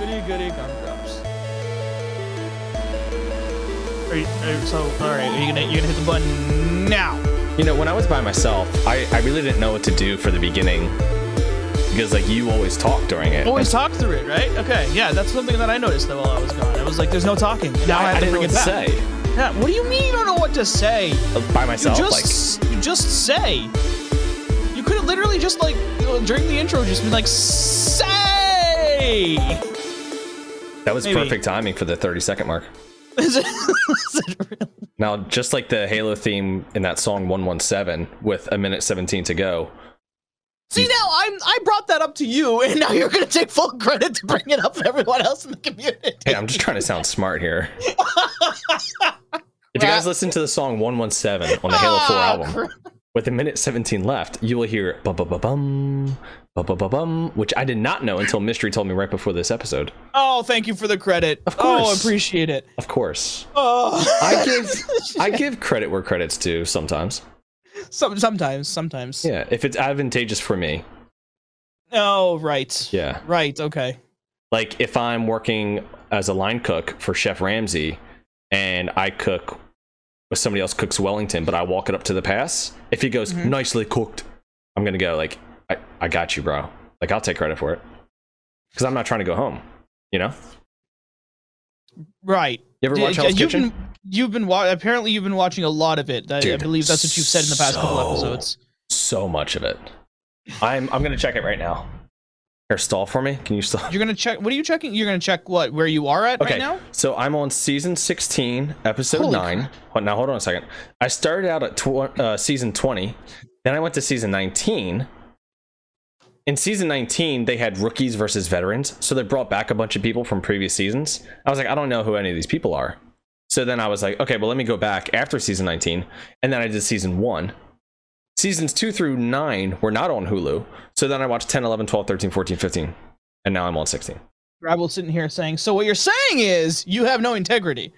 Goody goody gumdrops. Are you, are you- so all right, are you gonna you gonna hit the button now? You know, when I was by myself, I, I really didn't know what to do for the beginning because like you always talk during it. Always talk through it, right? Okay, yeah, that's something that I noticed though while I was gone. I was like, there's no talking. Now I, I, have to didn't know bring what it to back. say Yeah, what do you mean you don't know what to say? Uh, by You myself. just you just say. You could have literally just like during the intro just been like say. That was maybe. perfect timing for the 30 second mark. Is it, is it really? Now, just like the Halo theme in that song 117 with a minute 17 to go. See now I'm I brought that up to you and now you're gonna take full credit to bring it up for everyone else in the community. Hey, I'm just trying to sound smart here. If you guys listen to the song 117 on the Halo 4 Ah, album. With a minute 17 left, you will hear ba ba ba bum, ba ba ba bum, which I did not know until Mystery told me right before this episode. Oh, thank you for the credit. Of Oh, I appreciate it. Of course. Oh. I give I give credit where credit's due sometimes. Some, sometimes, sometimes. Yeah, if it's advantageous for me. Oh, right. Yeah. Right. Okay. Like if I'm working as a line cook for Chef Ramsay and I cook somebody else cooks Wellington, but I walk it up to the pass, if he goes Mhm. nicely cooked, I'm gonna go like I, I got you, bro. Like I'll take credit for it. Because I'm not trying to go home. You know? Right. You ever watch Hell's you've Kitchen? been you've been wa- apparently you've been watching a lot of it. I, I believe that's what you've said in the past couple episodes. So much of it. I'm I'm gonna check it right now. Here, stall for me. Can you stall? You're gonna check. What are you checking? You're gonna check what where you are at Okay, right now. so I'm on season 16, episode Holy 9. Hold- Now, hold on a second. I started out at tw- uh, season 20, then I went to season 19. In season 19, they had rookies versus veterans, so they brought back a bunch of people from previous seasons. I was like, I don't know who any of these people are. So then I was like, okay, well, let me go back after season 19, and then I did season 1. Seasons 2 through 9 were not on Hulu, so then I watched 10, 11, 12, 13, 14, 15, and now I'm on 16. Gravel sitting here saying, "So what you're saying is you have no integrity."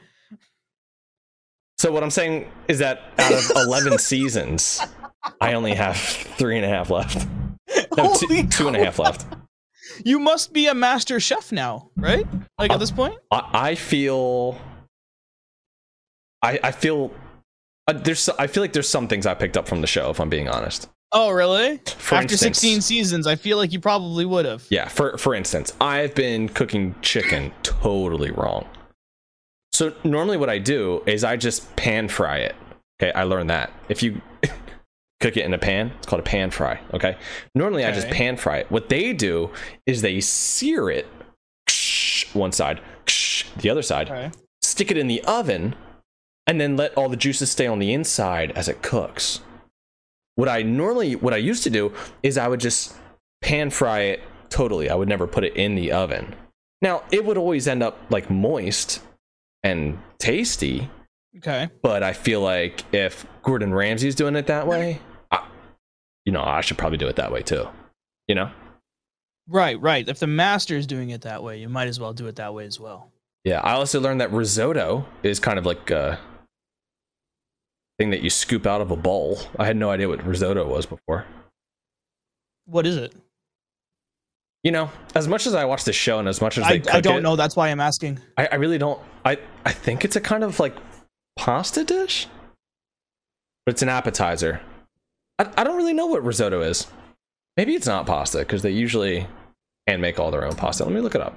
So what I'm saying is that out of 11 seasons, I only have three and a half left. No, two, two and a half left. You must be a master chef now, right? Like Uh, at this point. I, I feel. I I feel. Uh, there's I feel like there's some things I picked up from the show. If I'm being honest. Oh, really? For After instance, 16 seasons, I feel like you probably would have. Yeah. For for instance, I've been cooking chicken totally wrong. So normally what I do is I just pan fry it. Okay, I learned that. If you cook it in a pan, it's called a pan fry. Okay. Normally I just pan fry it. What they do is they sear it one side, the other side, Okay. stick it in the oven, and then let all the juices stay on the inside as it cooks. What I normally, what I used to do is I would just pan fry it totally. I would never put it in the oven. Now, it would always end up like moist and tasty, Okay. but I feel like if Gordon Ramsay's doing it that way, I, you know, I should probably do it that way too. You know? Right, right. If the master is doing it that way, you might as well do it that way as well. Yeah, I also learned that risotto is kind of like a thing that you scoop out of a bowl. I had no idea what risotto was before. What is it? You know, as much as I watch the show and as much as I, I don't it, know. That's why I'm asking. I, I really don't. I I think it's a kind of like pasta dish, but it's an appetizer. I I don't really know what risotto is. Maybe it's not pasta because they usually hand make all their own pasta. Let me look it up.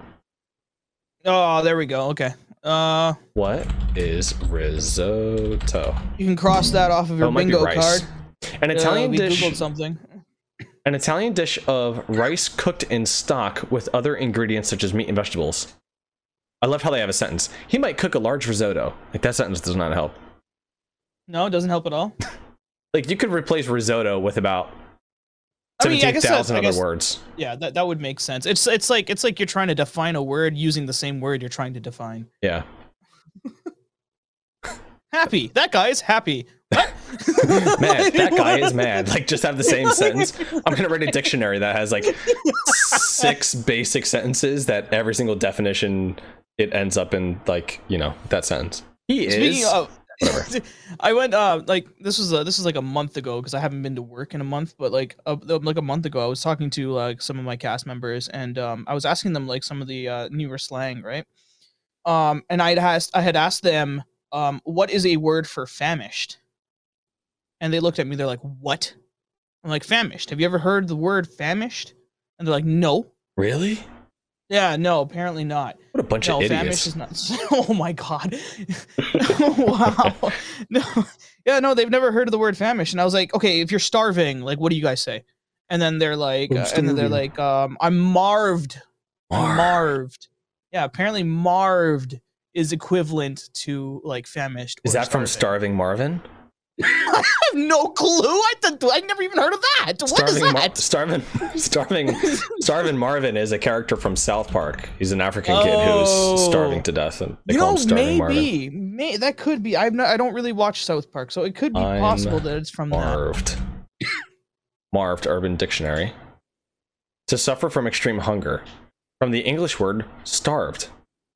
Oh, there we go. Okay. Uh, What is risotto? you can cross that off of your Oh, it might be bingo card. An Italian uh, dish. googled something. An Italian dish of rice cooked in stock with other ingredients such as meat and vegetables. I love how they have a sentence. He might cook a large risotto. Like that sentence does not help. No, it doesn't help at all. Like you could replace risotto with about I mean, I guess that- thousand other words. Yeah, that, that would make sense. It's it's like it's like you're trying to define a word using the same word you're trying to define. Yeah. Happy. That guy is happy. What? mad. That guy is mad. Like just have the same sentence. I'm gonna write a dictionary that has like six basic sentences that every single definition it ends up in like, you know, that sentence. He Speaking is of, Whatever. I went uh like this was uh this was like a month ago because I haven't been to work in a month, but like uh, like a month ago I was talking to like some of my cast members and um I was asking them like some of the uh, newer slang, right? Um and I'd asked I had asked them um what is a word for famished? And they looked at me, they're like, What? I'm like, famished. Have you ever heard the word famished? And they're like, No. Really? Yeah, no, apparently not. What a bunch no, of idiots. is not. Oh my god! wow. No, yeah, no, they've never heard of the word famished, and I was like, okay, if you're starving, like, what do you guys say? And then they're like, I'm uh, and then they're like, um, I'm marved. Marv. Marved. Yeah, apparently marved is equivalent to like famished. Is that from starving. Starving Marvin? I have no clue. I I never even heard of that. What is Starving, Mar- that? starving, starving, starving Marvin is a character from South Park. He's an African kid Oh. who's starving to death, and they you call know, him Starving Marvin. maybe, may that could be. I'm not. I don't really watch South Park, so it could be I'm possible that it's from that. Marved. Marved Urban Dictionary. To suffer from extreme hunger. From the English word starved.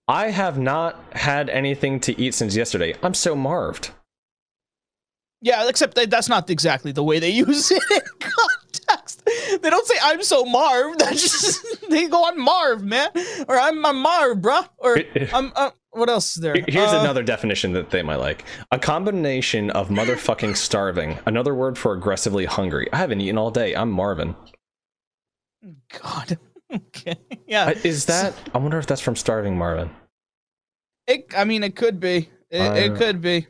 I have not had anything to eat since yesterday. I'm so marved. Yeah, except that that's not exactly the way they use it in context. They don't say "I'm so Marv." That's just they go on Marv, man, or "I'm a Marv, bruh," or I'm. Uh, what else is there? Here's Uh, another definition that they might like. A combination of motherfucking starving. Another word for aggressively hungry. I haven't eaten all day. I'm Marvin. God. Okay. Yeah. Is that? I wonder if that's from Starving Marvin. It. I mean, it could be. It, it Uh, could be.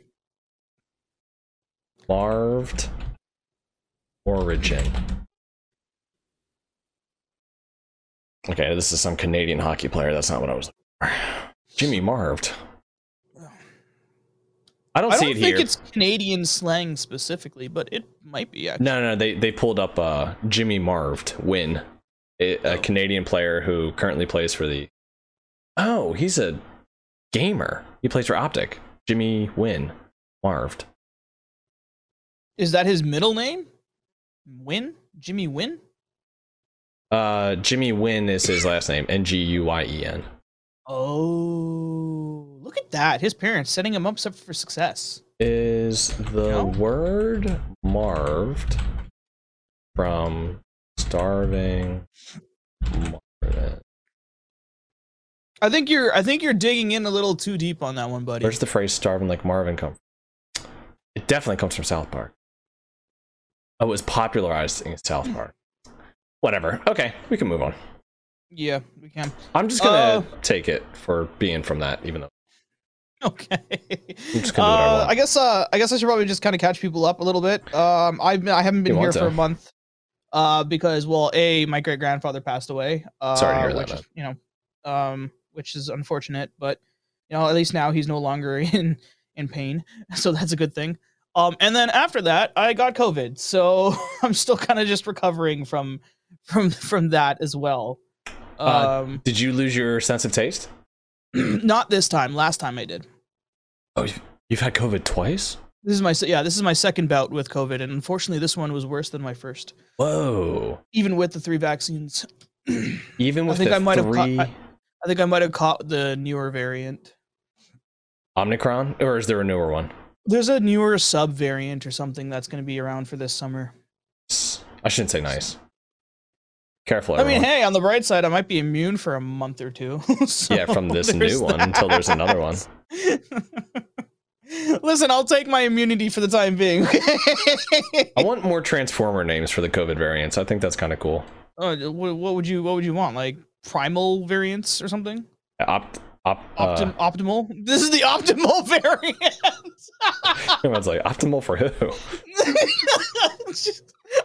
Marved origin. Okay, this is some Canadian hockey player. That's not what I was. Jimmy Marved. I don't I see don't it think it's Canadian slang specifically, but it might be. Actually. No, no, they they pulled up uh, Jimmy Marved Nguyen, a, a Oh. Canadian player who currently plays for the. Oh, he's a gamer. He plays for Optic. Jimmy Nguyen, Marved. Is that his middle name? Nguyen? Jimmy Nguyen? Uh, Jimmy Nguyen is his last name. N G U Y E N. Oh, look at that. His parents setting him up for success. Is the No? word marved from starving Marvin? I think you're I think you're digging in a little too deep on that one, buddy. Where's the phrase starving like Marvin come from? It definitely comes from South Park. Oh, it was popularized in South Park. Whatever. Okay, we can move on. yeah, we can. I'm just gonna Uh, take it for being from that, even though Okay. just gonna do I Uh. I guess uh I guess I should probably just kind of catch people up a little bit. Um I've I haven't been You here want for a month. Uh because well, A, my great grandfather passed away. Uh Sorry to hear that, which, man. you know, um which is unfortunate, but you know, at least now he's no longer in in pain. So that's a good thing. Um and then after that, I got COVID. So I'm still kind of just recovering from from from that as well. Uh, Um Did you lose your sense of taste? not this time, last time I did. Oh, you've, had COVID twice? This is my yeah. This is my second bout with COVID, and unfortunately, this one was worse than my first. Whoa. Even with the three vaccines, Even with I think the I might have caught- three I- think I might have caught the newer variant. Omicron, or is there a newer one? There's a newer sub variant or something that's going to be around for this summer. I shouldn't say nice. Careful, I mean, hey, on the bright side, I might be immune for a month or two. So yeah, from this new one until there's another one. Listen, I'll take my immunity for the time being. I want more Transformer names for the COVID variants. I think that's kind of cool. oh, what, what would you What would you want? Like primal variants or something? Opt, op, uh, Optim- optimal. This is the optimal variant. everyone's like optimal for who?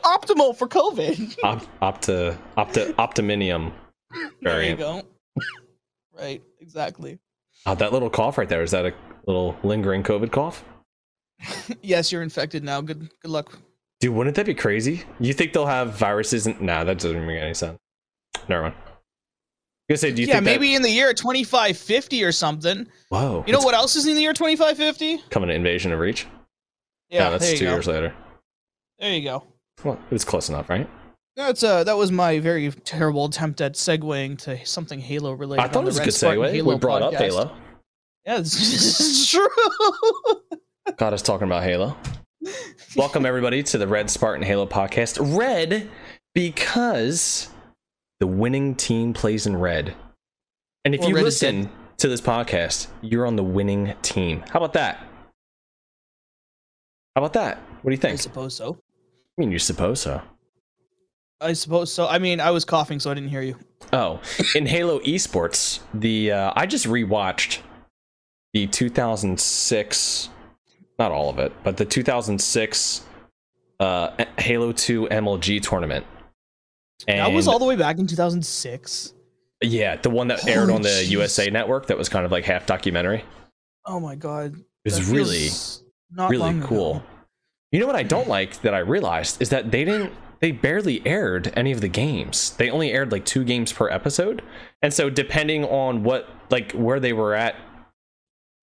Optimal for COVID. Op, opta, opta, optiminium There you variant. go. right, exactly. Oh, that little cough right there is that a little lingering COVID cough? Yes, you're infected now. Good good luck. Dude, wouldn't that be crazy? You think they'll have viruses? Nah, that doesn't make any sense. Never mind. Gonna say, do you yeah, maybe in the year 2550 or something. That- Whoa. You know what else is in the year 2550? Coming to Invasion of Reach? Yeah, that's two go. years later. There you go. Well, it was close enough, right? That's uh that was my very terrible attempt at segueing to something Halo related. I thought it was a good segue. Halo we brought up. Halo. Yeah, this is true. Got us talking about Halo. Welcome everybody to the Red Spartan Halo podcast. Red because the winning team plays in red. And if Or you listen to this podcast, you're on the winning team. How about that? How about that? What do you think? I suppose so. I mean, you suppose so. I suppose so. I mean, I was coughing, so I didn't hear you. Oh, in Halo Esports, the uh, I just rewatched the 2006, not all of it, but the 2006 uh, Halo 2 MLG tournament. And that was all the way back in 2006. yeah, the one that aired on the jeez. USA Network. That was kind of like half documentary. Oh my god. It was really not really cool. ago. You know what I don't like that I realized is that they didn't they barely aired any of the games. They only aired like two games per episode. And so depending on what like where they were at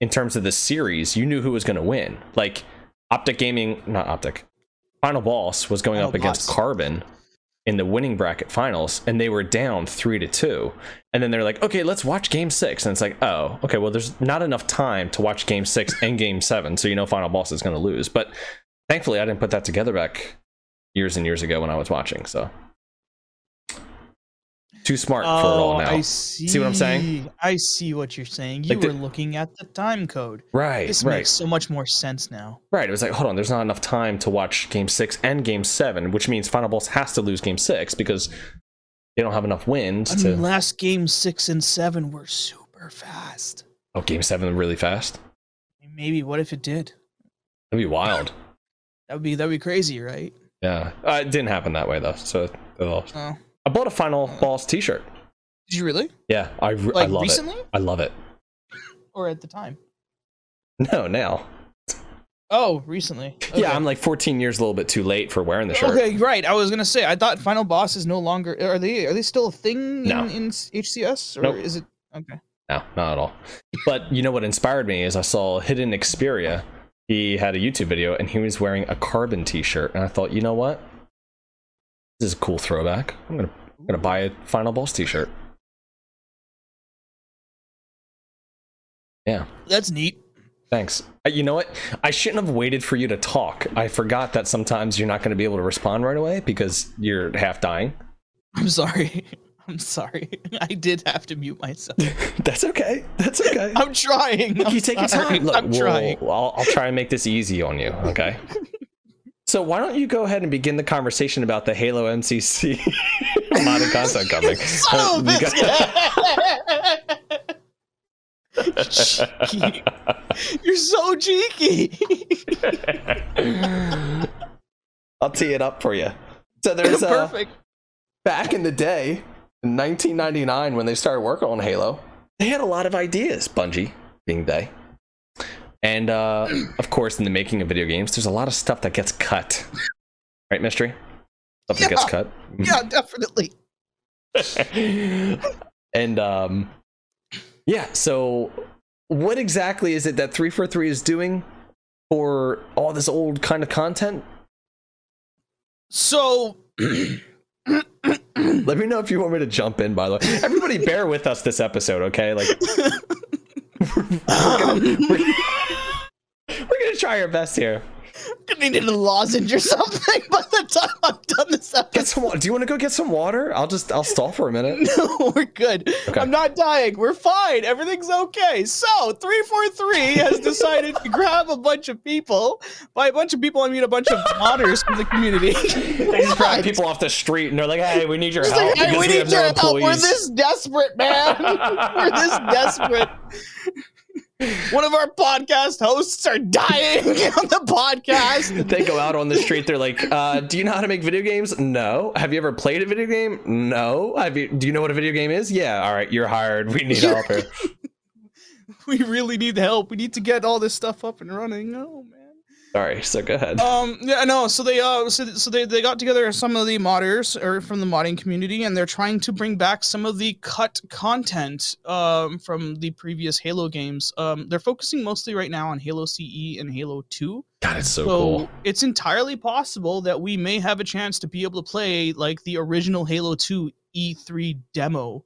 in terms of the series, you knew who was going to win. Like Optic Gaming, not Optic. Final Boss was going Final up against Carbon in the winning bracket finals and they were down 3 to 2. And then they're like, "Okay, let's watch game 6." And it's like, "Oh, okay, well there's not enough time to watch game 6 and game 7, so you know Final Boss is going to lose." But thankfully I didn't put that together back years and years ago when I was watching, so too smart for it all Oh, now. I see. what I'm saying? I see what you're saying. You Like the- were looking at the time code. Right, This right. makes so much more sense now. Right. It was like, hold on, there's not enough time to watch game six and game seven, which means Final Boss has to lose game six because they don't have enough wins I to. mean, last game six and seven were super fast. oh, game seven really fast? Maybe what if it did? That'd be wild. That would be that would be crazy, right? yeah. Uh, it didn't happen that way, though. So they lost. Oh, I bought a Final Boss t shirt. did you really? Yeah. I, re- I Like love recently it. I love it. or at the time? No, now. Oh, recently. Okay. Yeah, I'm like 14 years a little bit too late for wearing the shirt. Okay, right. I was gonna say I thought Final Boss is no longer. Are they? Are they still a thing No. in, in HCS or Nope. is it? Okay. No, not at all. But you know what inspired me is I saw Hidden Xperia. He had a YouTube video and he was wearing a carbon t-shirt, and I thought, you know what? This is a cool throwback. I'm gonna I'm gonna buy a Final Boss t-shirt. Yeah, That's neat. thanks. Uh, You know what? I shouldn't have waited for you to talk. I forgot that sometimes you're not going to be able to respond right away because you're half dying. I'm sorry. I'm sorry. I did have to mute myself. That's okay. That's okay. I'm trying. Look, I'm you take your time. Look, I'm we'll- trying. I'll, I'll try and make this easy on you. Okay. So why don't you go ahead and begin the conversation about the Halo MCC modded content coming? A Uh. Cheeky. You're so cheeky. I'll tee it up for you. So there's uh, Perfect. back in the day, in 1999, when they started working on Halo, they had a lot of ideas. Bungie being they, and uh, of course, in the making of video games, there's a lot of stuff that gets cut. Right, mystery. Stuff that gets cut. Yeah, definitely. and um yeah so what exactly is it that 343 is doing for all this old kind of content So let me know if you want me to jump in by the way everybody bear with us this episode okay like we're gonna, we're, we're gonna try our best here I'm gonna need a lozenge or something by the time I'm done this get some do you want to go get some water i'll just i'll stall for a minute No, we're good. Okay. I'm not dying. We're fine. Everything's okay. So, 343 has decided to grab a bunch of people. By a bunch of people, I mean a bunch of modders from the community. they just grab people off the street and they're like hey we need your help like, hey, we have need no your help. We're this desperate, man. We're this desperate. One of our podcast hosts are dying on the podcast. they go out on the street. They're like uh, do you know how to make video games? No. Have you ever played a video game? No. Have you do you know what a video game is? Yeah. All right. You're hired. We need help here. We really need help. We need to get all this stuff up and running. Oh man. Sorry so go ahead Um. Yeah. No. So they uh. So, so they they got together some of the modders or from the modding community, and they're trying to bring back some of the cut content um from the previous Halo games. Um. They're focusing mostly right now on Halo CE and Halo Two. god it's so, So cool it's entirely possible that we may have a chance to be able to play like the original Halo 2 E3 demo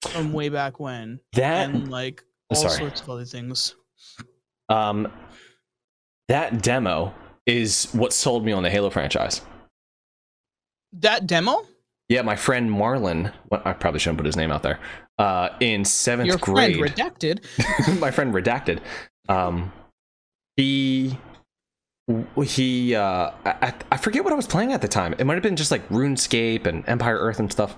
from way back when, that and like all Sorry. sorts of other things. um that demo is what sold me on the Halo franchise. That demo? Yeah, my friend Marlon, well, I probably shouldn't put his name out there. Uh, in seventh Your grade, friend redacted. my friend redacted. Um, he he uh, I, I forget what I was playing at the time. It might have been just like RuneScape and Empire Earth and stuff.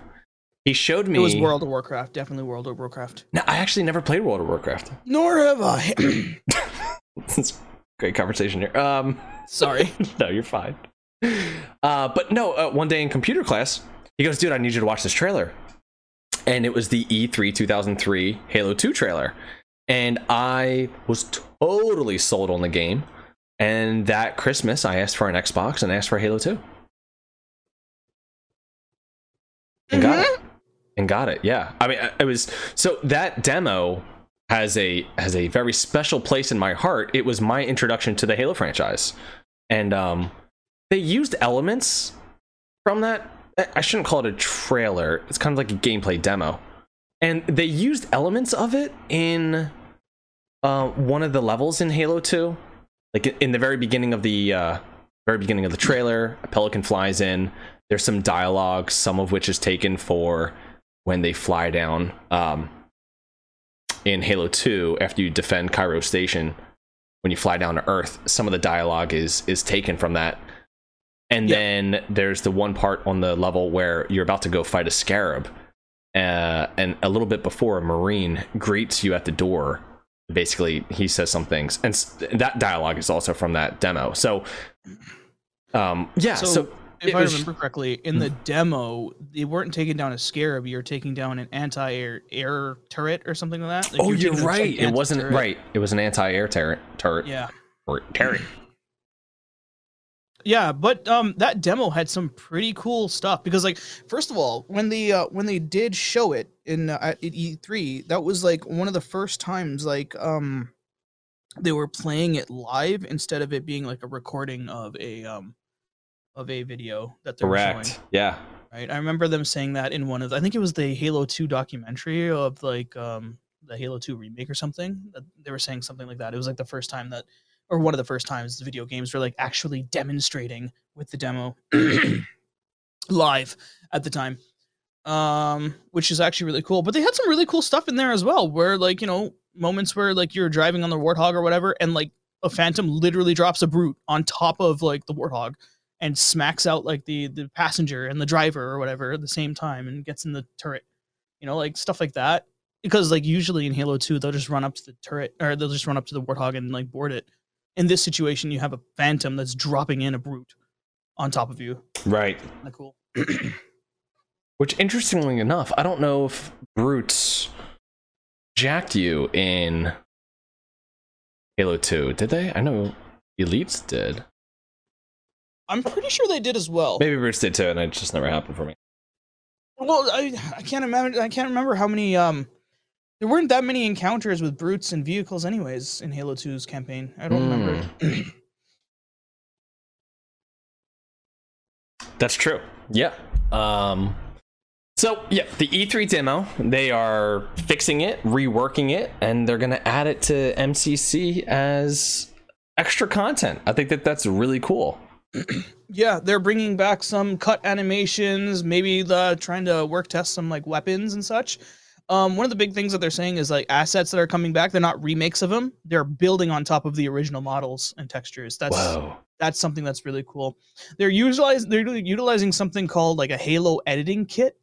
He showed me. It was World of Warcraft, definitely World of Warcraft. No, I actually never played World of Warcraft. Nor have I. great conversation here. Um, Sorry. no, you're fine. Uh, but no, uh, one day in computer class, he goes, "Dude, I need you to watch this trailer," and it was the E3 2003 Halo 2 trailer, and I was totally sold on the game. And that Christmas, I asked for an Xbox and asked for Halo 2. And got it. And got it. Yeah. I mean, it was so that demo has a has a very special place in my heart. It was my introduction to the Halo franchise. And um they used elements from that. I shouldn't call it a trailer. It's kind of like a gameplay demo. And they used elements of it in uh, one of the levels in Halo 2 like in the very beginning of the uh, very beginning of the trailer, a pelican flies in. There's some dialogue, some of which is taken for when they fly down um, in Halo 2 after you defend Cairo Station. When you fly down to Earth, some of the dialogue is is taken from that. And yep. then there's the one part on the level where you're about to go fight a scarab, uh, and a little bit before a marine greets you at the door basically he says some things and that dialogue is also from that demo so um yeah so, so if I was, remember correctly, in the demo, they weren't taking down a scarab. You're taking down an anti-air air turret or something like that. Like oh, you're, you're right. It wasn't right. It was an anti-air turret. Turret. Yeah. Or turret. Yeah, but um, that demo had some pretty cool stuff because, like, first of all, when they uh, when they did show it in uh, at E3, that was like one of the first times like um they were playing it live instead of it being like a recording of a um of a video that they Correct. showing. Yeah. Right. I remember them saying that in one of I think it was the Halo 2 documentary of like um the Halo 2 remake or something. That They were saying something like that. It was like the first time that or one of the first times the video games were like actually demonstrating with the demo live at the time um which is actually really cool but they had some really cool stuff in there as well where like you know moments where like you're driving on the warthog or whatever and like a phantom literally drops a brute on top of like the warthog and smacks out like the the passenger and the driver or whatever at the same time and gets in the turret you know like stuff like that. Because like usually in halo 2 they'll just run up to the turret or they'll just run up to the warthog and like board it. In this situation you have a phantom that's dropping in a brute on top of you. Right. Cool? Which interestingly enough i don't know if brutes jacked you in halo 2 did they? I know elites did i'm pretty sure they did as well maybe brutes did too and it just never happened for me well i i can't imagine i can't remember how many um there weren't that many encounters with brutes and vehicles, anyways, in Halo 2's campaign. I don't mm. remember. Hmm. That's true. Yeah. Um, so yeah, the E3 demo, they are fixing it, reworking it, and they're gonna add it to MCC as extra content. I think that that's really cool. Yeah, they're bringing back some cut animations, maybe the trying to work test some like weapons and such. Um, one of the big things that they're saying is like assets that are coming back. They're not remakes of them. They're building on top of the original models and textures. That's Whoa. that's something that's really cool. They're utilizing they're utilizing something called like a Halo editing kit.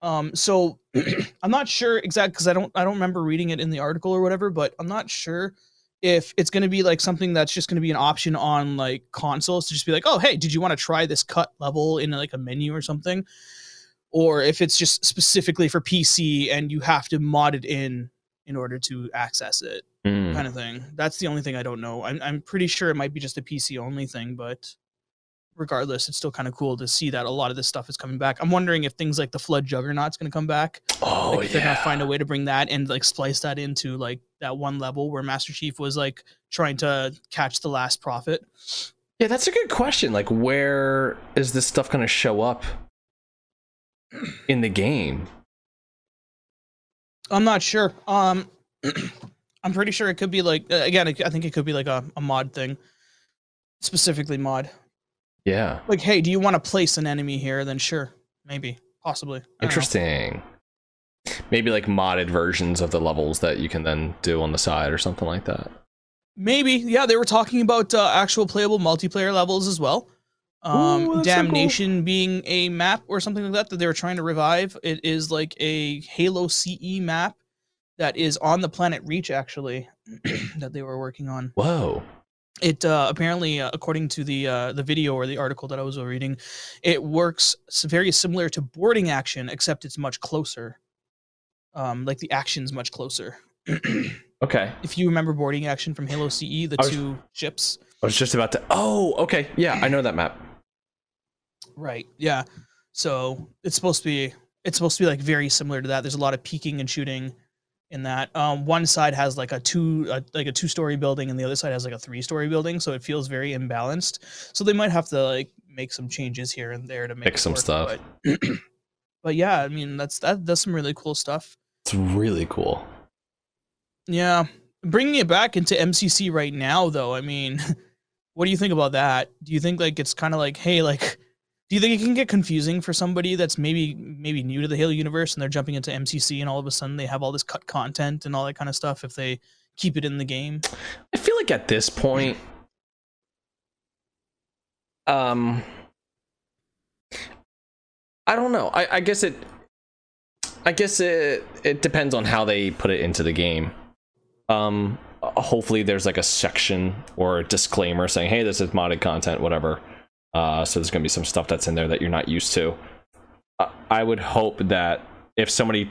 Um, so I'm not sure exactly because I don't I don't remember reading it in the article or whatever, but I'm not sure if it's going to be like something that's just going to be an option on like consoles to just be like, oh hey, did you want to try this cut level in like a menu or something? or if it's just specifically for PC and you have to mod it in in order to access it, mm. kind of thing. That's the only thing I don't know. I'm I'm pretty sure it might be just a PC only thing, but regardless, it's still kind of cool to see that a lot of this stuff is coming back. I'm wondering if things like the Flood Juggernaut's going to come back. Oh like, if they're gonna find a way to bring that and like splice that into like that one level where Master Chief was like trying to catch the last prophet. Yeah, that's a good question. Like, where is this stuff going to show up in the game? I'm not sure. Um, I'm pretty sure it could be like again. I think it could be like a, a mod thing. specifically mod. Yeah. Like, hey, do you want to place an enemy here? Then sure, maybe, possibly. Interesting. know. Interesting. Maybe like modded versions of the levels that you can then do on the side or something like that. Maybe, yeah. They were talking about uh, actual playable multiplayer levels as well. Um, Ooh, that's so cool. Damnation being a map or something like that that they were trying to revive. It is like a Halo CE map that is on the planet Reach, actually, that they were working on. Whoa. It uh, apparently, uh, according to the uh, the video or the article that I was reading, it works very similar to boarding action, except it's much closer. Um, like the action's much closer. Okay. if you remember boarding action from Halo CE, the was- two ships. I was just about to. Oh, okay. Yeah, I know that map. Right. Yeah. So it's supposed to be it's supposed to be like very similar to that. There's a lot of peeking and shooting in that. Um, one side has like a two uh, like a two story building, and the other side has like a three story building. So it feels very imbalanced. So they might have to like make some changes here and there to make it some work, stuff. But, but yeah, I mean that's that that's some really cool stuff. It's really cool. Yeah. Bringing it back into MCC right now, though, I mean, what do you think about that? Do you think like it's kind of like, hey, like, do you think it can get confusing for somebody that's maybe maybe new to the Halo universe and they're jumping into MCC and all of a sudden they have all this cut content and all that kind of stuff if they keep it in the game? I feel like at this point, um, I don't know. I, I guess it, I guess it it depends on how they put it into the game. Um, hopefully there's like a section or a disclaimer saying, "Hey, this is modded content, whatever." Uh, so there's gonna be some stuff that's in there that you're not used to. I, I would hope that if somebody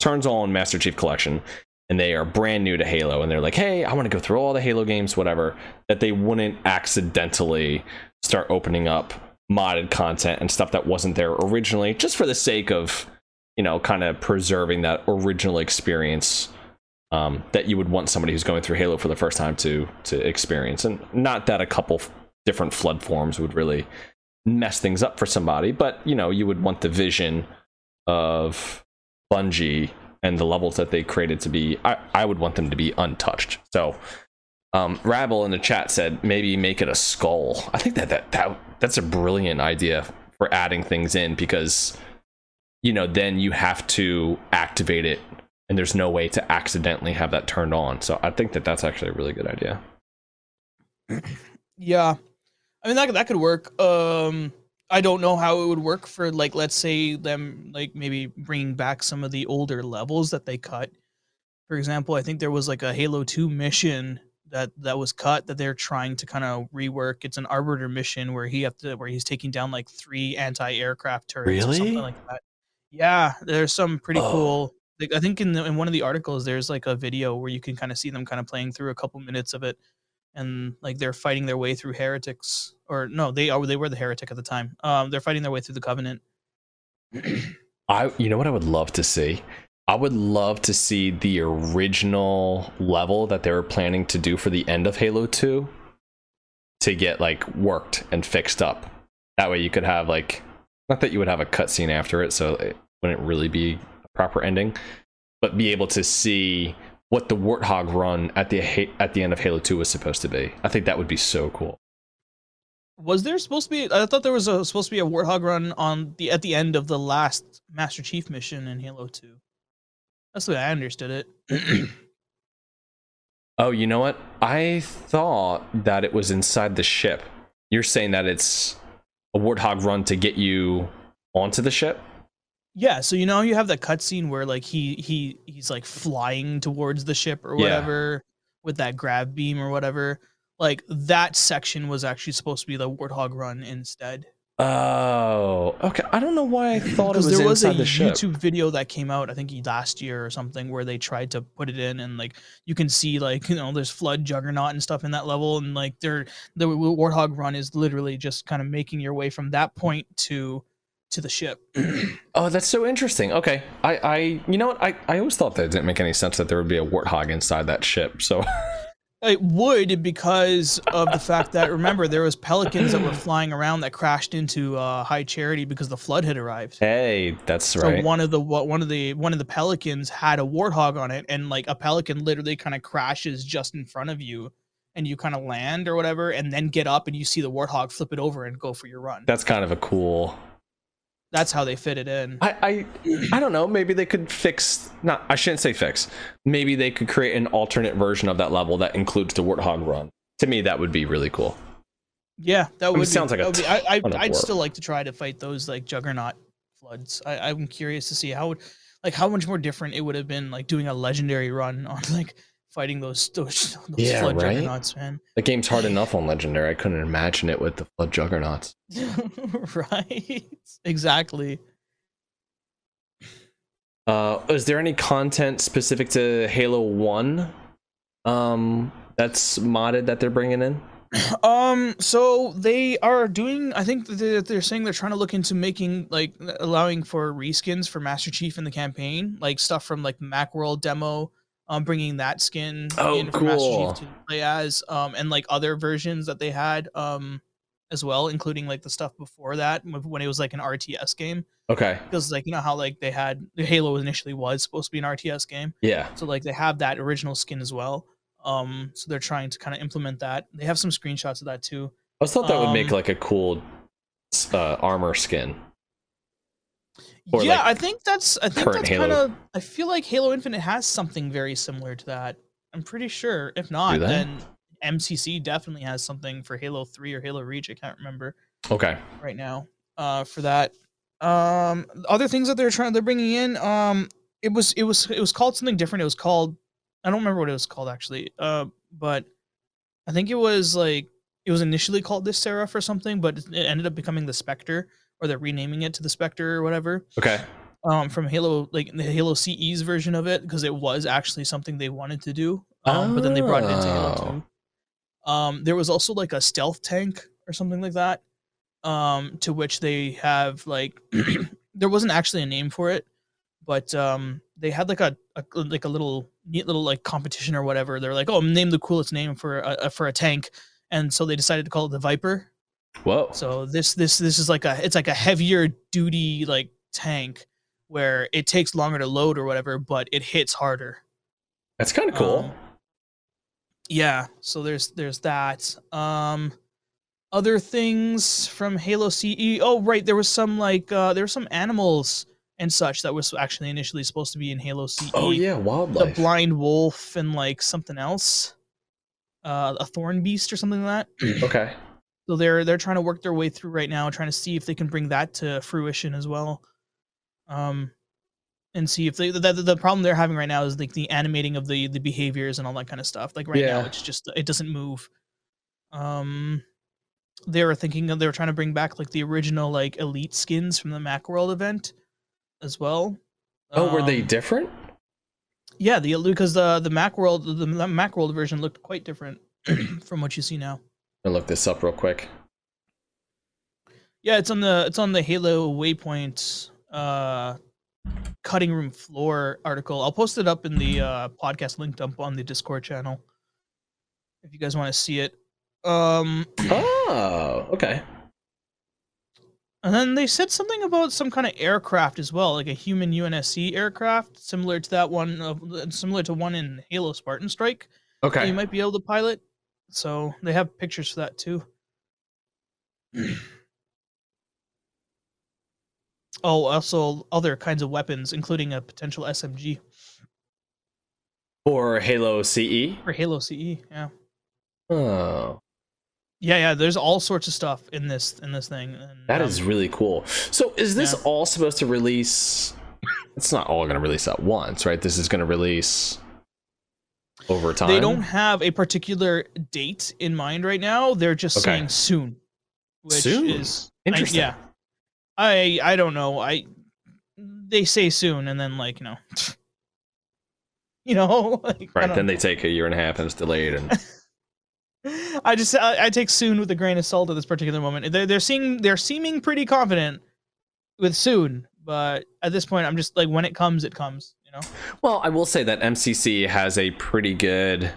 turns on Master Chief Collection and they are brand new to Halo and they're like, hey, I want to go through all the Halo games, whatever, that they wouldn't accidentally start opening up modded content and stuff that wasn't there originally, just for the sake of, you know, kind of preserving that original experience um, that you would want somebody who's going through Halo for the first time to to experience. And not that a couple different flood forms would really mess things up for somebody, but you know, you would want the vision of Bungie and the levels that they created to be I, I would want them to be untouched. So um Rabble in the chat said maybe make it a skull. I think that that, that that's a brilliant idea for adding things in because you know then you have to activate it and there's no way to accidentally have that turned on. So I think that that's actually a really good idea. Yeah, I mean that that could work. Um, I don't know how it would work for like let's say them like maybe bringing back some of the older levels that they cut. For example, I think there was like a Halo Two mission that that was cut that they're trying to kind of rework. It's an Arbiter mission where he have to where he's taking down like three anti-aircraft turrets or something Really? like that. Yeah, there's some pretty Oh. cool. Like, I think in the, in one of the articles there's like a video where you can kind of see them kind of playing through a couple minutes of it and like they're fighting their way through heretics or no they are they were the heretic at the time um they're fighting their way through the covenant I you know what I would love to see? I would love to see the original level that they were planning to do for the end of Halo 2 to get like worked and fixed up. That way you could have like not that you would have a cutscene after it, so it wouldn't really be a proper ending, but be able to see what the Warthog run at the at the end of Halo 2 was supposed to be. I think that would be so cool. was there supposed to be i thought there was a, supposed to be a warthog run on the at the end of the last master chief mission in halo 2 that's the way i understood it Oh, you know what? I thought that it was inside the ship. You're saying that it's a warthog run to get you onto the ship? yeah so you know you have that cutscene where like he he he's like flying towards the ship or Yeah. whatever with that grab beam or whatever like that section was actually supposed to be the warthog run instead Oh, okay. I don't know why I thought it was there was a the ship. YouTube video that came out, I think last year or something, where they tried to put it in, and like you can see, like you know, there's flood juggernaut and stuff in that level, and like they're the Warthog run is literally just kind of making your way from that point to to the ship. Oh, that's so interesting. Okay, I, I, you know what? I, I always thought that it didn't make any sense that there would be a warthog inside that ship. So, It would because of the fact that remember there was pelicans that were flying around that crashed into uh, High Charity because the flood had arrived. hey, that's So right. one of the one of the one of the pelicans had a warthog on it, and like a pelican literally kind of crashes just in front of you, and you kind of land or whatever, and then get up and you see the warthog flip it over and go for your run. That's kind of a cool. That's how they fit it in. I, I I don't know. Maybe they could fix. Not. I shouldn't say fix. Maybe they could create an alternate version of that level that includes the warthog run. To me, that would be really cool. Yeah, that would mean, be, sounds like a. Would be- I, I, I'd work. still like to try to fight those like juggernaut floods. I, I'm curious to see how would like how much more different it would have been like doing a legendary run on like fighting those those, those Yeah, flood right? juggernauts, man. The game's hard enough on legendary. I couldn't imagine it with the flood juggernauts. right? Exactly. Uh, is there any content specific to Halo One, um, that's modded that they're bringing in? Um, so they are doing. I think they're saying they're trying to look into making like allowing for reskins for Master Chief in the campaign, like stuff from like Macworld demo. Um, bringing that skin Oh, in for cool. Master Chief to play as, um, and like other versions that they had, um, as well, including like the stuff before that when it was like an RTS game. Okay. Because like you know how like they had the Halo initially was supposed to be an RTS game. Yeah. So like they have that original skin as well. Um, so they're trying to kind of implement that. They have some screenshots of that too. I thought that would make Um, like a cool uh, armor skin. Or, yeah, like, I think that's I think that's kind of I feel like Halo Infinite has something very similar to that. I'm pretty sure. If not, then MCC definitely has something for Halo 3 or Halo Reach. I can't remember Okay. right now. Uh, for that. Um, other things that they're trying they're bringing in. Um, it was it was it was called something different. It was called I don't remember what it was called actually. Uh, but I think it was like it was initially called this Seraph or something, but it ended up becoming the Spectre, or they're renaming it to the Spectre or whatever. Okay. Um, from Halo, like the Halo CE's version of it, because it was actually something they wanted to do. Um, but then they brought it into Halo Oh. 2. Um, there was also like a stealth tank or something like that. Um, to which they have like there wasn't actually a name for it, but um, they had like a, a like a little neat little like competition or whatever. They're like, oh, name the coolest name for a for a tank, and so they decided to call it the Viper. Whoa. So this this this is like a it's like a heavier duty like tank where it takes longer to load or whatever, but it hits harder. That's kind of cool. Um, yeah, so there's there's that. Um other things from Halo CE. Oh, right, there was some like uh there were some animals and such that was actually initially supposed to be in Halo CE. oh yeah, wildlife. The blind wolf and like something else. Uh a thorn beast or something like that. okay. So they're they're trying to work their way through right now, trying to see if they can bring that to fruition as well. Um, and see if they the, the, the problem they're having right now is like the animating of the the behaviors and all that kind of stuff. Like right now, it's just it doesn't move. Um, they were thinking of they were trying to bring back like the original like elite skins from the MacWorld event as well. Oh, were they Um, different? yeah, the because the the MacWorld the, the MacWorld version looked quite different from what you see now. I'll look this up real quick. Yeah, it's on the it's on the Halo Waypoint uh cutting room floor article. I'll post it up in the uh podcast link dump on the Discord channel if you guys want to see it. Um Oh, okay. and then they said something about some kind of aircraft as well, like a human UNSC aircraft similar to that one of similar to one in Halo Spartan Strike Okay. you might be able to pilot. So they have pictures for that too. oh, also other kinds of weapons, including a potential SMG For Halo CE. for Halo CE. Yeah, Oh, yeah, yeah. There's all sorts of stuff in this in this thing. And, that um, is really cool. So, is this yeah. all supposed to release? It's not all going to release at once, right? This is going to release over time. They don't have a particular date in mind right now. They're just Okay. saying soon, which Soon? is I- Interesting. yeah, I I don't know. I they say soon, and then like you know, you know, like, Right. Then they take a year and a half and it's delayed. And I just I, I take soon with a grain of salt at this particular moment. They're they're seeing they're seeming pretty confident with soon, but at this point, I'm just like when it comes, it comes. You know, well, I will say that MCC has a pretty good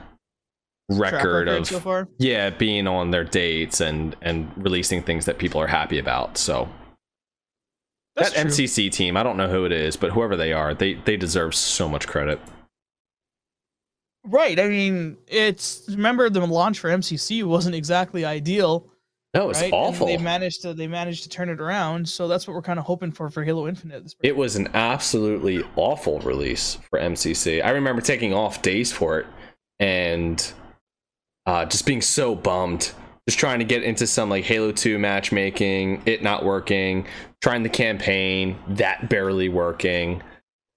Track record of so yeah being on their dates and and releasing things that people are happy about. So That's that true. MCC team, I don't know who it is, but whoever they are, they they deserve so much credit. Right. I mean, it's remember the launch for MCC wasn't exactly ideal. No, it's right? awful. And they managed to they managed to turn it around, so that's what we're kind of hoping for for Halo Infinite. This it was an absolutely awful release for MCC. I remember taking off days for it and uh, just being so bummed. Just trying to get into some like Halo 2 matchmaking, it not working, trying the campaign, that barely working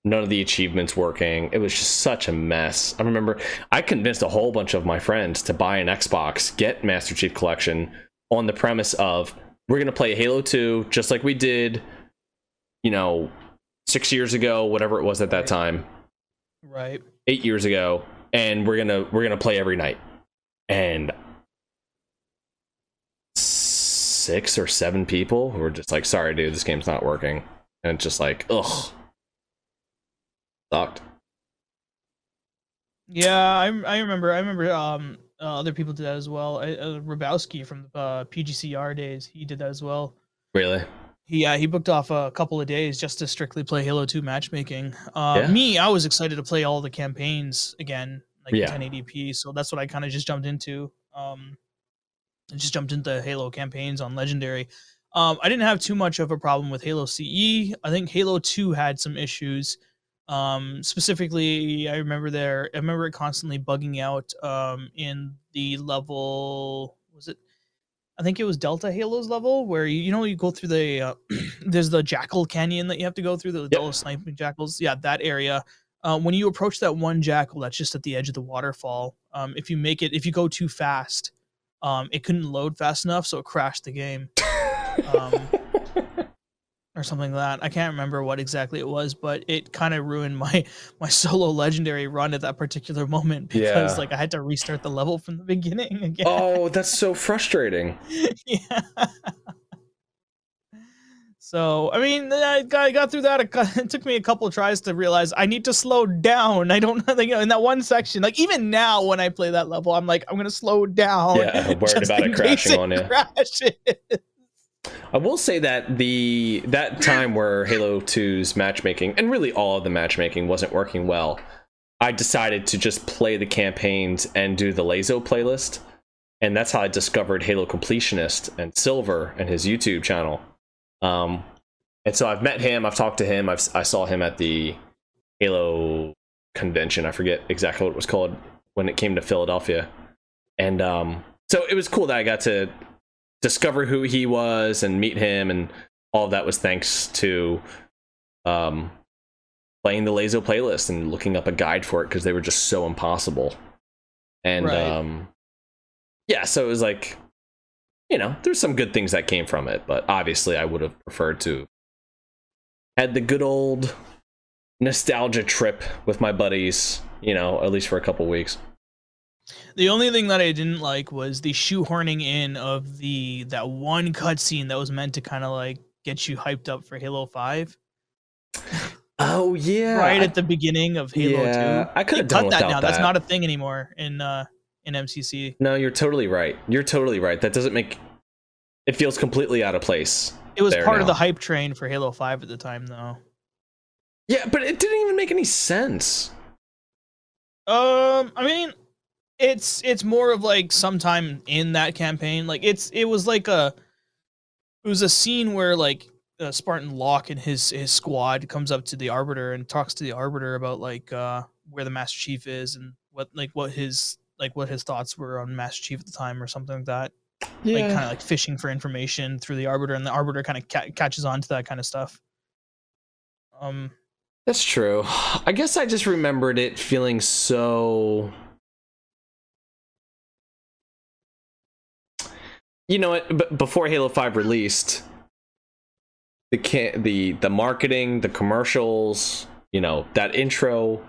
none of the achievements working. It was just such a mess. I remember I convinced a whole bunch of my friends to buy an Xbox, get Master Chief Collection on the premise of we're going to play Halo 2 just like we did, you know, 6 years ago, whatever it was at that time. Right. 8 years ago, and we're going to we're going to play every night. And six or seven people who were just like, "Sorry, dude, this game's not working." And it's just like, ugh, sucked. Yeah, I, I remember. I remember. Um, uh, other people did that as well. I, uh, Rabowski from the uh, PGCR days, he did that as well. Really? He uh, he booked off a couple of days just to strictly play Halo 2 matchmaking. Uh, yeah. Me, I was excited to play all the campaigns again, like yeah. 1080p. So that's what I kind of just jumped into. Um, I just jumped into Halo campaigns on Legendary. Um, I didn't have too much of a problem with Halo CE. I think Halo 2 had some issues. Um, specifically, I remember there. I remember it constantly bugging out um, in the level. Was it? I think it was Delta Halos level where you, you know you go through the uh, there's the Jackal Canyon that you have to go through the yep. sniping jackals. Yeah, that area. Uh, when you approach that one jackal that's just at the edge of the waterfall, um, if you make it, if you go too fast, um, it couldn't load fast enough, so it crashed the game. Um, or something like that. I can't remember what exactly it was, but it kind of ruined my my solo legendary run at that particular moment because yeah. like I had to restart the level from the beginning again. Oh, that's so frustrating. yeah. So I mean, I got, I got through that. It took me a couple tries to realize I need to slow down. I don't, you know, in that one section. Like even now, when I play that level, I'm like, I'm gonna slow down. Yeah, worried about it crashing on you. Crashes. I will say that the that time where Halo 2's matchmaking and really all of the matchmaking wasn't working well, I decided to just play the campaigns and do the LASO playlist. And that's how I discovered Halo Completionist and Silver and his YouTube channel. Um, and so I've met him, I've talked to him, I've, I saw him at the Halo convention. I forget exactly what it was called when it came to Philadelphia. And um, so it was cool that I got to discover who he was and meet him and all of that was thanks to um, playing the LASO playlist and looking up a guide for it because they were just so impossible. And right. um, yeah, so it was like, you know, there's some good things that came from it, but obviously I would have preferred to had the good old nostalgia trip with my buddies, you know, at least for a couple weeks. The only thing that I didn't like was the shoehorning in of the that one cutscene that was meant to kind of like get you hyped up for Halo Five. Oh yeah, right at the beginning of Halo yeah, Two. I could have done that now. That. That's not a thing anymore in uh in MCC. No, you're totally right. You're totally right. That doesn't make it feels completely out of place. It was part now. of the hype train for Halo Five at the time, though. Yeah, but it didn't even make any sense. Um, I mean, it's it's more of like sometime in that campaign like it's it was like a it was a scene where like uh, Spartan Locke and his his squad comes up to the Arbiter and talks to the Arbiter about like uh where the Master Chief is and what like what his like what his thoughts were on Master Chief at the time or something like that. Yeah. Like kind of like fishing for information through the Arbiter and the Arbiter kind of ca- catches on to that kind of stuff. Um That's true. I guess I just remembered it feeling so you know what? B- before Halo Five released, the can the the marketing, the commercials, you know, that intro,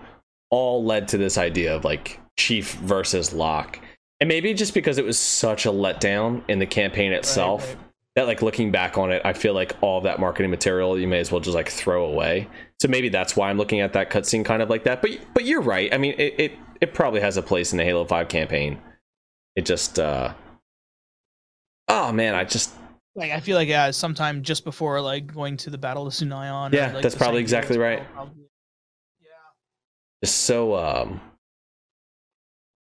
all led to this idea of like Chief versus Locke, and maybe just because it was such a letdown in the campaign itself. Right, right. That like looking back on it, I feel like all that marketing material you may as well just like throw away. So maybe that's why I'm looking at that cutscene kind of like that. But but you're right. I mean, it, it it probably has a place in the Halo Five campaign. It just uh oh man, I just like I feel like yeah, sometime just before like going to the Battle of Sunaion. Yeah, or, like, that's probably exactly right. Probably, yeah. Just so um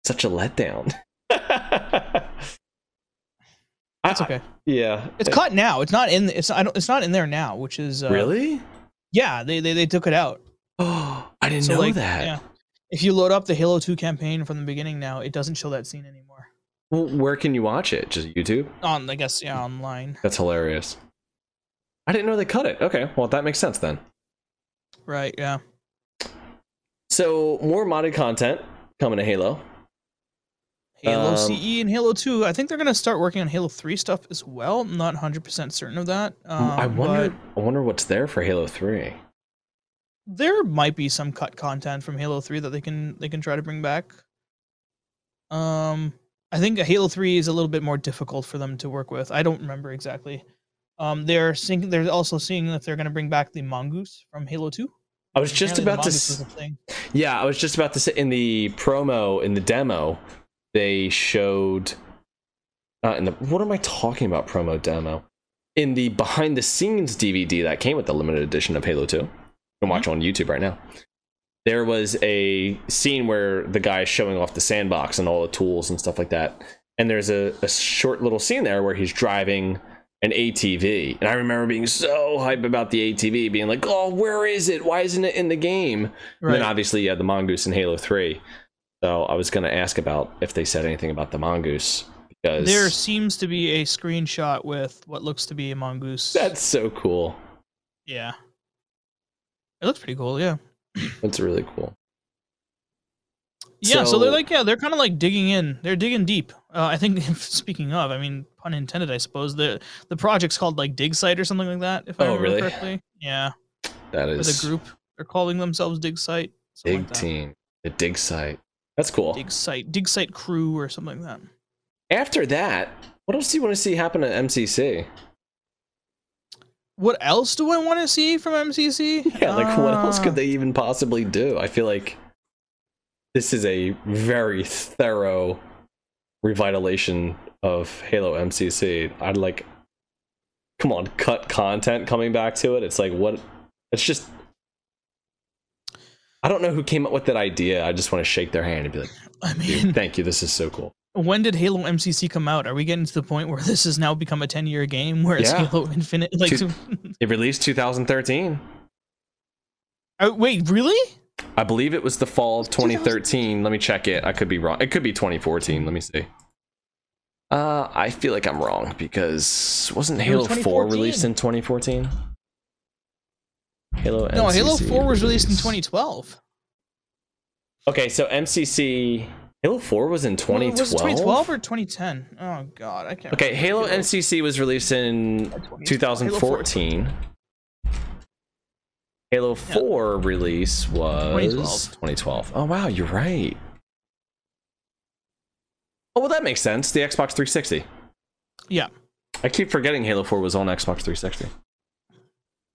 such a letdown. That's okay. Yeah, It's cut now. It's not in. It's I don't. It's not in there now, which is uh, really. Yeah, they, they they took it out. Oh, I didn't So, know like, that. Yeah. If you load up the Halo 2 campaign from the beginning now, it doesn't show that scene anymore. Well, where can you watch it? Just YouTube? On I guess yeah, online. That's hilarious. I didn't know they cut it. Okay, well that makes sense then. Right, yeah. So more modded content coming to Halo. Halo Um, CE and Halo 2. I think they're gonna start working on Halo 3 stuff as well. I'm not 100% certain of that. Um, I wonder. I wonder what's there for Halo Three. there might be some cut content from Halo 3 that they can they can try to bring back. Um, I think Halo 3 is a little bit more difficult for them to work with. I don't remember exactly. Um, they're seeing they're also seeing if they're going to bring back the mongoose from Halo 2. I was just about to. s- thing. Yeah, I was just about to say in the promo in the demo, they showed. Uh, in the what am I talking about? Promo demo in the behind the scenes DVD that came with the limited edition of Halo Two. You can watch on YouTube right now. There was a scene where the guy is showing off the sandbox and all the tools and stuff like that. And there's a, a short little scene there where he's driving an ATV. And I remember being so hype about the ATV, being like, oh, where is it? Why isn't it in the game? And then obviously you had the mongoose in Halo 3. So I was going to ask about if they said anything about the mongoose because There seems to be a screenshot with what looks to be a mongoose. that's so cool. yeah. It looks pretty cool, yeah. That's really cool. Yeah, so, they're like, yeah, they're kind of like digging in. They're digging deep. Uh, I think, speaking of, I mean, pun intended, I suppose the the project's called like Dig Site or something like that. If I Oh, remember really? correctly, yeah, That is. with is a group, they're calling themselves Dig Site. Dig like team. The dig site. That's cool. Dig Site, Dig Site Crew, or something like that. After that, what else do you want to see happen at MCC? What else do I want to see from MCC? Yeah, like what else Uh, could they even possibly do? I feel like this is a very thorough revitalization of Halo MCC. I'd like, come on, cut content coming back to it. It's like what? It's just. I don't know who came up with that idea. I just want to shake their hand and be like, I mean, thank you. This is so cool." When did Halo MCC come out? Are we getting to the point where this has now become a ten year game? Whereas Yeah. Halo Infinite, like, Two- It released 2013. Oh, wait, really? I believe it was the fall of 2013. Let me check it. I could be wrong. It could be 2014. Let me see. Uh, I feel like I'm wrong because wasn't Halo was 4 released in 2014? Halo No, Halo MCC 4 was released in 2012. Okay, so MCC Halo 4 was in 2012. Was 2012 or 2010? Oh god, I can't. Okay, Halo MCC was released in 2014. Halo 4 release was 2012. 2012. Oh wow, you're right. Oh well, that makes sense. The Xbox 360. Yeah, I keep forgetting Halo 4 was on Xbox 360.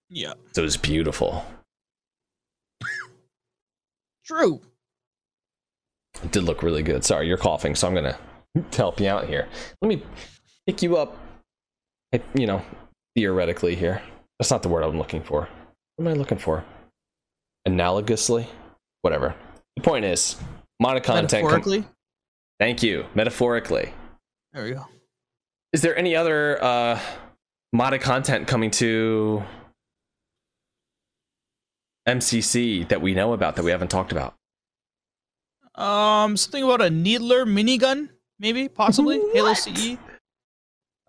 yeah, So it was beautiful. true. It did look really good. Sorry, you're coughing, so I'm gonna help you out here. Let me pick you up. eh, You know, theoretically here. That's not the word I'm looking for. What am I looking for? Analogously, whatever. The point is, modded content. com- Metaphorically. Thank you. Metaphorically. there we go. Is there any other uh, modded content coming to MCC that we know about that we haven't talked about? Um, something about a needler minigun, maybe, possibly Halo CE.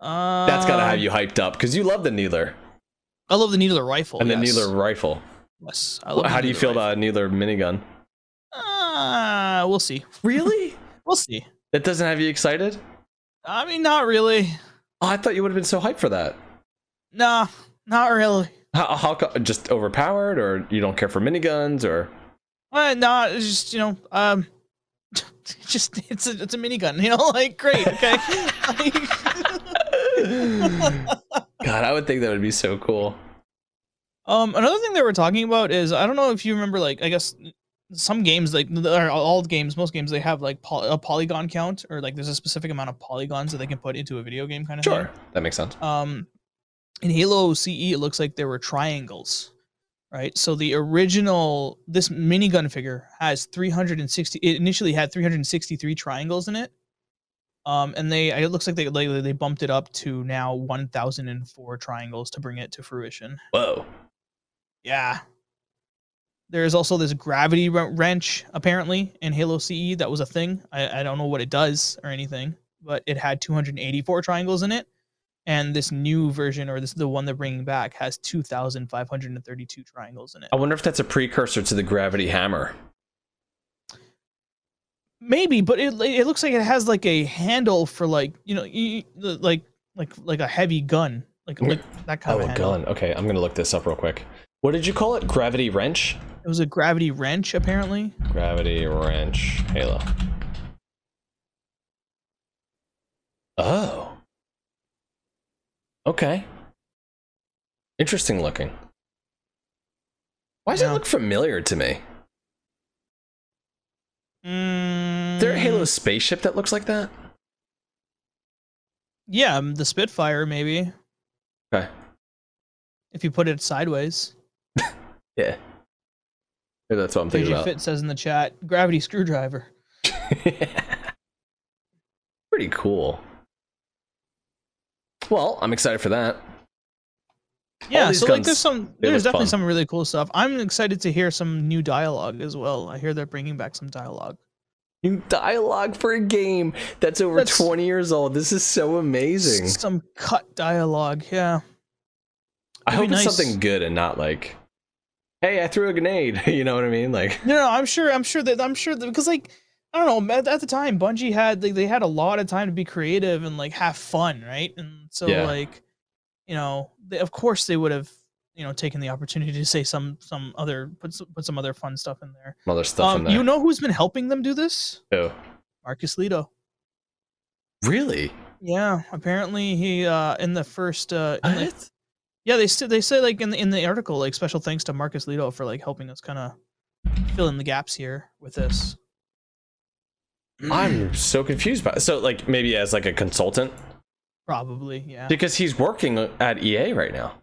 Uh, That's gotta have you hyped up because you love the Needler I love the needler rifle. and the yes. Needler rifle. Yes, I love How do you feel rifle. about a Needler minigun? Uh, we'll see. Really? We'll see. That doesn't have you excited? I mean, not really. Oh, I thought you would have been so hyped for that. Nah, not really. How, how just overpowered, or you don't care for miniguns, or Uh, nah, it's just you know, um, just it's a it's a minigun. You know, like great. Okay. God, I would think that would be so cool. Um, another thing they were talking about is I don't know if you remember, like I guess some games, like all games, most games, they have like poly- a polygon count or like there's a specific amount of polygons that they can put into a video game kind of Sure, that makes sense. Um, in Halo CE, it looks like there were triangles. Right? So the original this minigun figure has 360. It initially had 363 triangles in it, um, and they it looks like they they, they bumped it up to now 1,004 triangles to bring it to fruition. Whoa. Yeah. There's also this gravity wrench apparently in Halo CE that was a thing. I, I don't know what it does or anything, but it had 284 triangles in it and this new version or this the one they're bringing back has 2532 triangles in it I wonder if that's a precursor to the gravity hammer. maybe but it it looks like it has like a handle for like you know like like like a heavy gun like like that kind Oh, of a gun. Okay, I'm gonna look this up real quick. What did you call it? Gravity wrench? it was a gravity wrench apparently Gravity wrench Halo. Oh. Okay. Interesting looking. Why does Yeah. it look familiar to me? mm, Is there a Halo spaceship that looks like that? yeah um, the spitfire maybe Okay. if you put it sideways Yeah. Maybe that's what I'm thinking about. Fit says in the chat gravity screwdriver Pretty cool. Well, I'm excited for that. Yeah, so like there's some there's definitely fun. some really cool stuff. I'm excited to hear some new dialogue as well. I hear they're bringing back some dialogue. New dialogue for a game that's over That's- 20 years old. This is so amazing. Some cut dialogue, yeah. I It'd hope be it's something good and not like, hey, I threw a grenade. you know what I mean? Like, No, no, I'm sure I'm sure that I'm sure that because like I don't know, at, at the time Bungie had like, they had a lot of time to be creative and like have fun, right? And so Yeah. like you know, they, of course they would have you know taken the opportunity to say some some other put some, put some other fun stuff in there. other stuff in Um, there. you know who's been helping them do this? Oh, Marcus Lehto. really? Yeah, apparently he uh in the first uh in yeah they said they say like in the in the article like special thanks to Marcus Lehto for like helping us kind of fill in the gaps here with this. I'm so confused by So, like, maybe as like a consultant? probably yeah Because he's working at EA right now.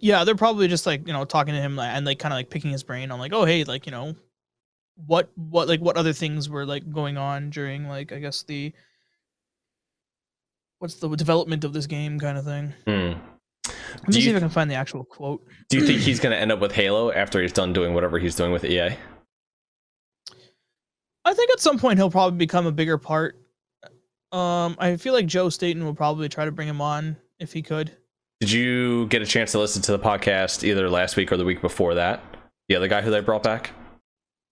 yeah they're probably just like you know talking to him and like kind of like picking his brain on like oh hey like you know what what like what other things were like going on during like I guess the what's the development of this game kind of thing. Hmm. Let me see if I can find the actual quote. Do you think he's going to end up with Halo after he's done doing whatever he's doing with EA? I think at some point he'll probably become a bigger part. Um, I feel like Joe Staten will probably try to bring him on if he could. Did you get a chance to listen to the podcast either last week or the week before that? The other guy who they brought back?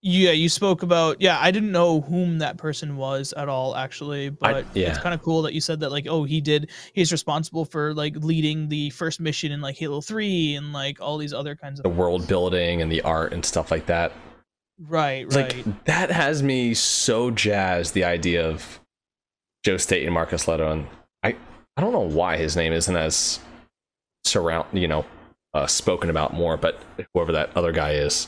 Yeah, you spoke about. Yeah, I didn't know whom that person was at all, actually, but yeah. it's kind of cool that you said that. Like, oh, he did. He's responsible for like leading the first mission in like Halo Three and like all these other kinds of The world building and the art and stuff like that. Right, It's right. Like that has me so jazzed. The idea of Joe Staten and Marcus Lehto, and I I don't know why his name isn't as surround you know uh, spoken about more, but whoever that other guy is,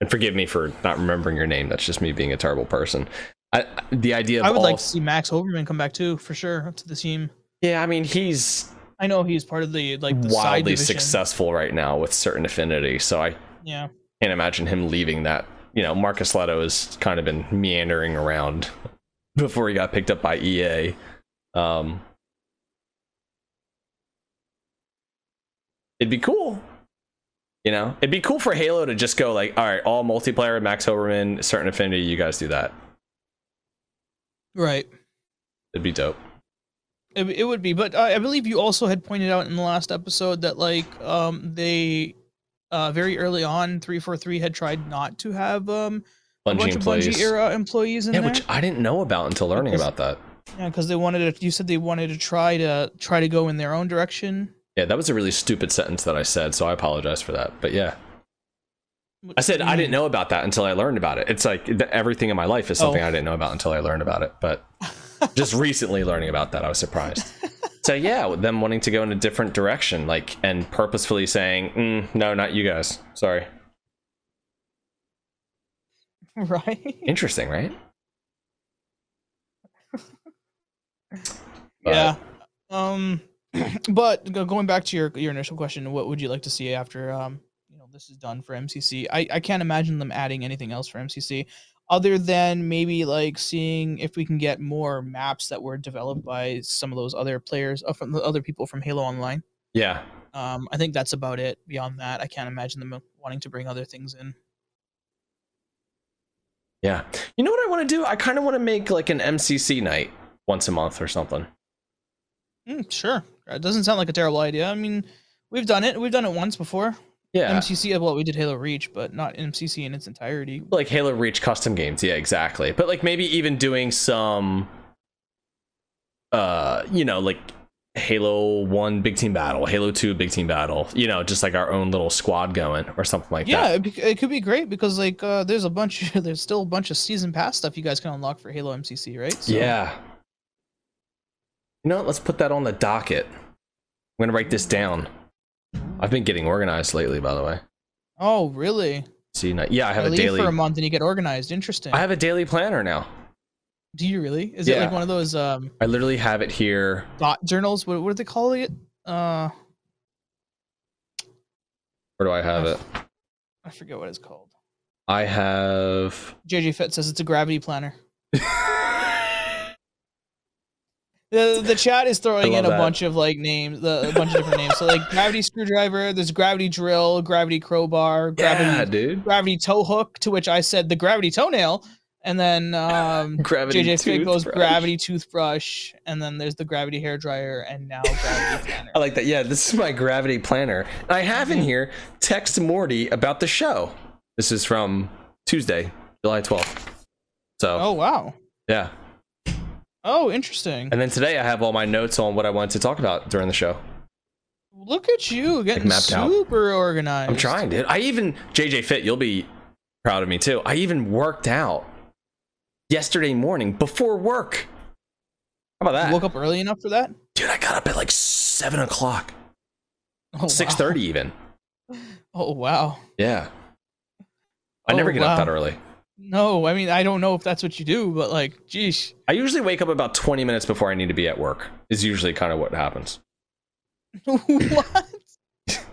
and forgive me for not remembering your name. That's just me being a terrible person. I, the idea of I would all, like to see Max Hoberman come back too, for sure, to the team. yeah, I mean he's I know he's part of the like the wildly successful right now with certain affinity, so I Yeah, can't imagine him leaving that. You know, Marcus Lehto has kind of been meandering around before he got picked up by EA. Um, it'd be cool. You know, it'd be cool for Halo to just go like, all right, all multiplayer, Max Hoberman, certain affinity, you guys do that. right. It'd be dope. It, it would be, but uh, I believe you also had pointed out in the last episode that like um they uh very early on 343 had tried not to have um a bunch employees. of Bungie era employees in yeah, there. which I didn't know about until learning about that. yeah, because they wanted to. You said they wanted to try to try to go in their own direction. Yeah, that was a really stupid sentence that I said, so I apologize for that. But yeah. I said I didn't know about that until I learned about it. It's like th- everything in my life is something Oh. I didn't know about until I learned about it. But just recently learning about that, I was surprised. So yeah, them wanting to go in a different direction, like and purposefully saying, mm, "No, not you guys. Sorry." right. Interesting, right? yeah. Um, but going back to your your initial question, what would you like to see after um you know this is done for MCC. I I can't imagine them adding anything else for MCC other than maybe like seeing if we can get more maps that were developed by some of those other players uh, from the other people from Halo Online. Yeah. Um, I think that's about it. Beyond that, I can't imagine them wanting to bring other things in. Yeah. You know what I want to do? I kind of want to make like an MCC night once a month or something. Mm, sure. It doesn't sound like a terrible idea. I mean, we've done it. We've done it once before. Yeah. MCC, well, we did Halo Reach, but not MCC in its entirety. Like Halo Reach custom games. Yeah, exactly. But like maybe even doing some, uh, you know, like Halo 1 big team battle, Halo 2 big team battle, you know, just like our own little squad going or something like yeah, that. Yeah, it, could be great because like uh there's a bunch there's still a bunch of season pass stuff you guys can unlock for Halo MCC, right? So. Yeah. You know what? Let's put that on the docket. I'm going to write this down. I've been getting organized lately, by the way. Oh, really? See, yeah, I have I a daily for a month and you get organized. Interesting. I have a daily planner now. Do you really? Is yeah. it like one of those? um I literally have it here. Thought journals. What, what are they call it? Uh, where do I have I it? I forget what it's called. I have. JJ Fit says it's a gravity planner. the the chat is throwing in a that. bunch of like names, the, a bunch of different names. So like gravity screwdriver, there's gravity drill, gravity crowbar, gravity yeah, dude. gravity toe hook. To which I said the gravity toenail, and then um, gravity JJ Fit goes gravity toothbrush, and then there's the gravity hair dryer, and now gravity planner. I like that. Yeah, this is my gravity planner. I have in here text Morty about the show. This is from Tuesday, July 12th. So. Oh wow. Yeah. Oh, interesting. And then today I have all my notes on what I wanted to talk about during the show. Look at you getting like super out. organized. I'm trying, dude. I even JJ Fit, you'll be proud of me too. I even worked out yesterday morning before work. How about that? You woke up early enough for that? Dude, I got up at like seven o'clock. Oh, Six thirty wow. even. Oh wow. Yeah. I oh, never get wow. up that early. No, I mean I don't know if that's what you do, but like, geez. I usually wake up about 20 minutes before I need to be at work. Is usually kind of what happens. what?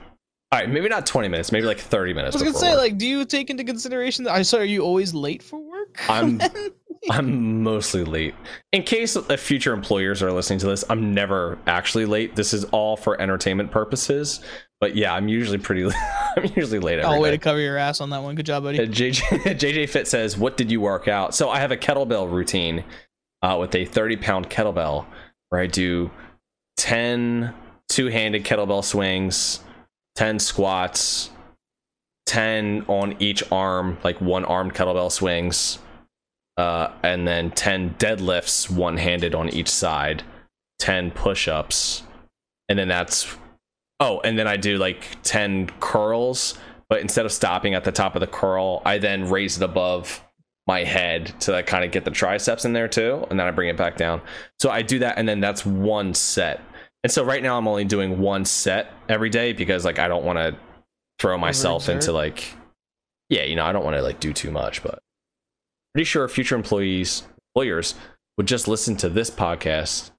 All right, maybe not 20 minutes, maybe like 30 minutes. I was gonna say, work. like, do you take into consideration that I saw are you always late for work? I'm I'm mostly late. In case future employers are listening to this, I'm never actually late. This is all for entertainment purposes. But yeah, I'm usually pretty. I'm usually late. Every oh, way to cover your ass on that one. Good job, buddy. JJ, JJ Fit says, "What did you work out?" So I have a kettlebell routine uh, with a 30 pound kettlebell where I do 10 two handed kettlebell swings, 10 squats, 10 on each arm, like one armed kettlebell swings, uh, and then 10 deadlifts, one handed on each side, 10 push ups, and then that's Oh, and then I do like 10 curls, but instead of stopping at the top of the curl, I then raise it above my head to like kind of get the triceps in there too, and then I bring it back down. So I do that, and then that's one set. And so right now I'm only doing one set every day because like I don't want to throw myself into like, yeah, you know, I don't want to like do too much, but pretty sure future employees, employers would just listen to this podcast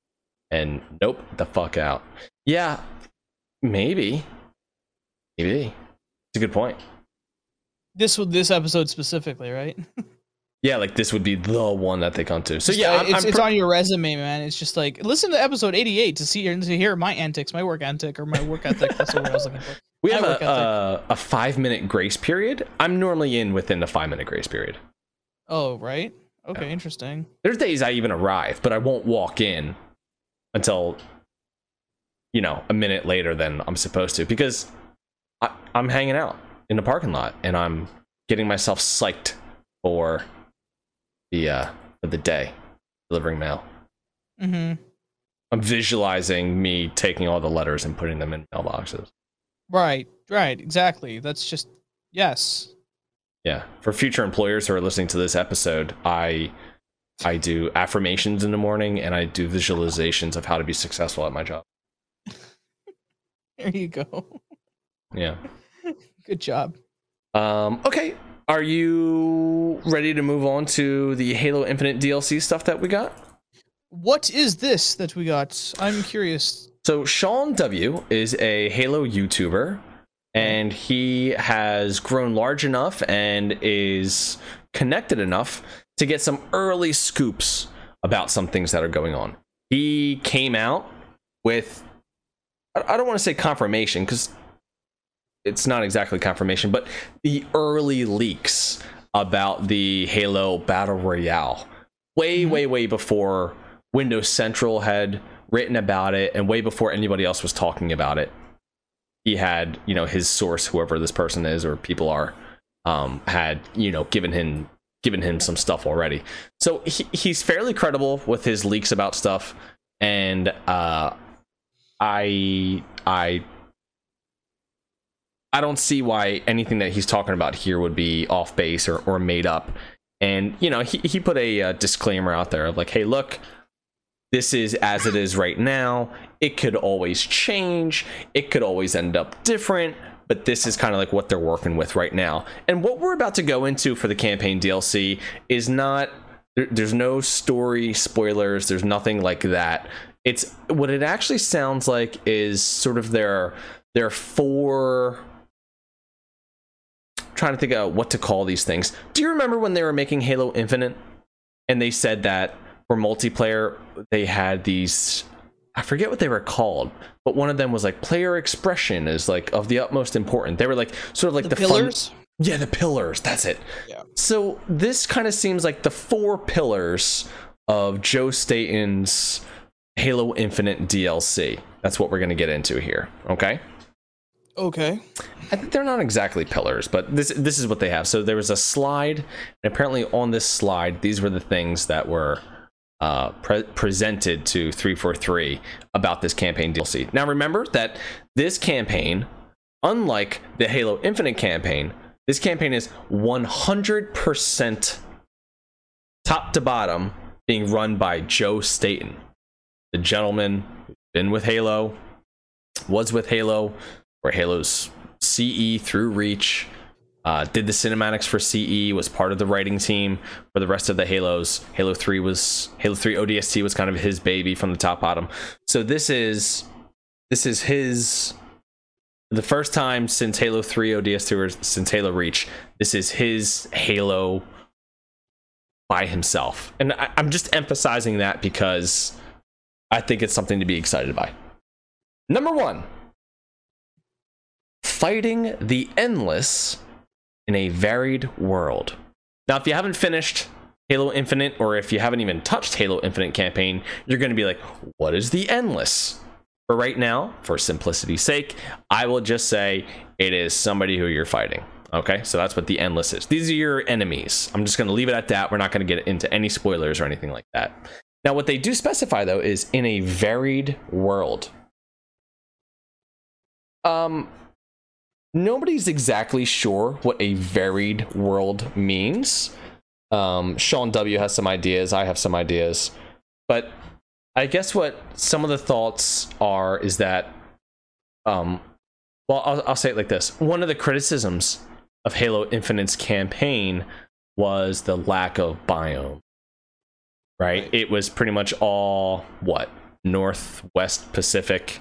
and nope, the fuck out. Yeah, Maybe. Maybe. It's a good point. This would this episode specifically, right? yeah, like this would be the one that they come to. So yeah, I'm, it's, I'm it's on your resume, man. It's just like listen to episode 88 to see to hear my antics, my work ethic, or my work ethic. That's what I was looking for. We have a, uh, a five minute grace period. I'm normally in within the five minute grace period. Oh, right. Okay, yeah. interesting. There's days I even arrive, but I won't walk in until you know, a minute later than I'm supposed to because I, am hanging out in the parking lot and I'm getting myself psyched for the uh for the day delivering mail. Mm-hmm. I'm visualizing me taking all the letters and putting them in mailboxes. Right, right, exactly. That's just yes. Yeah. For future employers who are listening to this episode, I I do affirmations in the morning and I do visualizations of how to be successful at my job. There you go. Yeah. Good job. Um, okay. Are you ready to move on to the Halo Infinite DLC stuff that we got? What is this that we got? I'm curious. So Sean W is a Halo YouTuber and he has grown large enough and is connected enough to get some early scoops about some things that are going on. He came out with, I don't want to say confirmation because it's not exactly confirmation, but the early leaks about the Halo Battle Royale. Way, mm-hmm. way, way before Windows Central had written about it and way before anybody else was talking about it. He had, you know, his source, whoever this person is or people are, um, had, you know, given him given him some stuff already. So he, he's fairly credible with his leaks about stuff. And uh I I I don't see why anything that he's talking about here would be off base or, or made up. And, you know, he, he put a uh, disclaimer out there of like, hey, look, this is as it is right now. It could always change, it could always end up different, but this is kind of like what they're working with right now. And what we're about to go into for the campaign DLC is not, there, there's no story spoilers, there's nothing like that. It's what it actually sounds like is sort of their their four trying to think of what to call these things. Do you remember when they were making Halo Infinite and they said that for multiplayer they had these I forget what they were called, but one of them was like player expression is like of the utmost importance. They were like sort of like the, the pillars. Fun- yeah, the pillars. That's it. Yeah. So this kind of seems like the four pillars of Joe Staten's Halo Infinite DLC. That's what we're going to get into here. Okay. Okay. I think they're not exactly pillars, but this this is what they have. So there was a slide, and apparently on this slide, these were the things that were uh, pre- presented to 343 about this campaign DLC. Now remember that this campaign, unlike the Halo Infinite campaign, this campaign is 100% top to bottom being run by Joe Staten, the gentleman who's been with Halo, was with Halo, or Halo's CE through Reach. Uh, did the cinematics for CE, was part of the writing team for the rest of the Halos. Halo 3 was Halo 3 ODST was kind of his baby from the top bottom. So this is this is his the first time since Halo 3 ODST or since Halo Reach. This is his Halo by himself. And I, I'm just emphasizing that because I think it's something to be excited by. Number one, fighting the endless in a varied world. Now, if you haven't finished Halo Infinite, or if you haven't even touched Halo Infinite campaign, you're going to be like, what is the endless? But right now, for simplicity's sake, I will just say it is somebody who you're fighting. Okay, so that's what the endless is. These are your enemies. I'm just going to leave it at that. We're not going to get into any spoilers or anything like that. Now, what they do specify though is in a varied world. Um, nobody's exactly sure what a varied world means. Um, Sean W has some ideas. I have some ideas, but I guess what some of the thoughts are is that, um, well, I'll, I'll say it like this: one of the criticisms of Halo Infinite's campaign was the lack of biome. Right? right. It was pretty much all what northwest Pacific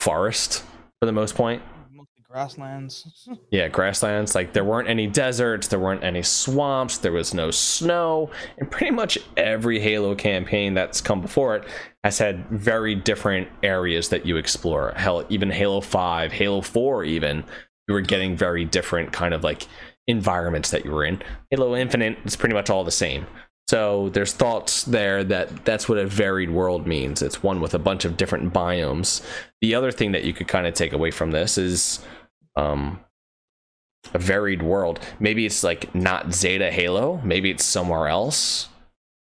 forest for the most point Mostly grasslands. yeah, grasslands. Like there weren't any deserts, there weren't any swamps, there was no snow, and pretty much every Halo campaign that's come before it has had very different areas that you explore. Hell, even Halo 5, Halo 4 even, you were getting very different kind of like environments that you were in. Halo Infinite is pretty much all the same. So there's thoughts there that that's what a varied world means. It's one with a bunch of different biomes. The other thing that you could kind of take away from this is um, a varied world. Maybe it's like not Zeta Halo. Maybe it's somewhere else.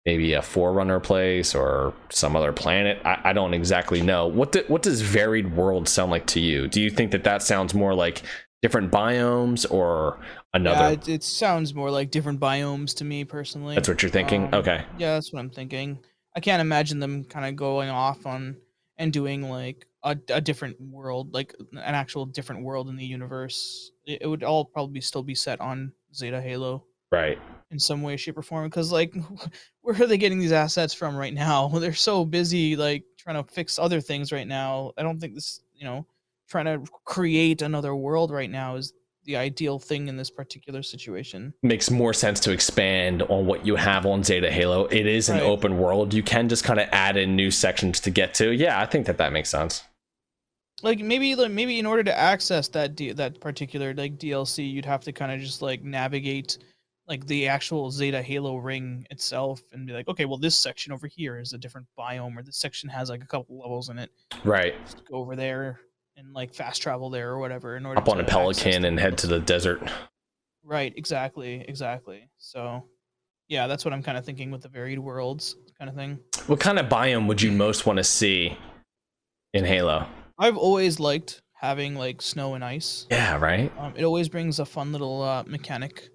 Maybe a Forerunner place or some other planet. I, I don't exactly know. What do, what does varied world sound like to you? Do you think that that sounds more like different biomes or another? Yeah, it, it sounds more like different biomes to me personally. That's what you're thinking. Um, okay. Yeah, that's what I'm thinking. I can't imagine them kind of going off on and doing like a, a different world, like an actual different world in the universe. It, it would all probably still be set on Zeta Halo, right? In some way, shape, or form. Because like, where are they getting these assets from right now? They're so busy like trying to fix other things right now. I don't think this, you know, trying to create another world right now is the ideal thing in this particular situation. Makes more sense to expand on what you have on Zeta Halo. It is an Right. open world. You can just kind of add in new sections to get to. Yeah, I think that that makes sense. Like maybe like maybe in order to access that D- that particular like DLC, you'd have to kind of just like navigate like the actual Zeta Halo ring itself and be like, okay, well this section over here is a different biome or this section has like a couple levels in it. Right. Just go over there and like fast travel there or whatever in order Up on a pelican and head to the desert. Right, exactly, exactly. So, yeah, that's what I'm kind of thinking with the varied worlds kind of thing. What kind of biome would you most want to see in Halo? I've always liked having like snow and ice. Yeah, right? Um, it always brings a fun little uh, mechanic.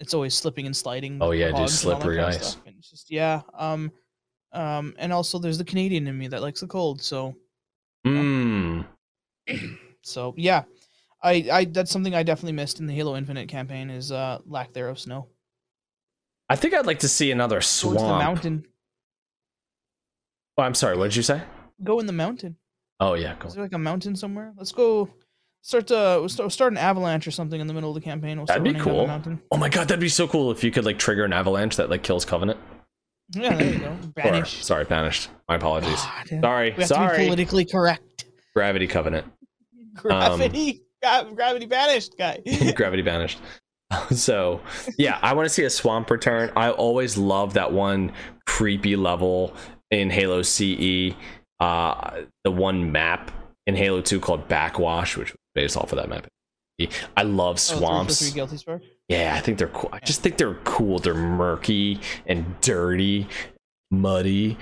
It's always slipping and sliding. Oh, yeah, just hogs and all that slippery kind of ice. Just yeah. Um, um, and also there's the Canadian in me that likes the cold. So, Mmm. So yeah, I, I that's something I definitely missed in the Halo Infinite campaign is uh lack there of snow. I think I'd like to see another Go into the swamp. mountain. Oh, I'm sorry. What did you say? Go in the mountain. Oh, yeah. Go. Is there like a mountain somewhere? Let's go start to we'll start, start an avalanche or something in the middle of the campaign. We'll That'd be cool. mountain. Oh my god, that'd be so cool if you could like trigger an avalanche that like kills Covenant. Yeah, there you go. Or, sorry, banished. My apologies. God, Sorry, we have to be sorry. politically correct. Gravity Covenant. Gravity, gra- gravity banished guy. Gravity banished. So yeah, I want to see a swamp return. I always love that one creepy level in Halo CE. Uh, the one map in Halo 2 called Backwash, which was based off of that map. I love Oh, three swamps. three. Yeah, I think they're cool. I just think they're cool. They're murky and dirty, muddy,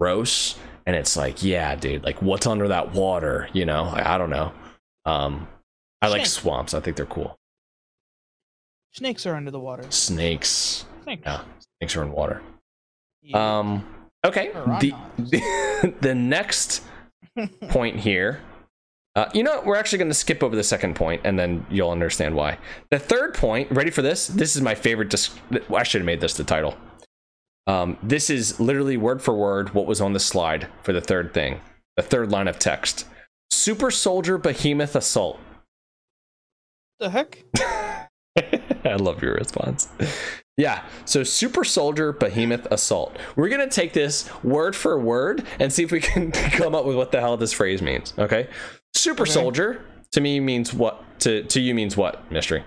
gross, and it's like, yeah, dude, like what's under that water? You know, like, I don't know. Um, I like swamps. I think they're cool. Snakes are under the water. Snakes. Snakes. Yeah, snakes are in water. Yeah. Um, okay. The, the the next point here. Uh, you know what? We're actually going to skip over the second point, and then you'll understand why. The third point. Ready for this? This is my favorite. Dis- I should have made this the title. Um, this is literally word for word what was on the slide for the third thing. The third line of text. Super Soldier Behemoth Assault. the heck? I love your response. Yeah, so Super Soldier Behemoth Assault. We're gonna take this word for word and see if we can come up with what the hell this phrase means. Okay, Super Okay. Soldier to me means what? To to you means what? Mystery.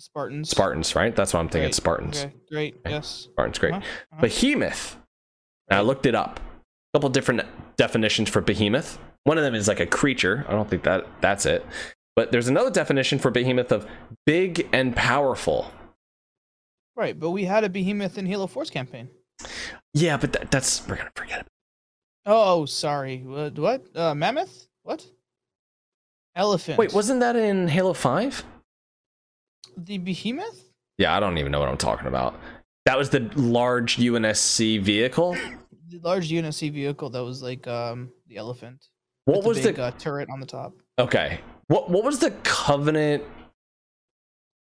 Spartans. Spartans, right? That's what I'm thinking. Right, Spartans. Okay, great. Yes. Spartans, great. Uh-huh, uh-huh. Behemoth. I looked it up. A couple different definitions for behemoth. One of them is like a creature. I don't think that that's it. But there's another definition for behemoth of big and powerful. Right, but we had a behemoth in Halo Four's campaign. Yeah, but that, that's we're gonna forget it. Oh, sorry. What? What? Uh, mammoth? What? Elephant. Wait, wasn't that in Halo Five? The behemoth? Yeah, I don't even know what I'm talking about. That was the large UNSC vehicle. The large UNSC vehicle that was like um the elephant. What with the was big, the uh, turret on the top? okay? What what was the Covenant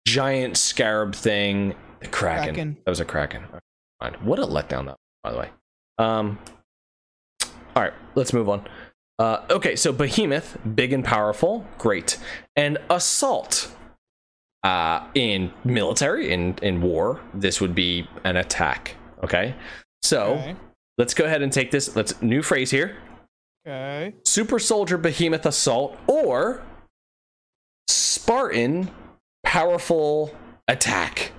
giant scarab thing? The Kraken. Kraken. That was a Kraken. Fine. What a letdown that, was, by the way. Um. All right, let's move on. Uh, okay, so Behemoth, big and powerful, great, and Assault. Uh, in military, in in war, this would be an attack. Okay, so Okay. let's go ahead and take this. Let's new phrase here: Okay. Super Soldier Behemoth Assault or Spartan Powerful Attack.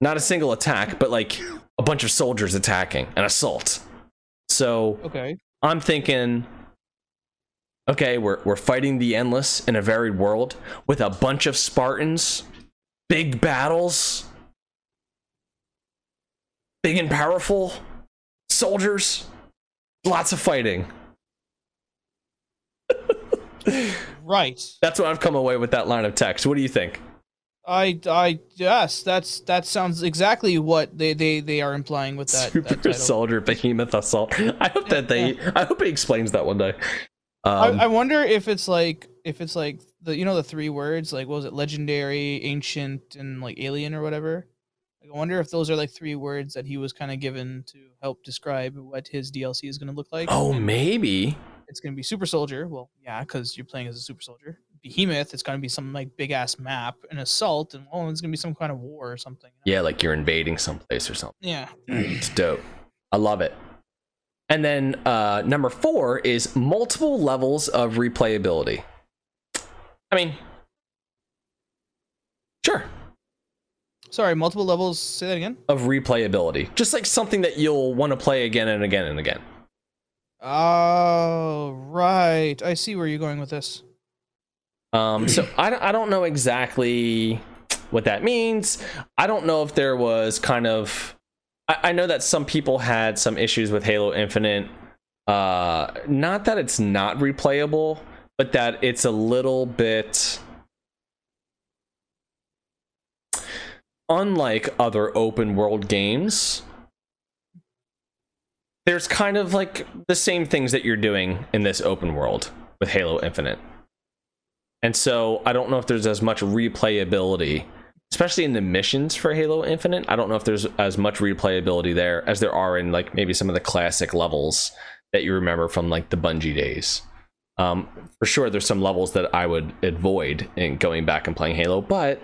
Not a single attack, but like a bunch of soldiers attacking, an assault. So Okay. I'm thinking, okay, we're we're fighting the endless in a varied world with a bunch of Spartans, big battles, big and powerful soldiers, lots of fighting. Right. That's what I've come away with that line of text. What do you think? I I yes, that's that sounds exactly what they they they are implying with that, Super that. Soldier Behemoth Assault. I hope that they. I hope he explains that one day. Um, I, I wonder if it's like if it's like the you know the three words like what was it legendary, ancient, and like alien or whatever. Like, I wonder if those are like three words that he was kind of given to help describe what his DLC is going to look like. oh, maybe. it's gonna be Super Soldier. Well, yeah, because you're playing as a Super Soldier. Behemoth, it's gonna be some like big ass map. An Assault, and oh, it's gonna be some kind of war or something. you know? Yeah, like you're invading someplace or something. Yeah. It's dope. I love it. And then uh, number four is multiple levels of replayability. I mean, sure, Sorry, multiple levels. Say that again. of replayability. Just like something that you'll want to play again and again and again. Oh, right. I see where you're going with this. Um, so I, I don't know exactly what that means. I don't know if there was kind of. I, I know that some people had some issues with Halo Infinite. Uh, not that it's not replayable, but that it's a little bit. Unlike other open world games, there's kind of like the same things that you're doing in this open world with Halo Infinite. And so I don't know if there's as much replayability, especially in the missions for Halo Infinite. I don't know if there's as much replayability there as there are in like maybe some of the classic levels that you remember from like the Bungie days. Um, for sure, there's some levels that I would avoid in going back and playing Halo. But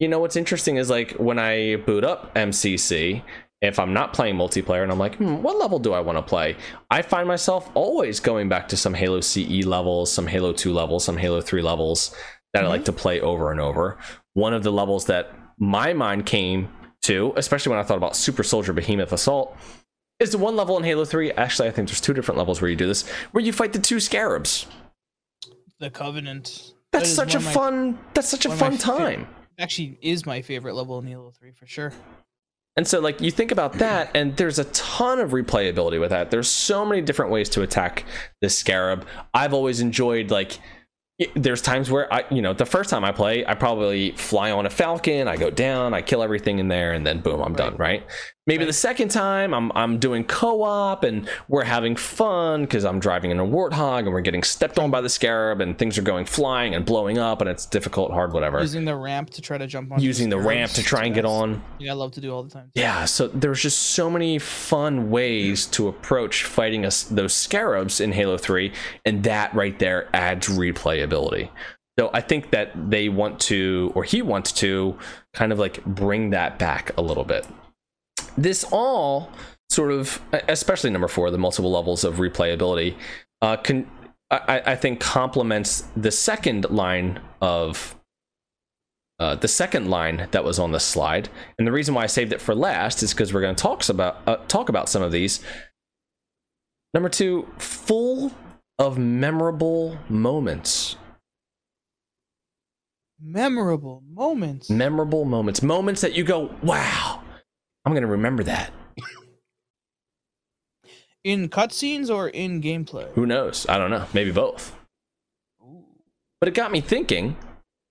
you know what's interesting is like when I boot up MCC, if I'm not playing multiplayer and I'm like, hmm, what level do I want to play? I find myself always going back to some Halo CE levels, some Halo 2 levels, some Halo 3 levels that I like to play over and over. One of the levels that my mind came to, especially when I thought about Super Soldier Behemoth Assault, is the one level in Halo 3. Actually, I think there's two different levels where you do this, where you fight the two scarabs. The Covenant. That's is such a my- fun that's such a one of my fun fa- time. Actually, is my favorite level in Halo Three for sure. And so, like, you think about that, and there's a ton of replayability with that. There's so many different ways to attack this scarab. I've always enjoyed, like, there's times where I, you know, the first time I play, I probably fly on a falcon, I go down, I kill everything in there, and then boom, I'm done, right? Maybe Right. the second time I'm I'm doing co-op and we're having fun because I'm driving in a warthog and we're getting stepped on by the scarab and things are going flying and blowing up and it's difficult, hard, whatever. Using the ramp to try to jump on. Using the ramp to try and get on. Yeah, I love to do all the time. Yeah, so there's just so many fun ways to approach fighting us those scarabs in Halo 3, and that right there adds replayability. So I think that they want to, or he wants to, kind of like bring that back a little bit. This all sort of, especially number four, the multiple levels of replayability, uh, can I, I think complements the second line of uh, the second line that was on the slide. And the reason why I saved it for last is because we're going to talk about uh, talk about some of these. Number two, full of memorable moments. Memorable moments. Memorable moments. Moments that you go, wow, I'm going to remember that. in cutscenes or in gameplay? Who knows? I don't know. Maybe both. Ooh. But it got me thinking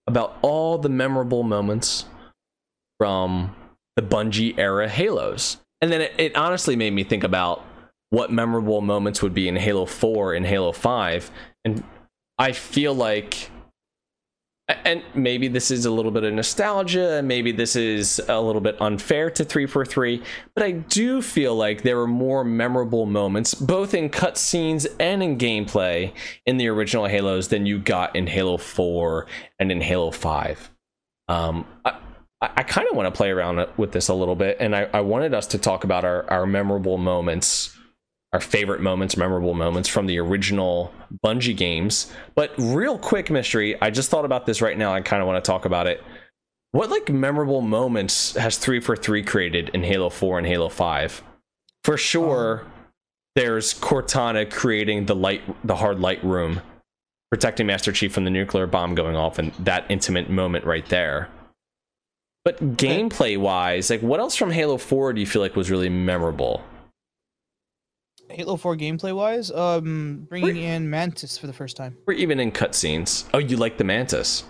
about all the memorable moments from the Bungie era Halos. And then it, it honestly made me think about what memorable moments would be in Halo 4 and Halo 5. And I feel like and maybe this is a little bit of nostalgia, maybe this is a little bit unfair to 343, but I do feel like there were more memorable moments, both in cutscenes and in gameplay, in the original Halos than you got in Halo 4 and in Halo 5. Um, I, I kind of want to play around with this a little bit, and I, I wanted us to talk about our, our memorable moments our favorite moments, memorable moments from the original Bungie games. But real quick, mystery, I just thought about this right now. I kind of want to talk about it. What like memorable moments has three for three created in Halo 4 and Halo 5? For sure, um. there's Cortana creating the light the hard light room, protecting Master Chief from the nuclear bomb going off and that intimate moment right there. But gameplay wise, like what else from Halo 4 do you feel like was really memorable? Halo 4 gameplay wise, um, bringing in Mantis for the first time. Or even in cutscenes. Oh, you like the Mantis?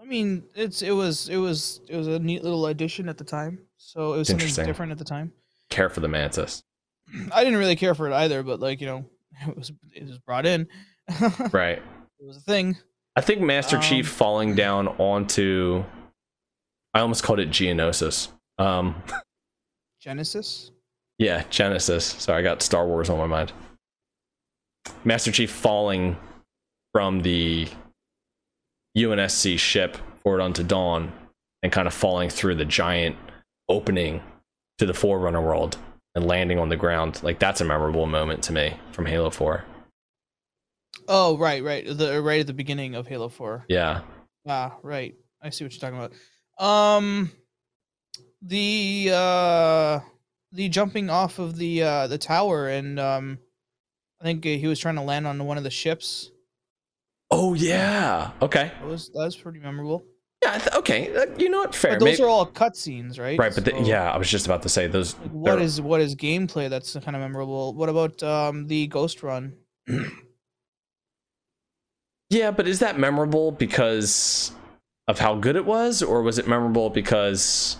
I mean, it's it was it was it was a neat little addition at the time, so it was something different at the time. Care for the Mantis. I didn't really care for it either, but like you know, it was it was brought in. Right. It was a thing. I think Master Um, Chief falling down onto I almost called it Geonosis. Um Genesis. Yeah, Genesis. Sorry, I got Star Wars on my mind. Master Chief falling from the UNSC ship Forward Unto Dawn and kind of falling through the giant opening to the Forerunner world and landing on the ground. Like that's a memorable moment to me from Halo 4. Oh, right, right. The right at the beginning of Halo 4. Yeah. Ah, right. I see what you're talking about. Um the uh the jumping off of the uh the tower and um I think he was trying to land on one of the ships. Oh yeah. Okay. That was that was pretty memorable. Yeah. Th- okay. Uh, you know what? Fair. But those Maybe- are all cutscenes, right? right. But the, yeah, I was just about to say those. like, what they're- is what is gameplay that's kind of memorable? What about um the Ghost Run? Yeah, but is that memorable because of how good it was, or was it memorable because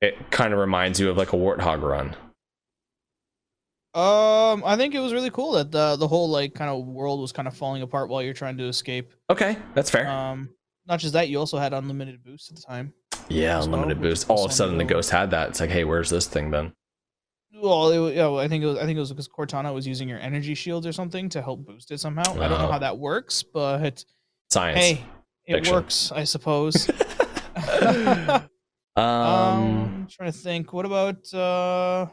it kind of reminds you of like a warthog run? Um, I think it was really cool that the the whole like kind of world was kind of falling apart while you're trying to escape. Okay, that's fair. Um, not just that, you also had unlimited boost at the time. yeah, well, unlimited boost. All of a sudden, the ghost had that. It's like, hey, where's this thing then? Well, it, yeah, well, I think it was. I think it was because Cortana was using your energy shields or something to help boost it somehow. I don't know Oh. how that works, but Science. hey, it Fiction. works, I suppose. um, um, trying to think. What about uh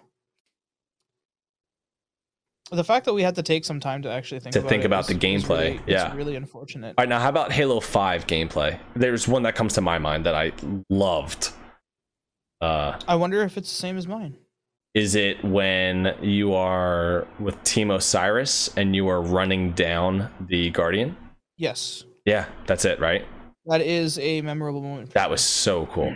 the fact that we had to take some time to actually think To about think about was- the gameplay, really- it's yeah. really unfortunate. All right, now how about Halo 5 gameplay? There's one that comes to my mind that I loved. Uh, I wonder if it's the same as mine. is it when you are with Team Osiris and you are running down the Guardian? Yes, Yeah, that's it, right? that is a memorable moment. That was so cool.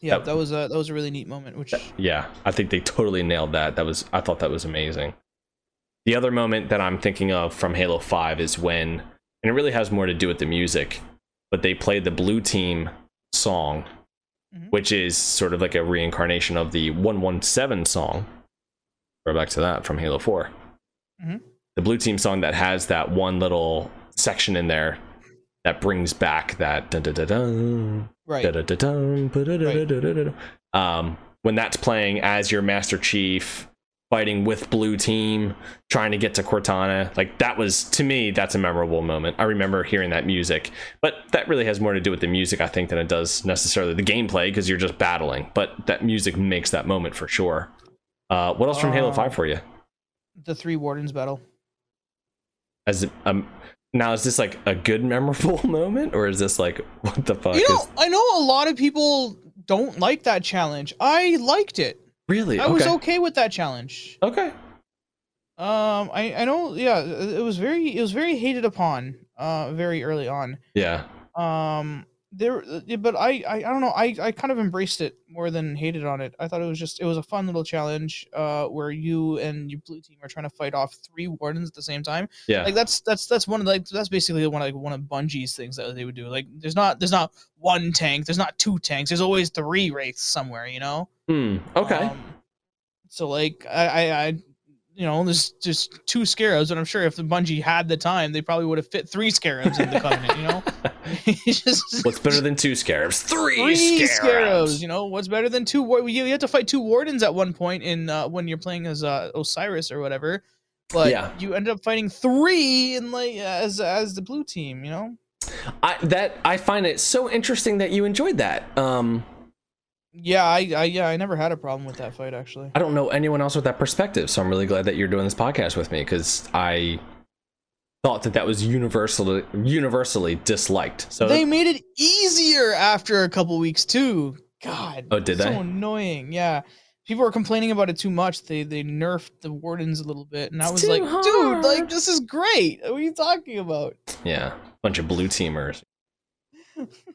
Yeah, that- that was a that was a really neat moment. Which Yeah, I think they totally nailed that. That was I thought that was amazing. The other moment that I'm thinking of from Halo 5 is when and it really has more to do with the music, but they played the Blue Team song, Mhm. which is sort of like a reincarnation of the 117 song. Go back to that from Halo 4. Mhm. The Blue Team song that has that one little section in there that brings back that dun dun dun dun right, Um, when that's playing as your Master Chief fighting with Blue Team, trying to get to Cortana, like that was to me that's a memorable moment. I remember hearing that music, but that really has more to do with the music I think than it does necessarily the gameplay because you're just battling. But that music makes that moment for sure. Uh, what else from Halo Um, Five for you? the three wardens battle. As um, now is this like a good memorable moment or is this like what the fuck? You know. I know a lot of people don't like that challenge. I liked it. Really? I was okay with that challenge. okay. Um, I I know. Yeah, it was very it was very hated upon. Uh, very early on. Yeah. Um, there, uh, but I, I I don't know. I I kind of embraced it more than hated on it. I thought it was just it was a fun little challenge. Uh, where you and your blue team are trying to fight off three wardens at the same time. Yeah. Like that's that's that's one of like that's basically one of like one of Bungie's things that they would do. Like there's not there's not one tank, there's not two tanks, there's always three wraiths somewhere. You know. Hmm. Okay. Um, so like I, I, I, you know, there's just two scarabs, and I'm sure if the Bungie had the time, they probably would have fit three scarabs in the covenant. You know, It's just What's better than two scarabs? Three, three scarabs. scarabs. You know, what's better than two? War- you, you have to fight two wardens at one point in uh, when you're playing as uh, Osiris or whatever. But Yeah. you end up fighting three in like as as the blue team. You know. I that I find it so interesting that you enjoyed that. Um, Yeah, I, I yeah I never had a problem with that fight actually. I don't know anyone else with that perspective, so I'm really glad that you're doing this podcast with me because I thought that that was universally universally disliked. So they made it easier after a couple weeks too. God. Oh, did so they? So annoying. Yeah. People were complaining about it too much. They they nerfed the wardens a little bit, and I was like, hard. dude, like this is great. What are you talking about? yeah, bunch of blue teamers.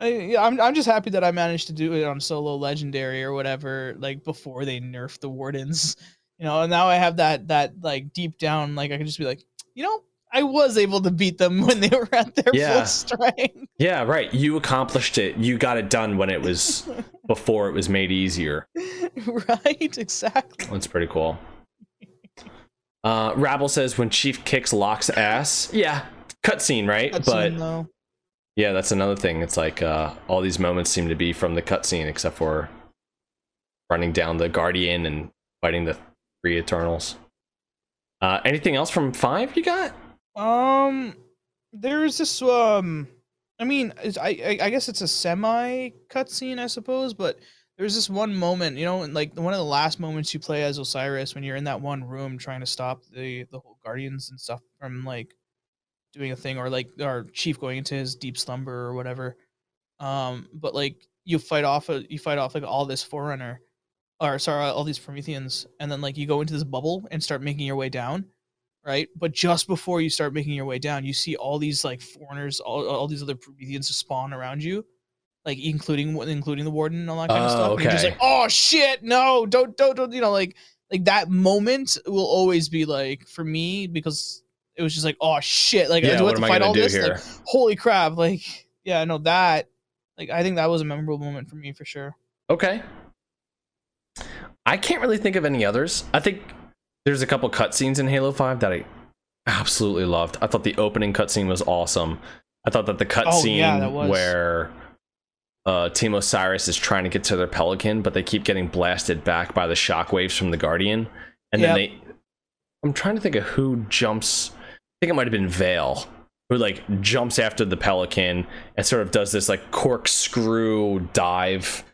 I, yeah, I'm I'm just happy that I managed to do it on solo legendary or whatever, like before they nerfed the wardens. You know, and now I have that that like deep down, like I can just be like, you know, I was able to beat them when they were at their Yeah. full strength. Yeah, right. You accomplished it. You got it done when it was before it was made easier. right? Exactly. That's pretty cool. Uh, Rabble says when Chief kicks Locke's ass. Yeah, cutscene, right? Cutscene, but though. Yeah, that's another thing. It's like uh, all these moments seem to be from the cutscene, except for running down the Guardian and fighting the three Eternals. Uh, anything else from five you got? Um, there's this um, I mean, I I guess it's a semi cutscene, I suppose, but there's this one moment, you know, like one of the last moments you play as Osiris when you're in that one room trying to stop the the whole guardians and stuff from like doing a thing or like our chief going into his deep slumber or whatever. Um, but like you fight off a you fight off like all this forerunner or sorry, all these Prometheans, and then like you go into this bubble and start making your way down, right? But just before you start making your way down, you see all these like forerunners, all, all these other Prometheans spawn around you, like including including the warden and all that kind of Oh, stuff. And you're just like, oh shit, no, don't don't don't, you know, like like that moment will always be like for me because it was just like, oh shit, like I Yeah, do what have to I fight all this, here? like holy crap, like yeah, no that, like I think that was a memorable moment for me for sure. Okay. I can't really think of any others. I think there's a couple cutscenes in Halo 5 that I absolutely loved. I thought the opening cutscene was awesome. I thought that the Oh, cutscene yeah, where uh, Team Osiris is trying to get to their Pelican, but they keep getting blasted back by the shockwaves from the Guardian. And then they. I'm trying to think of who jumps. I think it might have been Vale, who like jumps after the Pelican and sort of does this like corkscrew dive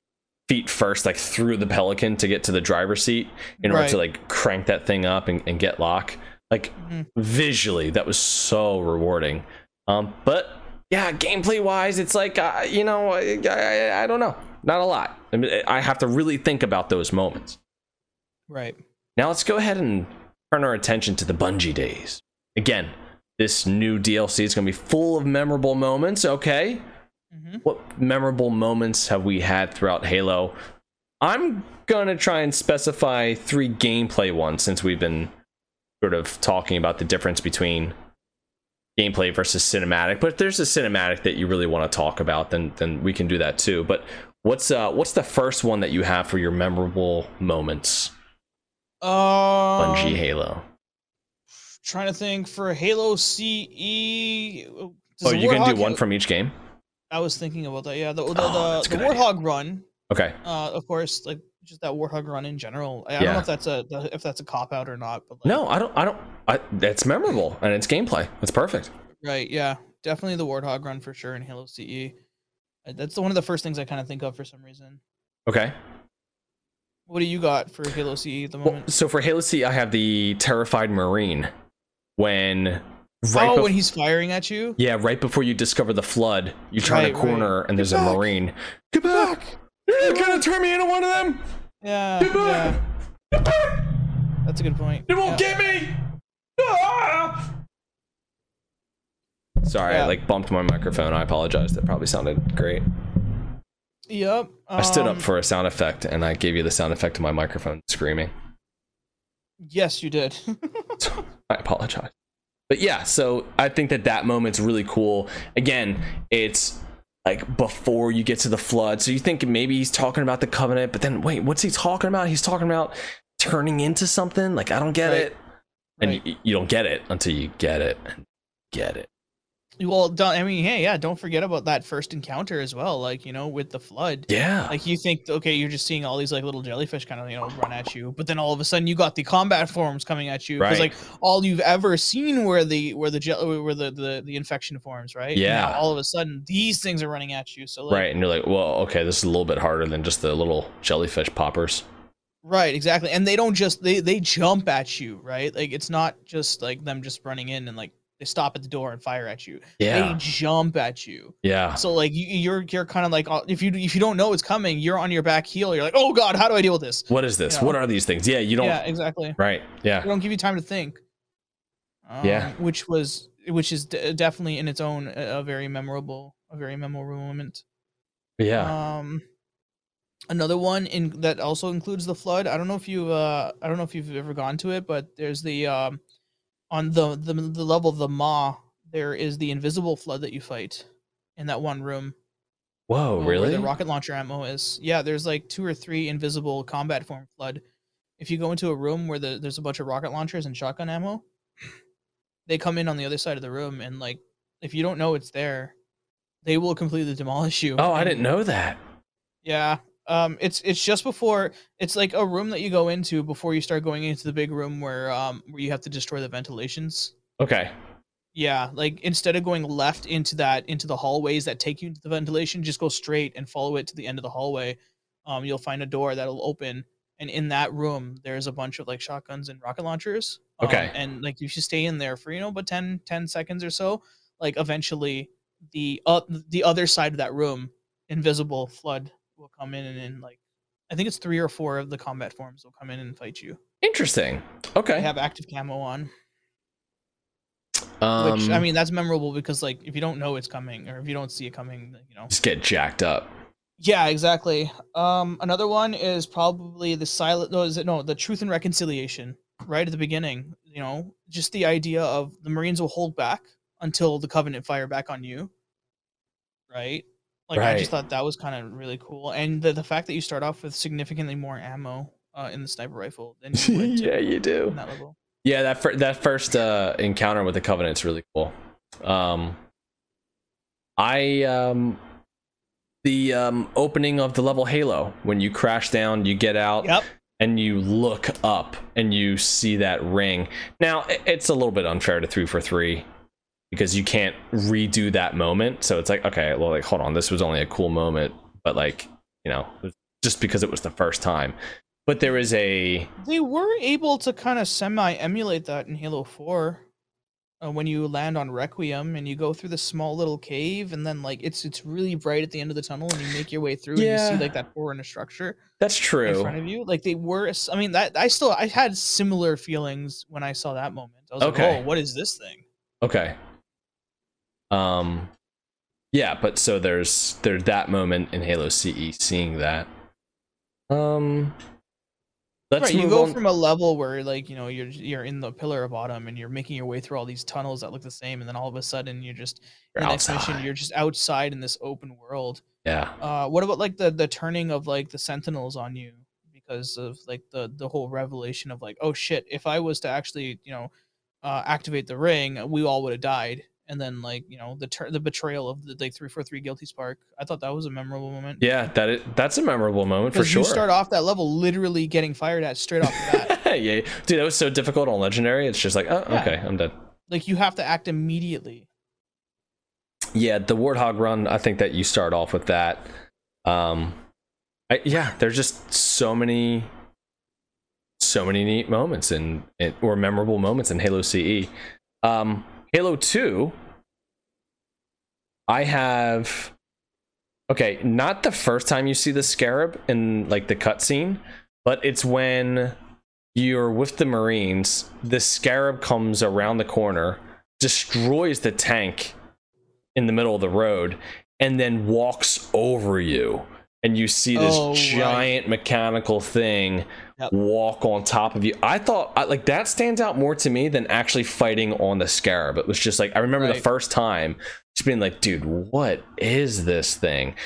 feet first like through the pelican to get to the driver's seat in order to like crank that thing up and, and get lock like Mhm. visually that was so rewarding um but yeah gameplay wise it's like uh, you know I, I, I don't know not a lot I, mean, I have to really think about those moments Right. now let's go ahead and turn our attention to the Bungie days. Again, this new DLC is going to be full of memorable moments, okay? hmm What memorable moments have we had throughout Halo? I'm going to try and specify three gameplay ones since we've been sort of talking about the difference between gameplay versus cinematic. But if there's a cinematic that you really want to talk about, then then we can do that too. But what's uh what's the first one that you have for your memorable moments? Um, Bungie Halo. Trying to think for Halo CE. does Oh, you can do one from each game. I was thinking about that. Yeah, the the, Oh, the, the idea. Warthog run. Okay. Uh, of course, like just that Warthog run in general. I, I don't know if that's a if that's a cop out or not. But like, No, I don't. I don't. I, that's memorable and it's gameplay. It's perfect. Right. Yeah. Definitely the Warthog run for sure in Halo CE. That's the, one of the first things I kind of think of for some reason. Okay. What do you got for Halo CE at the Well, moment? so for Halo CE, I have the terrified Marine when right. oh, bef- when he's firing at you. yeah, right before you discover the flood, you turn Right, a right. corner and there's a. Marine. Get back! You're not gonna turn me into one of them. Yeah. Get back! Yeah. Get back! That's a good point. You won't yeah. get me. Ah! Sorry, I like bumped my microphone. I apologize. That probably sounded great. Yep. I stood up um, for a sound effect and I gave you the sound effect of my microphone screaming. Yes, you did. I apologize. But yeah, so I think that that moment's really cool. Again, it's like before you get to the flood. So you think maybe he's talking about the covenant, but then wait, what's he talking about? He's talking about turning into something? Like I don't get Right. it. And Right. you, you don't get it until you get it and get it. Well, don't, I mean, hey, yeah. Don't forget about that first encounter as well. Like you know, with the flood. Yeah. Like you think, okay, you're just seeing all these like little jellyfish kind of you know run at you, but then all of a sudden you got the combat forms coming at you because Right. like all you've ever seen were the where the where the, the the infection forms, right? Yeah. all of a sudden these things are running at you. So like, right. And you're like, well, okay, this is a little bit harder than just the little jellyfish poppers. Right, exactly. And they don't just they they jump at you, right? Like it's not just like them just running in and like they stop at the door and fire at you. Yeah. They jump at you. Yeah. So like you, you're you're kind of like uh, if you if you don't know it's coming, you're on your back heel. You're like, oh god, how do I deal with this? What is this? Yeah. What are these things? Yeah, you don't. Yeah, exactly. Right. Yeah. They don't give you time to think. Um, Yeah. which was which is d- definitely in its own a, a very memorable a very memorable moment. Yeah. Um, another one in that also includes the flood. I don't know if you uh I don't know if you've ever gone to it, but there's the um on the the, the level of the Maw, there is the invisible flood that you fight in that one room. Whoa, um, where really? The rocket launcher ammo is. Yeah, there's like two or three invisible combat form flood. If you go into a room where the, there's a bunch of rocket launchers and shotgun ammo, they come in on the other side of the room and like if you don't know it's there, they will completely demolish you. oh, I didn't know that. yeah, Um, it's it's just before it's like a room that you go into before you start going into the big room where um where you have to destroy the ventilations. Okay. Yeah, like instead of going left into that into the hallways that take you to the ventilation, just go straight and follow it to the end of the hallway. Um, you'll find a door that'll open, and in that room there's a bunch of like shotguns and rocket launchers. Um, Okay. and like you should stay in there for you know but 10, 10 seconds or so. Like eventually the uh, the other side of that room, invisible flood will come in and in like I think it's three or four of the combat forms will come in and fight you. Interesting. They Okay. have active camo on. Um, Which I mean, that's memorable because like if you don't know it's coming or if you don't see it coming, you know. just get jacked up. Yeah, exactly. Um, another one is probably the silent. No, is it no the truth and reconciliation right at the beginning? You know, just the idea of the Marines will hold back until the Covenant fire back on you. Right. Like I just thought that was kind of really cool, and the the fact that you start off with significantly more ammo uh, in the sniper rifle than you would yeah, you in do. that level. Yeah, that fir- that first uh, encounter with the Covenant's really cool. Um, I um, the um, opening of the level Halo when you crash down, you get out, Yep. and you look up and you see that ring. Now it's a little bit unfair to three for three because you can't redo that moment. So it's like, okay, well, like hold on, this was only a cool moment, but like you know, just because it was the first time. But there is a They were able to kind of semi emulate that in Halo 4. Uh, when you land on Requiem and you go through the small little cave, and then like it's it's really bright at the end of the tunnel, and you make your way through, and you see like that forerunner structure that's true. in front of you. Like they were, I mean that I still I had similar feelings when I saw that moment. I was Okay. like, oh, what is this thing? Okay. Um yeah, but so there's there's that moment in Halo CE seeing that. Um let's right, you go on. from a level where like you know you're you're in the pillar of autumn and you're making your way through all these tunnels that look the same, and then all of a sudden you're just You're the next mission you're just outside in this open world. yeah. Uh, what about like the the turning of like the sentinels on you because of like the the whole revelation of like oh shit if I was to actually you know uh, activate the ring we all would have died and then like you know the tur- the betrayal of the like three four three guilty spark I thought that was a memorable moment Yeah, that is, that's a memorable moment for sure. you start off that level literally getting fired at straight off the bat yeah, dude, that was so difficult on legendary. It's just like, oh, Yeah. okay, I'm dead. like you have to act immediately Yeah, the Warthog run. I think that you start off with that. Um, I, yeah, there's just so many, so many neat moments in or memorable moments in Halo CE. Um, Halo Two. I have. Okay, not the first time you see the scarab in like the cutscene, but it's when you're with the Marines. The scarab comes around the corner, destroys the tank in the middle of the road and then walks over you and you see this Oh, right. giant mechanical thing Yep. walk on top of you. I thought I, like that stands out more to me than actually fighting on the scarab. It was just like i remember the first time just being like dude what is this thing?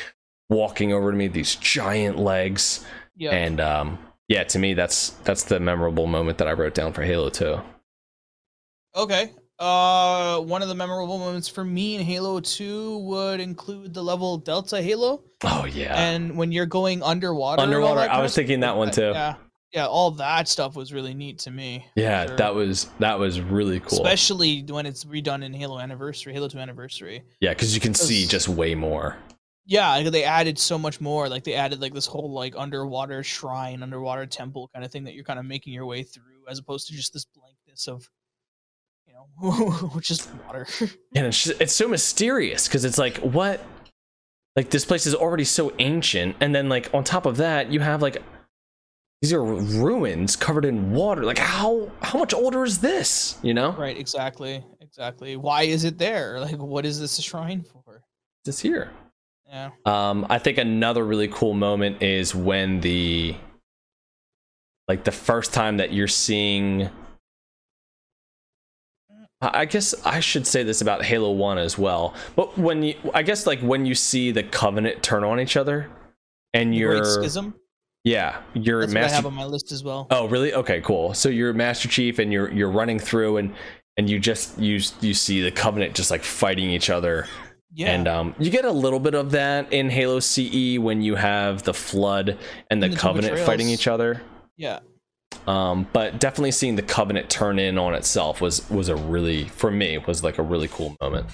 Walking over to me these giant legs. Yeah and um yeah to me that's that's the memorable moment that i wrote down for halo 2 Okay. Uh, one of the memorable moments for me in Halo 2 would include the level Delta Halo, oh yeah. And when you're going underwater. Underwater, I was thinking that one too. Yeah, yeah, all that stuff was really neat to me. Yeah, sure. that was that was really cool. especially when it's redone in Halo Anniversary, Halo 2 Anniversary. yeah, because you can see just way more. Yeah, they added so much more. Like they added like this whole like underwater shrine, underwater temple kind of thing that you're kind of making your way through, as opposed to just this blankness of, you know, just water. And it's just, it's so mysterious because it's like what, like this place is already so ancient, and then like on top of that you have like these are ruins covered in water. Like how how much older is this? You know, right? Exactly. Exactly. Why is it there? Like, what is this a shrine for? it's here. Yeah. Um, I think another really cool moment is when the like the first time that you're seeing I guess I should say this about Halo 1 as well. But when you I guess like when you see the Covenant turn on each other and you're Schism. Yeah, you're That's what I have on my list as well. Oh, really? Okay, cool. So you're Master Chief and you're you're running through and and you just you you see the Covenant just like fighting each other Yeah. And um, you get a little bit of that in Halo CE when you have the Flood and the, And the Covenant fighting each other. yeah. Um, but definitely seeing the Covenant turn in on itself was was a really for me was like a really cool moment.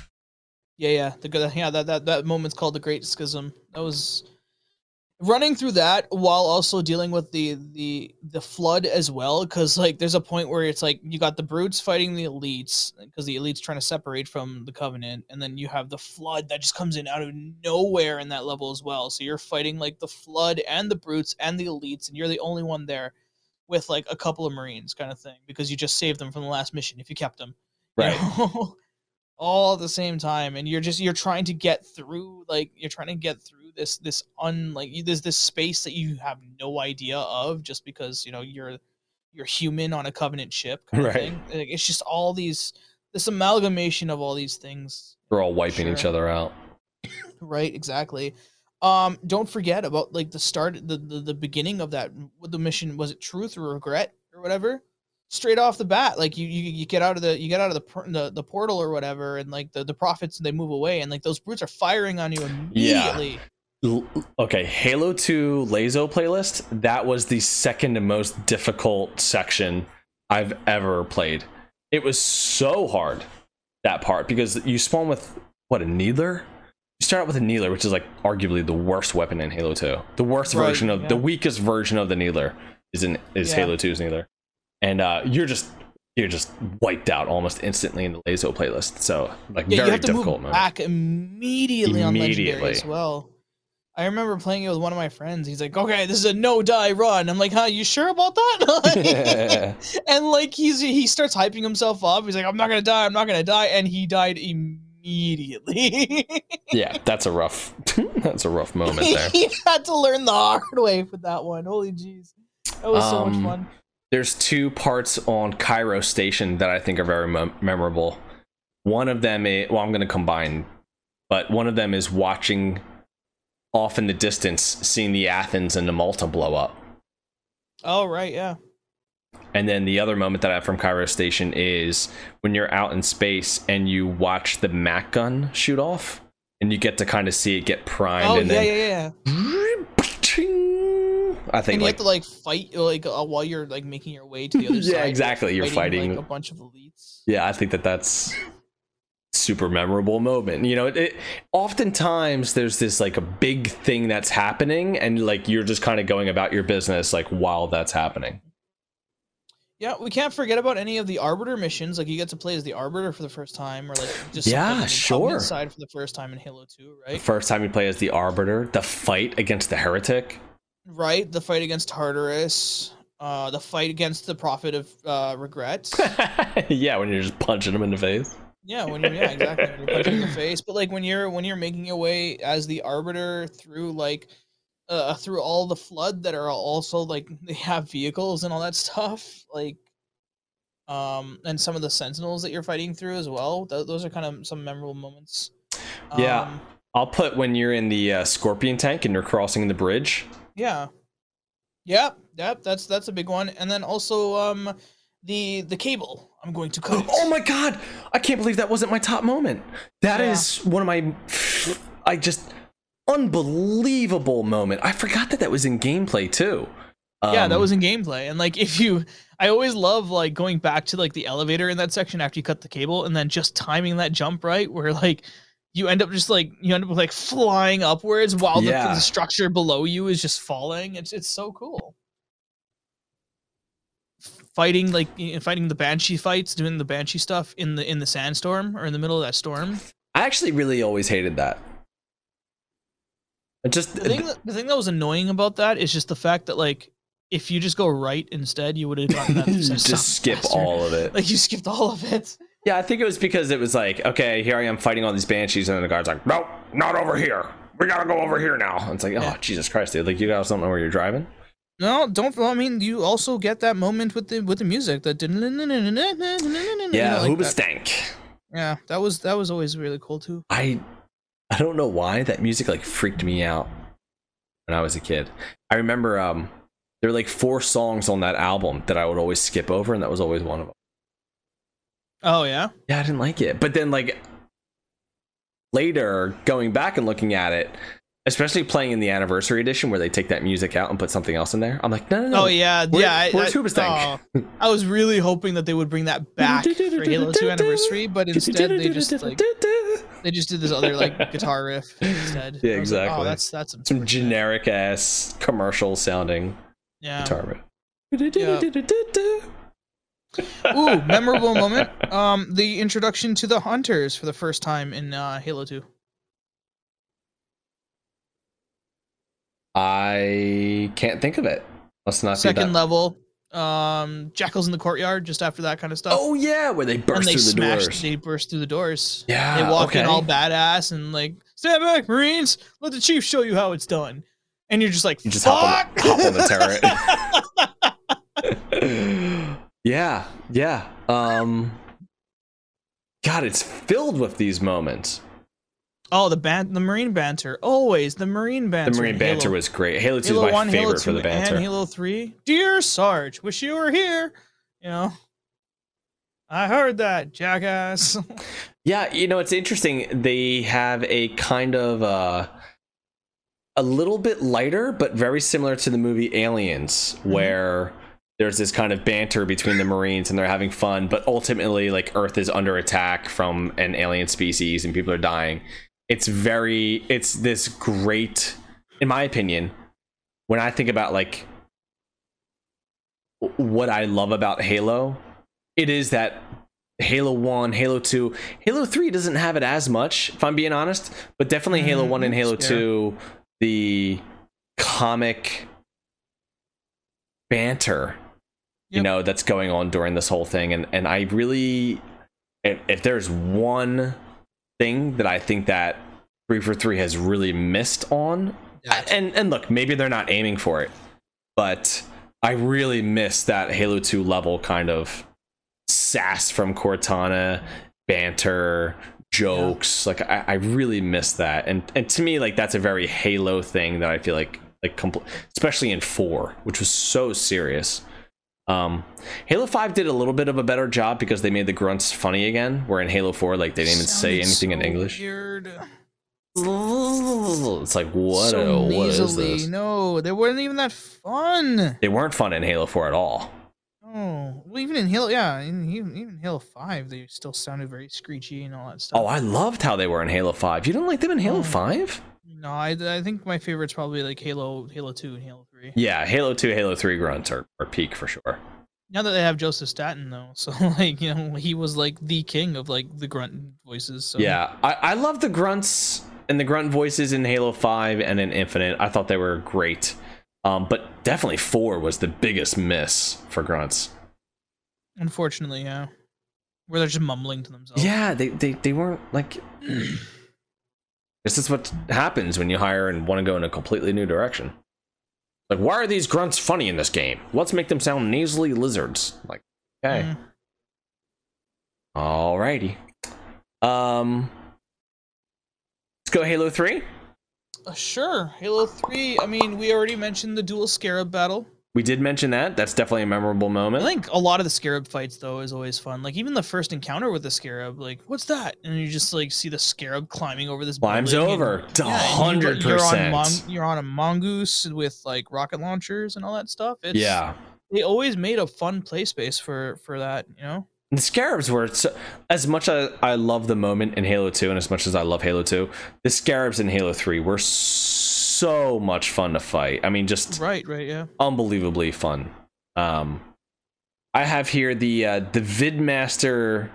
Yeah, yeah. The good yeah, that, that that moment's called the Great Schism. That was running through that while also dealing with the the the flood as well because like there's a point where it's like you got the brutes fighting the elites because the elites trying to separate from the covenant and then you have the flood that just comes in out of nowhere in that level as well so you're fighting like the flood and the brutes and the elites and you're the only one there with like a couple of marines kind of thing because you just saved them from the last mission if you kept them you Right. know? all at the same time and you're just you're trying to get through like you're trying to get through this this un like there's this space that you have no idea of just because you know you're you're human on a covenant ship kind Right. of thing. Like, it's just all these this amalgamation of all these things. We're all wiping each other out. right exactly. Um don't forget about like the start the the, the beginning of that what the mission was it truth or regret or whatever? Straight off the bat like you you, you get out of the you get out of the, the the portal or whatever and like the the prophets they move away and like those brutes are firing on you immediately. L- Okay, Halo 2 LASO playlist, that was the second most difficult section I've ever played. It was so hard, that part, because you spawn with, what, a Needler? You start out with a Needler, which is like arguably the worst weapon in Halo 2. The worst Right, version of, the weakest version of the Needler is in is Yeah. Halo 2's Needler. And uh, you're just, you're just wiped out almost instantly in the LASO playlist. So, like, yeah very you have to difficult move moment. back immediately, on legendary Immediately. as well I remember playing it with one of my friends. He's like, "Okay, this is a no die run." I'm like, "Huh? You sure about that?" and like he's he starts hyping himself up. He's like, "I'm not gonna die. I'm not gonna die," and he died immediately. yeah, that's a rough, that's a rough moment there. he had to learn the hard way for that one. Holy jeez, that was so much Um, fun. There's two parts on Cairo Station that I think are very mem- memorable. One of them, is, well, I'm going to combine, but one of them is watching off in the distance, seeing the Athens and the Malta blow up. Oh right, yeah. And then the other moment that I have from Cairo Station is when you're out in space and you watch the Mac gun shoot off, and you get to kind of see it get primed. Oh and yeah, then, yeah, yeah. I think And you like have to like fight like uh, while you're like making your way to the other side. Yeah, exactly. You're fighting- like, a bunch of elites. yeah i think that that's super memorable moment you know it, it oftentimes there's this like a big thing that's happening and like you're just kind of going about your business like while that's happening Yeah, we can't forget about any of the Arbiter missions. Like you get to play as the Arbiter for the first time, or like just Yeah, the sure. Side for the first time in Halo Two, the right? first time you play as the arbiter the fight against the heretic Right. The fight against Tartarus, uh, the fight against the Prophet of uh, Regret. yeah when you're just punching him in the face yeah, when you're yeah exactly when you're punching in the face. But like when you're when you're making your way as the Arbiter through like uh through all the flood that are also like they have vehicles and all that stuff like um and some of the sentinels that you're fighting through as well th- those are kind of some memorable moments Yeah. um, i'll put when you're in the uh, scorpion tank and you're crossing the bridge yeah yep yep that's that's a big one and then also um the the cable i'm going to cut it. Oh my god! I can't believe that wasn't my top moment. That is Yeah. one of my I just unbelievable moment. I forgot that that was in gameplay too. yeah that Um, was in gameplay and like if you i always love like going back to like the elevator in that section after you cut the cable and then just timing that jump right where like you end up just like you end up like flying upwards while the, Yeah. the structure below you is just falling it's it's so cool fighting like fighting the banshee fights doing the banshee stuff in the in the sandstorm or in the middle of that storm I actually really always hated that. It just the thing that, the thing that was annoying about that is just the fact that like if you just go right instead you would have gotten that just skip faster. all of it. like you skipped all of it Yeah, I think it was because it was like, okay, here I am fighting all these banshees, and then the guard's like, nope, not over here. We gotta go over here now. And it's like, oh Yeah. Jesus Christ, dude! Like you guys don't know where you're driving. No, don't. Well, I mean, you also get that moment with the with the music. That Yeah, like Hooba that. stank. Yeah, that was that was always really cool too. I I don't know why that music like freaked me out when I was a kid. I remember um there were like four songs on that album that I would always skip over, and that was always one of them. Oh yeah, Yeah, I didn't like it. But then like later going back and looking at it especially playing in the anniversary edition where they take that music out and put something else in there i'm like no no no Oh yeah, Where- yeah. I- where's I, Hoobastank? oh, I was really hoping that they would bring that back for Halo 2 anniversary, but instead they just like they just did this other like guitar riff instead. Yeah, I was like, exactly. oh, that's that's some generic ass commercial sounding Yeah. guitar Ooh, memorable moment. Um, the introduction to the hunters for the first time in uh, Halo 2. I can't think of it let's not Second level. Um, jackals in the courtyard, just after that kind of stuff. oh yeah where they and burst they through the smash, doors they burst through the doors. yeah they walk okay. in all badass and like, stand back, Marines. Let the chief show you how it's done. And you're just like, You just hop on hop on the turret. yeah, yeah. Um God, it's filled with these moments. Oh, the ban- the Marine banter, always the Marine banter. The Marine banter Halo- was great. Halo 2 Halo is my 1, Halo favorite 2, for the banter. and Halo 3. Dear Sarge, wish you were here. You know, I heard that, jackass. Yeah, you know, it's interesting. They have a kind of uh a little bit lighter, but very similar to the movie Aliens, Mm-hmm. where there's this kind of banter between the Marines and they're having fun, but ultimately like Earth is under attack from an alien species and people are dying. It's very it's this great in my opinion, when I think about like what I love about Halo, it is that Halo 1, Halo 2, Halo 3 doesn't have it as much, if I'm being honest, but definitely Halo mm, 1 and Halo yeah. 2, the comic banter, you know, that's going on during this whole thing. And, and I really, if, if there's one thing that I think that 3 for 3 has really missed on, and, and look, maybe they're not aiming for it, but I really miss that Halo 2 level kind of sass from Cortana, banter, jokes. Like I, I really miss that. And and to me, like that's a very Halo thing that I feel like like compl- especially in four, which was so serious. Um, Halo Five did a little bit of a better job because they made the grunts funny again. Where in Halo Four, like they didn't even say anything in English. Weird. It's like what? so a, what is this? No, they weren't even that fun. They weren't fun in Halo Four at all. Oh, well, even in Halo, yeah, in, even even Halo Five, they still sounded very screechy and all that stuff. Oh, I loved how they were in Halo Five. You didn't like them in Halo Oh. Five? No, I, I think my favorite's probably like Halo, Halo Two, and Halo Three. Yeah, Halo 2, Halo 3 grunts are, are peak for sure. Now that they have Joseph Staten though, so like you know he was like the king of like the grunt voices. So Yeah, I, I love the grunts and the grunt voices in Halo 5 and in Infinite. I thought they were great. Um, but definitely 4 was the biggest miss for grunts. unfortunately, yeah, where they're just mumbling to themselves. Yeah, they, they, they weren't like. this is what happens when you hire and want to go in a completely new direction. Like, why are these grunts funny in this game? Let's make them sound nasally lizards. Like, okay. Mm. Alrighty. Um, let's go Halo 3. Uh, sure, Halo Three. I mean, we already mentioned the dual scarab battle. We did mention that. That's definitely a memorable moment. I think a lot of the scarab fights though is always fun. Like even the first encounter with the scarab, like what's that? And you just like see the scarab climbing over this. Climbs over. and- To and you- You're 100%. mon- you're on a mongoose with like rocket launchers and all that stuff. It's, yeah. they always made a fun play space for for that. You know. The scarabs were so, as much as I love the moment in Halo 2 and as much as I love Halo 2, the scarabs in Halo 3 were so much fun to fight. I mean, just Right. Right. Yeah. unbelievably fun. Um, I have here the uh, the VidMaster.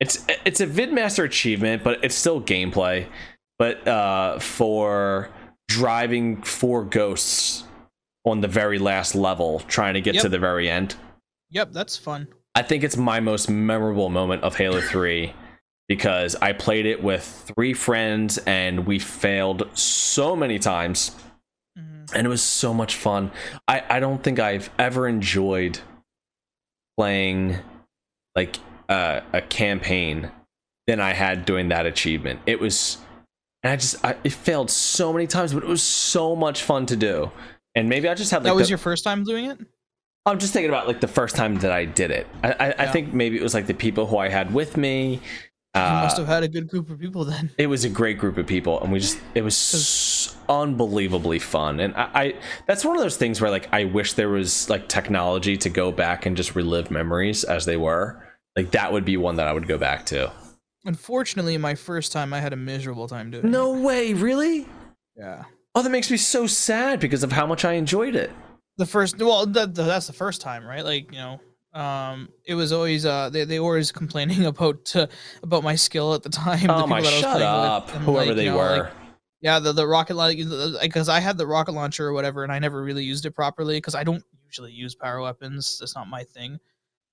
It's it's a VidMaster achievement, but it's still gameplay. But uh, for driving four ghosts on the very last level, trying to get to the very end. Yep. That's fun. I think it's my most memorable moment of Halo 3 because I played it with three friends and we failed so many times Mhm. and it was so much fun. I, I don't think I've ever enjoyed playing like uh, a campaign than I had doing that achievement. It was, and I just I, it failed so many times, but it was so much fun to do. And maybe I just had like that was the- your first time doing it. I'm just thinking about like the first time that I did it. I, I, I think maybe it was like the people who I had with me, you must Uh, have had a good group of people then. it was a great group of people and we just it was unbelievably fun and I, I that's one of those things where like i wish there was like technology to go back and just relive memories as they were like that would be one that i would go back to Unfortunately, my first time I had a miserable time doing no way really. Yeah. oh that makes me so sad because of how much i enjoyed it The first well that, that's the first time, right? Like, you know, um it was always uh they they were always complaining about uh, about my skill at the time. oh people my that I was shut playing with, up whoever like, they know, were like, yeah, the the rocket like because I had the rocket launcher or whatever, and I never really used it properly because I don't usually use power weapons. That's not my thing.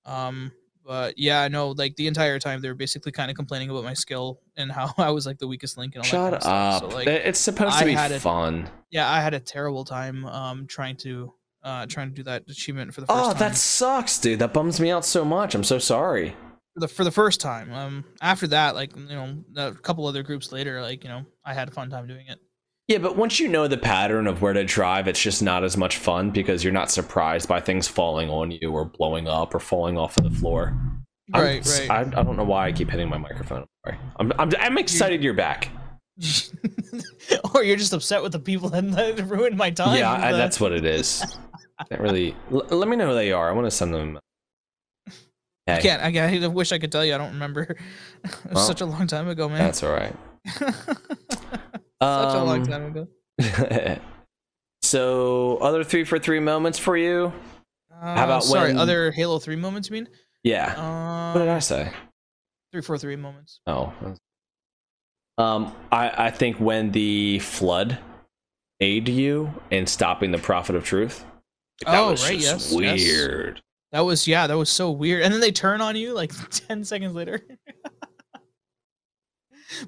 Um, but yeah, no, like the entire time they were basically kind of complaining about my skill and how I was like the weakest link and all that shut kind of up So, like, it's supposed to I be fun yeah, I had a terrible time um trying to uh trying to do that achievement for the first oh time. that sucks dude that bums me out so much i'm so sorry for the for the first time. Um, after that, like you know, a couple other groups later, like you know, I had a fun time doing it. Yeah, but once you know the pattern of where to drive, it's just not as much fun because you're not surprised by things falling on you or blowing up or falling off of the floor. I'm- Right, right. I, I don't know why I keep hitting my microphone. Sorry. I'm, I'm, I'm excited you're back. or you're just upset with the people that, ruined my time. yeah, I, that's what it is. Can't really. L- let me know who they are. I want to send them. I Hey, can't. I, can't- I wish I could tell you. I don't remember. it was Well, such a long time ago, man. that's all right. such a long Um, time ago. so, other three for three moments for you? Uh, about sorry? when- Other Halo Three moments, you mean? Yeah. Um, what did I say? Three for three moments. Oh. Um, I, I think when the flood aid you in stopping the prophet of truth. That Oh, was right, yes, yes. weird. That was yeah. That was so weird. And then they turn on you like ten seconds later.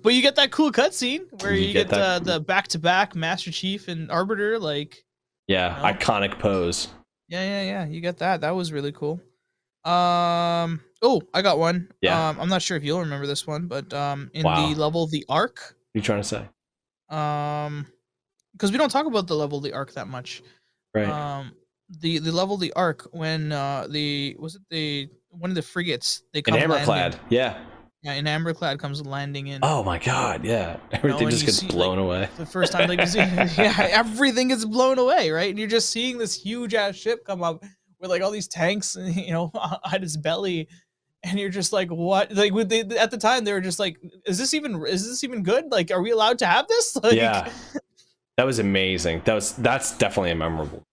but you get that cool cutscene where You you, get get, uh, the back to back Master Chief and Arbiter. Like Yeah, No. iconic pose. yeah, yeah, yeah. You get that. That was really cool. Um. Oh, I got one. Yeah. Um, I'm not sure if you'll remember this one, but um, in Wow. the level the Ark, What are you trying to say? um, because we don't talk about the level the Ark that much. Right. Um, the the level the arc when uh the was it the one of the frigates they An come landing- Amberclad. Yeah. Yeah, an Amberclad comes landing in. Oh my god. Yeah. Everything and just gets see, blown away. The first time, like, you see, yeah, everything gets blown away, right? And you're just seeing this huge ass ship come up with like all these tanks, you know, at its belly, and you're just like, what? Like, with the, at the time, they were just like, is this even is this even good? Like, are we allowed to have this? Like, yeah. That was amazing. That was that's definitely a memorable.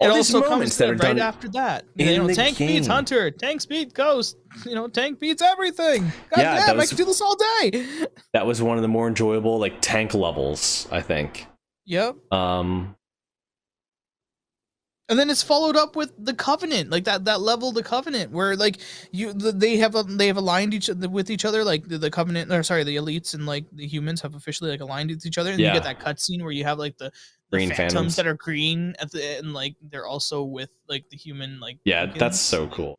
It All these also moments comes that are right done after that. You know, tank beats. Hunter, tank beat Ghost. You know, tank beats everything. God Yeah, damn, was- I can do this all day. that was one of the more enjoyable like tank levels, I think. Yep. Um and then it's followed up with the covenant like that that level the covenant where like you the, they have a, they have aligned each with each other like the, the covenant or sorry the elites and like the humans have officially like aligned with each other and Yeah. you get that cutscene where you have like the Green phantoms, phantoms. that are green at the and like they're also with like the human like yeah, tokens. that's so cool.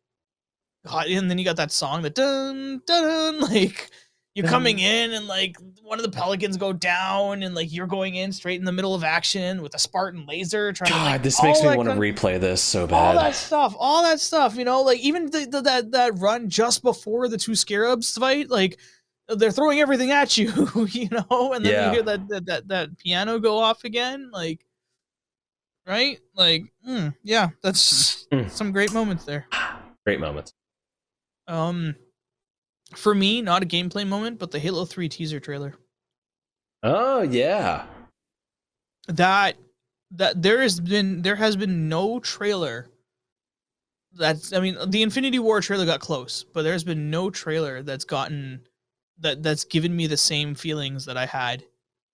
God, and then you got that song that dun dun, dun like you're coming in and like one of the pelicans go down and like you're going in straight in the middle of action with a Spartan laser trying to God, like, this makes oh me want to replay this so bad all that stuff, all that stuff, you know, like even the, the, that that run just before the two scarabs fight, like they're throwing everything at you, you know, and then Yeah. you hear that, that that that piano go off again, like right, like mm, yeah, that's Mm. some great moments there. Great moments. Um, for me, not a gameplay moment, but the Halo Three teaser trailer. Oh yeah. that that there has been there has been no trailer that's i mean the infinity war trailer got close but there's been no trailer that's gotten that that's given me the same feelings that i had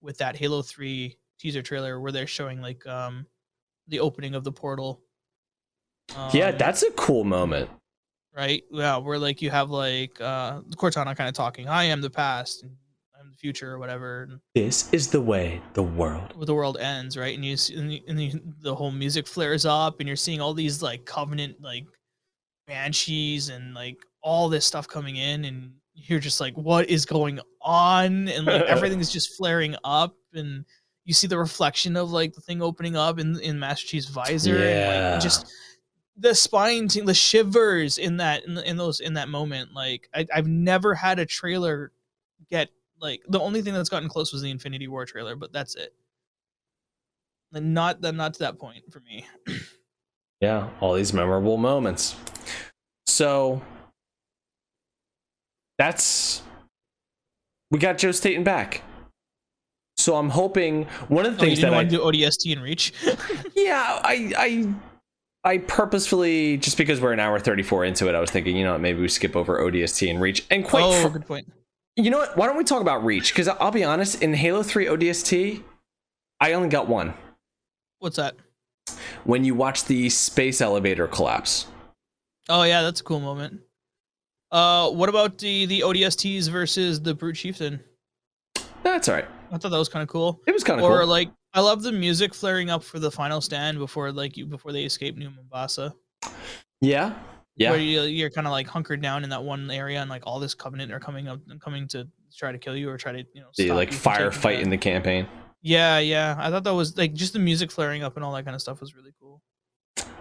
with that halo 3 teaser trailer where they're showing like um the opening of the portal yeah, Um, that's a cool moment. right yeah where like you have like uh cortana kind of talking i am the past and i'm the future or whatever and This is the way the world. the world ends, right? And you see, and, the, and the, the whole music flares up, and you're seeing all these like covenant like banshees and like all this stuff coming in, and you're just like, what is going on? And like everything's just flaring up, and you see the reflection of like the thing opening up in in Master Chief's visor, and like just the spine, ting- the shivers in that in, in those in that moment. Like I, I've never had a trailer get like the only thing that's gotten close was the Infinity War trailer, but that's it. And not that not to that point for me. Yeah, all these memorable moments. So that's we got Joe Staten back. So I'm hoping one of the Oh, you things that I want to do ODST and reach. yeah I I I purposefully just because we're an hour 34 into it, I was thinking, you know what, maybe we skip over ODST and Reach. And quite oh, fr- good point. you know what? Why don't we talk about Reach? Because I'll be honest, in Halo 3 ODST, I only got one. What's that? When you watch the space elevator collapse. Oh yeah, that's a cool moment. Uh, what about the the ODSTs versus the Brute Chieftain? That's all right. I thought that was kind of cool. It was kind of cool. Or like, I love the music flaring up for the final stand before like you before they escape New Mombasa. yeah. Yeah. Where you, you're kind of like hunkered down in that one area, and like all this covenant are coming up, and coming to try to kill you or try to you know the like firefight in the campaign. Yeah, yeah. I thought that was like just the music flaring up and all that kind of stuff was really cool.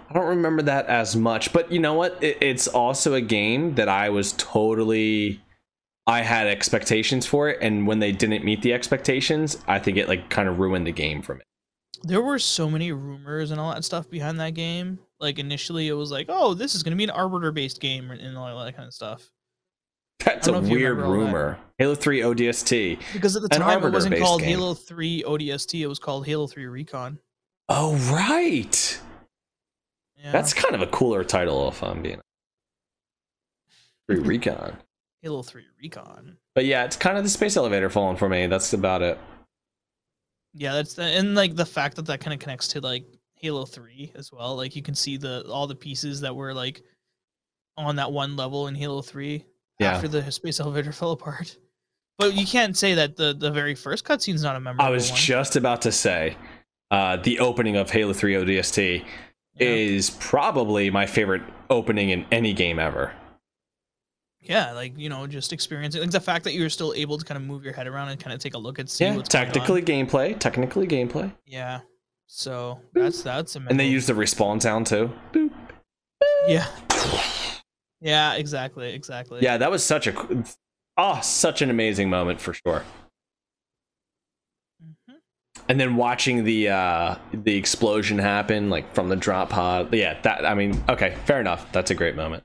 I don't remember that as much, but you know what? It, it's also a game that I was totally. I had expectations for it, and when they didn't meet the expectations, I think it like kind of ruined the game for me. There were so many rumors and all that stuff behind that game. Like initially, it was like, "Oh, this is going to be an arbiter-based game" and all that kind of stuff. That's a don't know if you weird remember all that. rumor. Halo 3 ODST. Because at the time, it wasn't called game. Halo Three ODST; it was called Halo Three Recon. Oh right, Yeah. that's kind of a cooler title if I'm being. Free Recon. Halo Three Recon. But yeah, it's kind of the space elevator falling for me. That's about it. Yeah, that's the and like the fact that that kind of connects to like Halo Three as well. Like you can see the all the pieces that were like on that one level in Halo Three Yeah. after the space elevator fell apart. But you can't say that the the very first cutscene's not a memorable I was one. just about to say, uh, the opening of Halo 3 ODST yeah. is probably my favorite opening in any game ever. yeah, like you know, just experiencing like the fact that you're still able to kind of move your head around and kind of take a look at see Yeah, what's going on. gameplay, technically gameplay, Yeah. So that's that's amazing. and they use the respawn sound too. Boop. yeah yeah exactly exactly Yeah, that was such a oh, such an amazing moment for sure. And then watching the uh the explosion happen like from the drop pod. Yeah, that I mean, okay, fair enough. That's a great moment.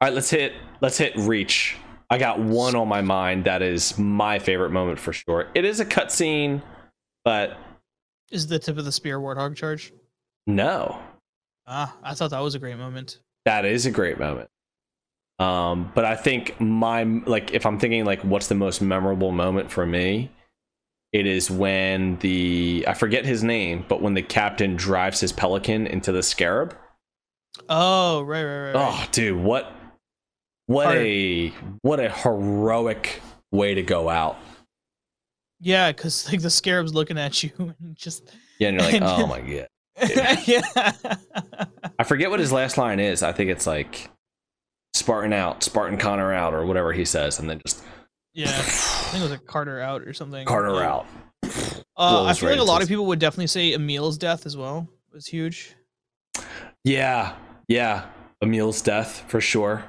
All right, let's hit let's hit reach. I got one on my mind that is my favorite moment for sure. It is a cutscene, but is the tip of the spear warthog charge no. ah i thought that was a great moment That is a great moment. Um, but I think my like if I'm thinking like what's the most memorable moment for me, it is when the I forget his name, but when the captain drives his pelican into the scarab. oh right right right, right. Oh, dude, what what Hard. a what a heroic way to go out. yeah because like the scarab's looking at you and just Yeah, and you're like, oh my god. yeah I forget what his last line is. I think it's like Spartan out, Spartan Connor out, or whatever he says, and then just yeah i think it was like carter out or something Carter out. uh, i feel right like a lot of people would definitely say Emile's death as well was huge Yeah, yeah. Emile's death for sure.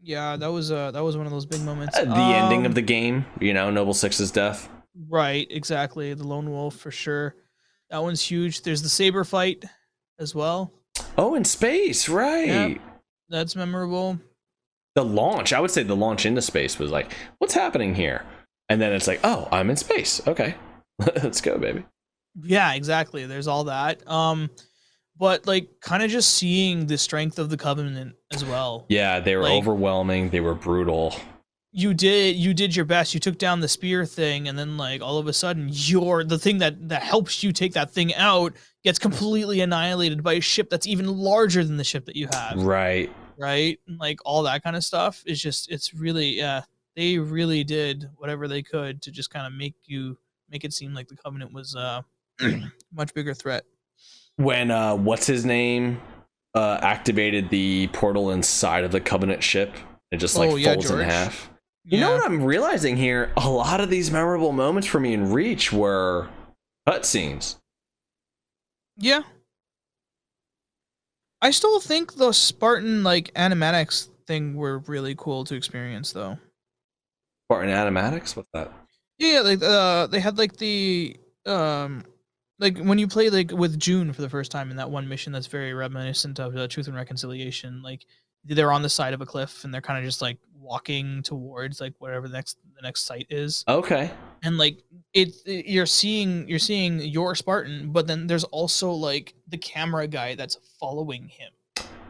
yeah that was uh that was one of those big moments Uh, the ending Um, of the game, you know, Noble Six's death. Right, exactly. The lone wolf for sure. That one's huge. There's the saber fight as well. Oh, in space, right. That's memorable. The launch, I would say the launch into space was like, what's happening here? And then it's like, oh, I'm in space. Okay. Let's go, baby. Yeah, exactly. There's all that. Um but like kind of just seeing the strength of the covenant as well. Yeah, they were Like- overwhelming. They were brutal. You did you did your best. You took down the spear thing and then like all of a sudden your the thing that that helps you take that thing out gets completely annihilated by a ship that's even larger than the ship that you have. Right. Right? And like all that kind of stuff is just it's really yeah, they really did whatever they could to just kind of make you make it seem like the covenant was uh much bigger threat. When uh what's his name uh activated the portal inside of the Covenant ship, it just like Oh, yeah, folds in half. You know what I'm realizing here? A lot of these memorable moments for me in Reach were cutscenes. Yeah. I still think the Spartan like animatics thing were really cool to experience though. Spartan animatics? What's that? Yeah, like uh they had like the um like when you play like with Jun for the first time in that one mission that's very reminiscent of uh, Truth and Reconciliation, like they're on the side of a cliff and they're kind of just like walking towards like whatever the next the next site is. Okay. And like it, it you're seeing you're seeing your Spartan, but then there's also like the camera guy that's following him.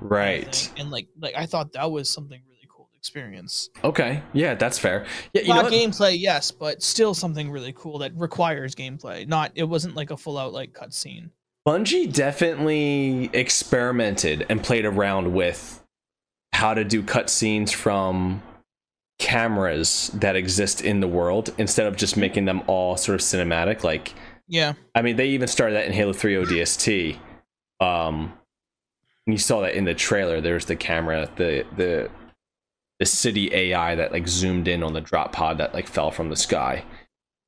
Right. And like like I thought that was something really cool to experience. Okay. Yeah, that's fair. Yeah, you Not know gameplay, yes, but still something really cool that requires gameplay. Not it wasn't like a full out like cutscene. Bungie definitely experimented and played around with how to do cutscenes from cameras that exist in the world instead of just making them all sort of cinematic. Like, Yeah. I mean, they even started that in Halo 3 ODST. Um, you saw that in the trailer. There's the camera, the the the city AI that like zoomed in on the drop pod that like fell from the sky.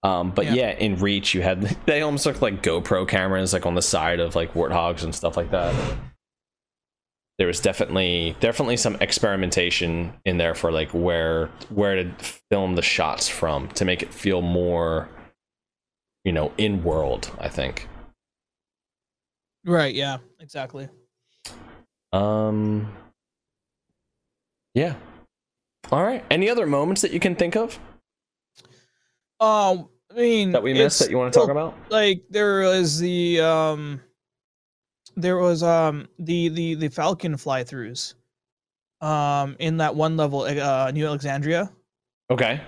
Um, but Yeah. yeah. in Reach, you had they almost looked like GoPro cameras, like on the side of like warthogs and stuff like that. There was definitely definitely some experimentation in there for like where where to film the shots from to make it feel more, you know, in world. I think. Right, yeah, exactly. Um. Yeah. All right. Any other moments that you can think of Um I mean that we missed that you want to talk about? like there was the um there was um the the the falcon fly throughs um in that one level uh new alexandria Okay.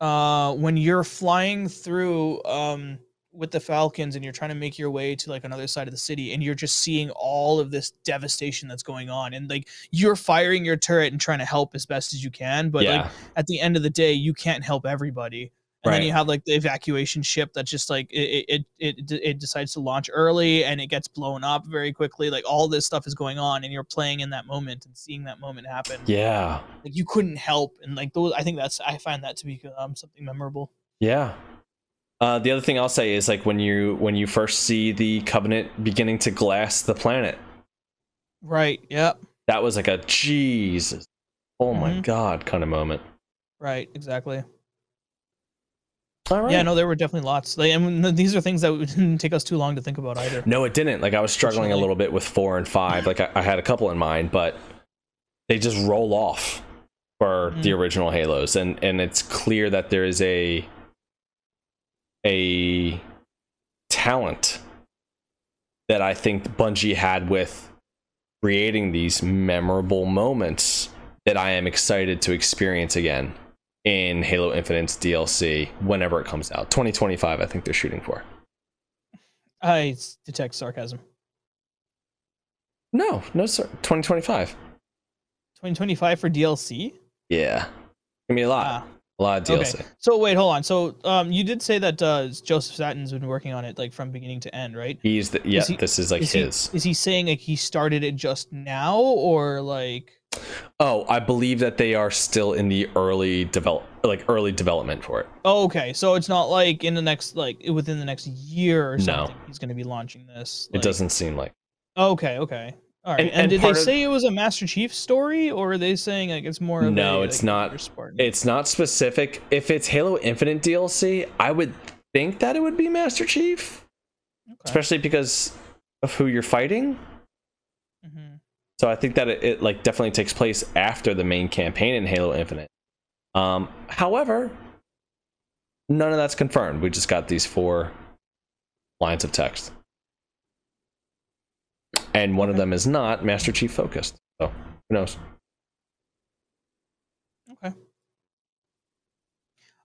uh when you're flying through um with the falcons and you're trying to make your way to like another side of the city and you're just seeing all of this devastation that's going on and like you're firing your turret and trying to help as best as you can but yeah. like at the end of the day you can't help everybody and then you have like the evacuation ship that just like it it, it it decides to launch early and it gets blown up very quickly like all this stuff is going on and you're playing in that moment and seeing that moment happen yeah. like you couldn't help and like those i think that's i find that to be um something memorable Yeah. Uh, the other thing I'll say is like when you when you first see the Covenant beginning to glass the planet, right yep that was like a Jesus, oh my Mhm. god kind of moment. right exactly right. yeah no there were definitely lots like and these are things that didn't take us too long to think about either No, it didn't. Like I was struggling a little bit with four and five. Like I, I had a couple in mind, but they just roll off for the Mm. original Halos, and and it's clear that there is a a talent that I think Bungie had with creating these memorable moments that I am excited to experience again in Halo Infinite's DLC whenever it comes out. 2025, I think they're shooting for. i detect sarcasm No, no, sir. 2025. 2025 for dlc Yeah. Give me a lot. Ah. a lot of DLC. Okay. So wait, hold on. So um, you did say that uh, Joseph Staten's been working on it like from beginning to end, right? He's the yeah, he- this is like is his. He, is he saying like he started it just now, or like? Oh, I believe that they are still in the early develop like early development for it. Oh, okay, so it's not like in the next like within the next year or No. He's going to be launching this. It doesn't seem like. Okay, okay. All right. And- And, and did they part of- say it was a Master Chief story, or are they saying like it's more? Of No, a, it's like, not. Spartan? It's not specific. If it's Halo Infinite DLC, I would think that it would be Master Chief, Okay. especially because of who you're fighting. So I think that it, it like definitely takes place after the main campaign in Halo Infinite. Um, however, none of that's confirmed. We just got these four lines of text, and one of them is not Master Chief focused. So who knows? Okay.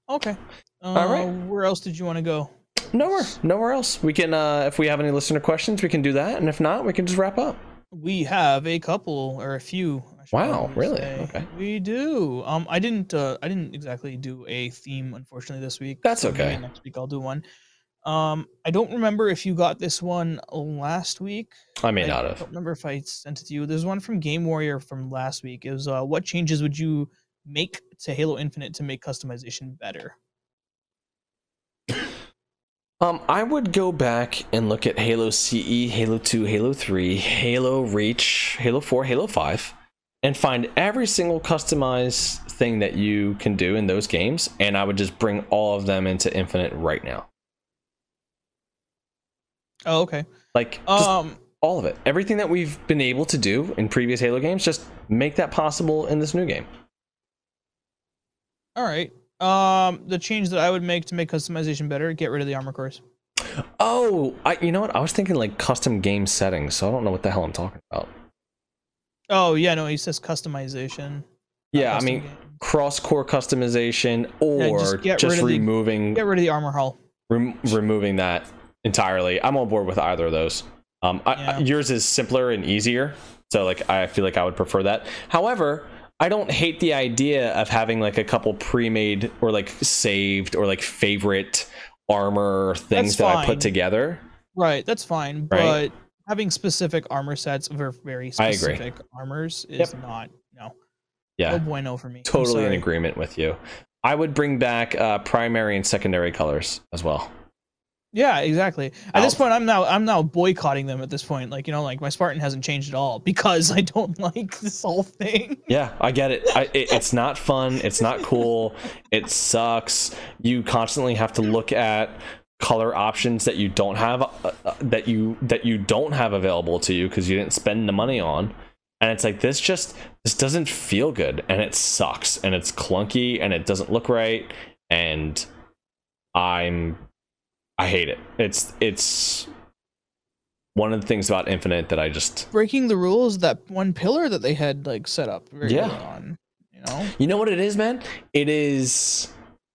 Okay. Uh, All right. Where else did you want to go? Nowhere, nowhere else. We can, uh, if we have any listener questions, we can do that, and if not, we can just wrap up. We have a couple or a few. Wow, really? say. Okay. We do. Um, I didn't. Uh, I didn't exactly do a theme, unfortunately, this week. That's so okay. Next week I'll do one. Um, I don't remember if you got this one last week. I may I not don't have. remember if I sent it to you. There's one from Game Warrior from last week. It was uh, what changes would you make to Halo Infinite to make customization better? Um, I would go back and look at Halo CE, Halo 2, Halo 3, Halo Reach, Halo 4, Halo 5, and find every single customized thing that you can do in those games, and I would just bring all of them into Infinite right now. Oh, okay. Like Um, all of it. Everything that we've been able to do in previous Halo games, just make that possible in this new game. all right. Um, the change that I would make to make customization better: get rid of the armor cores. Oh, I you know what? I was thinking like custom game settings, so I don't know what the hell I'm talking about. Oh yeah, no, he says customization. Yeah, I mean game. cross core customization or just just, get rid of the- removing get rid of the armor hull. rem- removing that entirely. I'm on board with either of those. Um, I, I- Yeah. yours is simpler and easier, so like I feel like I would prefer that. However, I don't hate the idea of having like a couple pre-made or like saved or like favorite armor things that I put together. Right, that's fine, Right. but having specific armor sets for very specific armors is Yep. not no. Yeah, No bueno for me. Totally in agreement with you. I would bring back uh, primary and secondary colors as well. Yeah, exactly. At this point, I'm now I'm now boycotting them. At this point, like you know, like my Spartan hasn't changed at all because I don't like this whole thing. Yeah, I get it. I, it. It's not fun. It's not cool. It sucks. You constantly have to look at color options that you don't have uh, uh, that you that you don't have available to you because you didn't spend the money on. And it's like this just this doesn't feel good and it sucks and it's clunky and it doesn't look right and I'm I hate it. It's it's one of the things about Infinite that I just Breaking the rules that one pillar that they had like set up very Yeah. early on. You know, You know what it is, man? It is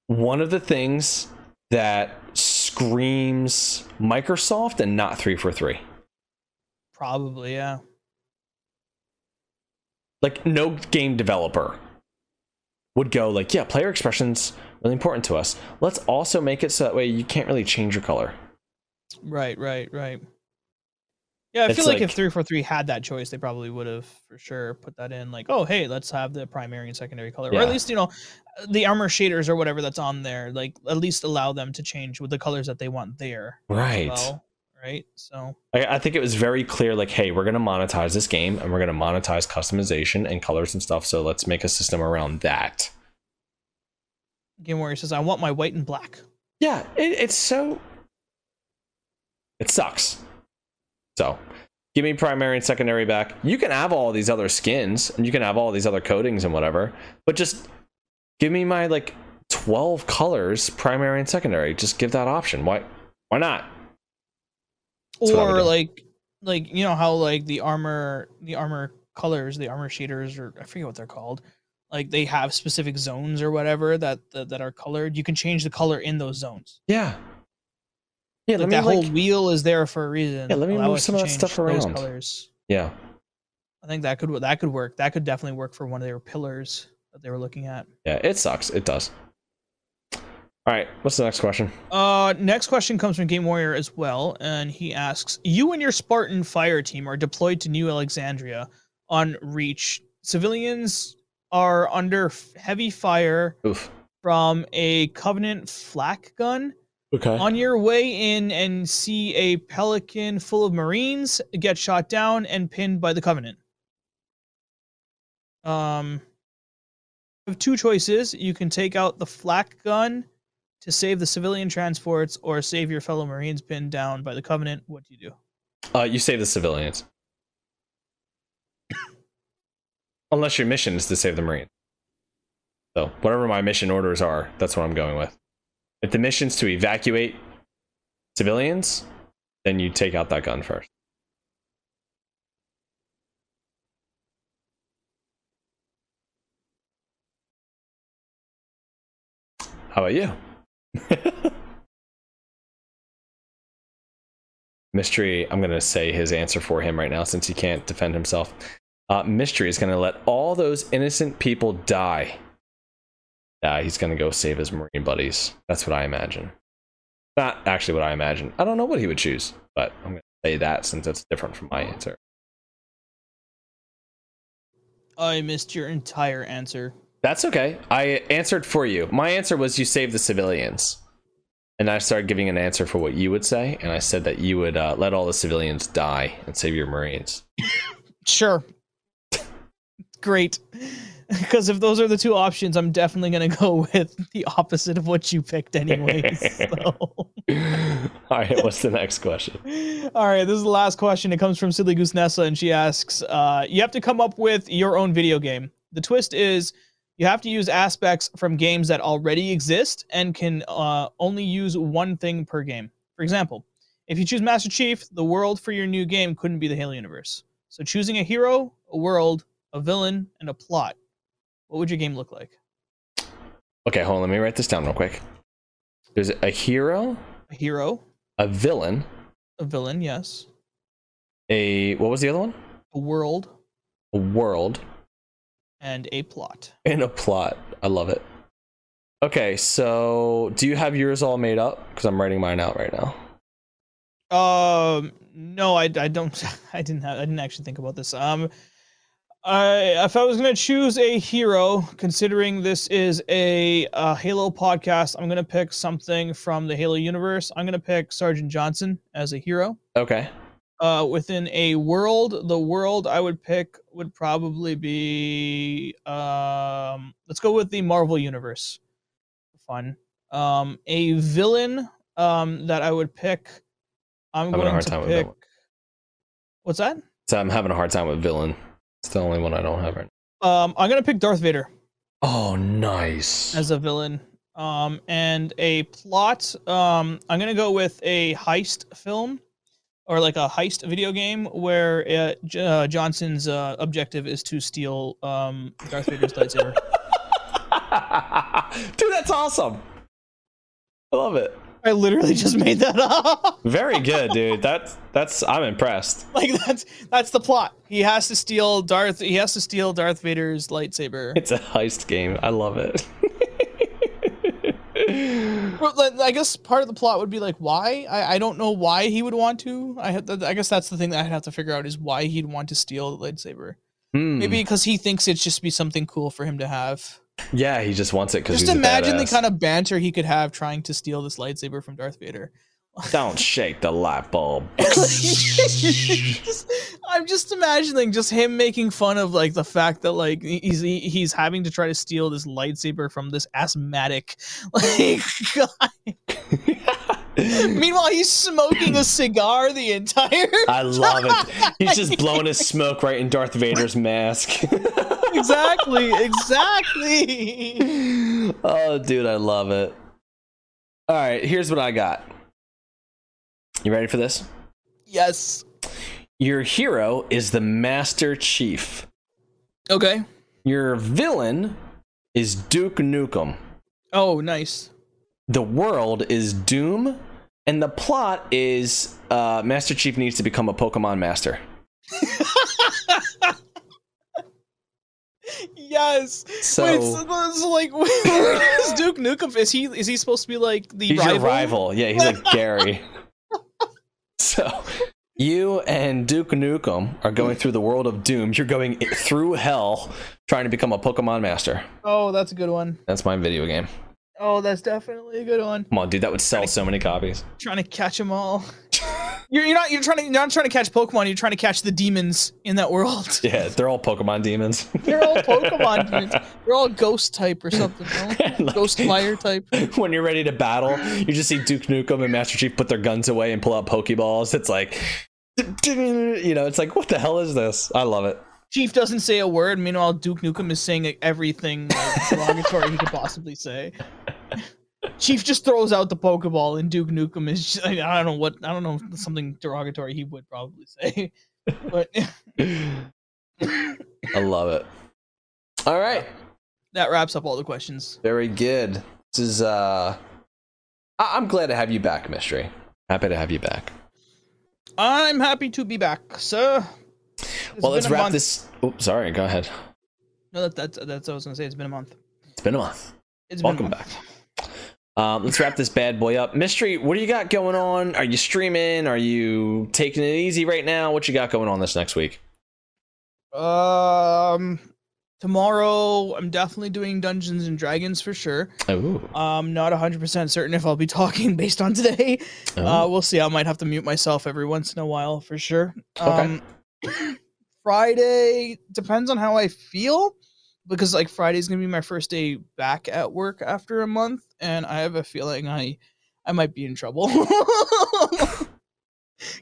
one of the things that screams Microsoft and not three for three. probably yeah. Like no game developer would go like, yeah, player expressions really important to us. Let's also make it so that way you can't really change your color. Right, right, right. Yeah, I It's feel like, like- if 343 had that choice, they probably would have for sure put that in. Like, oh, hey, let's have the primary and secondary color, or at least you know, the armor shaders or whatever that's on there. Like, at least allow them to change with the colors that they want there. Right. Well, right. So I, I think it was very clear like, hey, we're going to monetize this game and we're going to monetize customization and colors and stuff. So let's make a system around that. Game Warrior says, "I want my white and black." yeah it, it's so it sucks. So give me primary and secondary back. You can have all these other skins and you can have all these other coatings and whatever but just give me my like 12 colors primary and secondary. Just give that option. Why why not? That's what I would or like like you know how like the armor the armor colors the armor shaders or i forget what they're called like they have specific zones or whatever that that, that are colored you can change the color in those zones. Yeah. Yeah like let me that whole like wheel is there for a reason. Yeah, let me Allow move some of that stuff around. colors. Yeah. I think that could that could work. That could definitely work for one of their pillars that they were looking at. Yeah it sucks. It does. All right what's the next question? Uh, next question comes from Game Warrior as well, and he asks: You and your Spartan fire team are deployed to New Alexandria on Reach. Civilians are under heavy fire oof from a Covenant flak gun. okay On your way in, and see a Pelican full of Marines get shot down and pinned by the Covenant. Um, you have two choices. You can take out the flak gun to save the civilian transports or save your fellow Marines pinned down by the Covenant. What do you do? Uh, you save the civilians. Unless your mission is to save the Marine. So, whatever my mission orders are, that's what I'm going with. If the mission's to evacuate civilians, then you take out that gun first. How about you? Mystery, I'm going to say his answer for him right now since he can't defend himself. Uh, Mystery is going to let all those innocent people die. He's going to go save his Marine buddies. That's what I imagine. Not actually what I imagine. I don't know what he would choose, but I'm going to say that since it's different from my answer. I missed your entire answer. That's okay. I answered for you. My answer was you save the civilians. And I started giving an answer for what you would say, and I said that you would uh, let all the civilians die and save your Marines. Sure. Great. Because if those are the two options, I'm definitely gonna go with the opposite of what you picked, anyways. so. all right, what's the next question? All right, this is the last question. It comes from Silly Goose Nessa, and she asks, uh, "You have to come up with your own video game. The twist is you have to use aspects from games that already exist and can uh, only use one thing per game. For example, if you choose Master Chief, the world for your new game couldn't be the Halo universe. So choosing a hero, a world, a villain, and a plot. What would your game look like? Okay, hold on. Let me write this down real quick. There's a hero, A hero, a villain, a villain, yes. a what was the other one? A world, A world, and a plot. and a plot. I love it. Okay, so do you have yours all made up? Because I'm writing mine out right now. Um, no, I, I don't. I didn't have. I didn't actually think about this. Um, I if I was gonna choose a hero, considering this is a, uh Halo podcast, I'm gonna pick something from the Halo universe. I'm gonna pick Sergeant Johnson as a hero. Okay. Uh, within a world, the world I would pick would probably be um. Let's go with the Marvel universe. Fun. Um, a villain um that I would pick. I'm Having a going hard to time with pick. villain. What's that? So I'm having a hard time with villain. It's the only one I don't have right Um, I'm gonna pick Darth Vader Oh, nice. as a villain. Um, and a plot. Um, I'm gonna go with a heist film, or like a heist video game where uh, J- uh, Johnson's uh, objective is to steal um Darth Vader's lightsaber. Dude, that's awesome. I love it. I literally just made that up. Very good, dude. That's that's I'm impressed. like that's that's the plot. He has to steal Darth. He has to steal Darth Vader's lightsaber. It's a heist game. I love it. Well, I guess part of the plot would be like why. I, I don't know why he would want to. I I guess that's the thing that I'd have to figure out is why he'd want to steal the lightsaber. Hmm. Maybe because he thinks it's just be something cool for him to have. Yeah, he just wants it because Just imagine the kind of banter he could have trying to steal this lightsaber from Darth Vader. Don't shake the light bulb. Just- I'm just imagining just him making fun of like the fact that like he's he- he's having to try to steal this lightsaber from this asthmatic like guy. Meanwhile, he's smoking a cigar the entire. Time. I love it. He's just blowing his smoke right in Darth Vader's mask. exactly, exactly. oh, dude, I love it. All right, here's what I got. You ready for this? Yes. Your hero is the Master Chief. Okay. Your villain is Duke Nukem. Oh, nice. The world is Doom, and the plot is uh, Master Chief needs to become a Pokemon master. yes. So, Wait, so, so like, is Duke Nukem? Is he is he supposed to be like the he's rival? your rival. Yeah, he's like Gary. so you and Duke Nukem are going through the world of Doom. You're going through hell trying to become a Pokemon master. Oh, that's a good one. That's my video game. Oh, that's definitely a good one. Come on, dude, that would sell so many copies. Trying to catch them all. You're, you're not you're trying to you're not trying to catch Pokemon. You're trying to catch the demons in that world. Yeah, they're all Pokemon demons. They're all Pokemon demons. They're all ghost type or something. Like- Ghost fire type. when you're ready to battle, you just see Duke Nukem and Master Chief put their guns away and pull out Pokeballs. It's like, you know, it's like, what the hell is this? I love it. Chief doesn't say a word. Meanwhile, Duke Nukem is saying everything like, derogatory he could possibly say. Chief just throws out the Pokeball, and Duke Nukem is just, I don't know what I don't know something derogatory he would probably say, but I love it. All right. that wraps up all the questions. Very good. This is, uh, I- I'm glad to have you back, Mystery. Happy to have you back. I'm happy to be back, sir. It's well, let's wrap month. this. Oh, sorry. Go ahead. No, that, that's that's what I was gonna say. It's been a month. It's been a month. It's been a Welcome month. back. Um, let's wrap this bad boy up. Mystery, what do you got going on? Are you streaming? Are you taking it easy right now? What you got going on this next week? Um, tomorrow I'm definitely doing Dungeons and Dragons for sure. Oh. I'm not 100% certain if I'll be talking based on today. Oh. Uh, we'll see. I might have to mute myself every once in a while for sure. Okay. Um, Friday depends on how I feel because like Friday's gonna be my first day back at work after a month, and I have a feeling I I might be in trouble.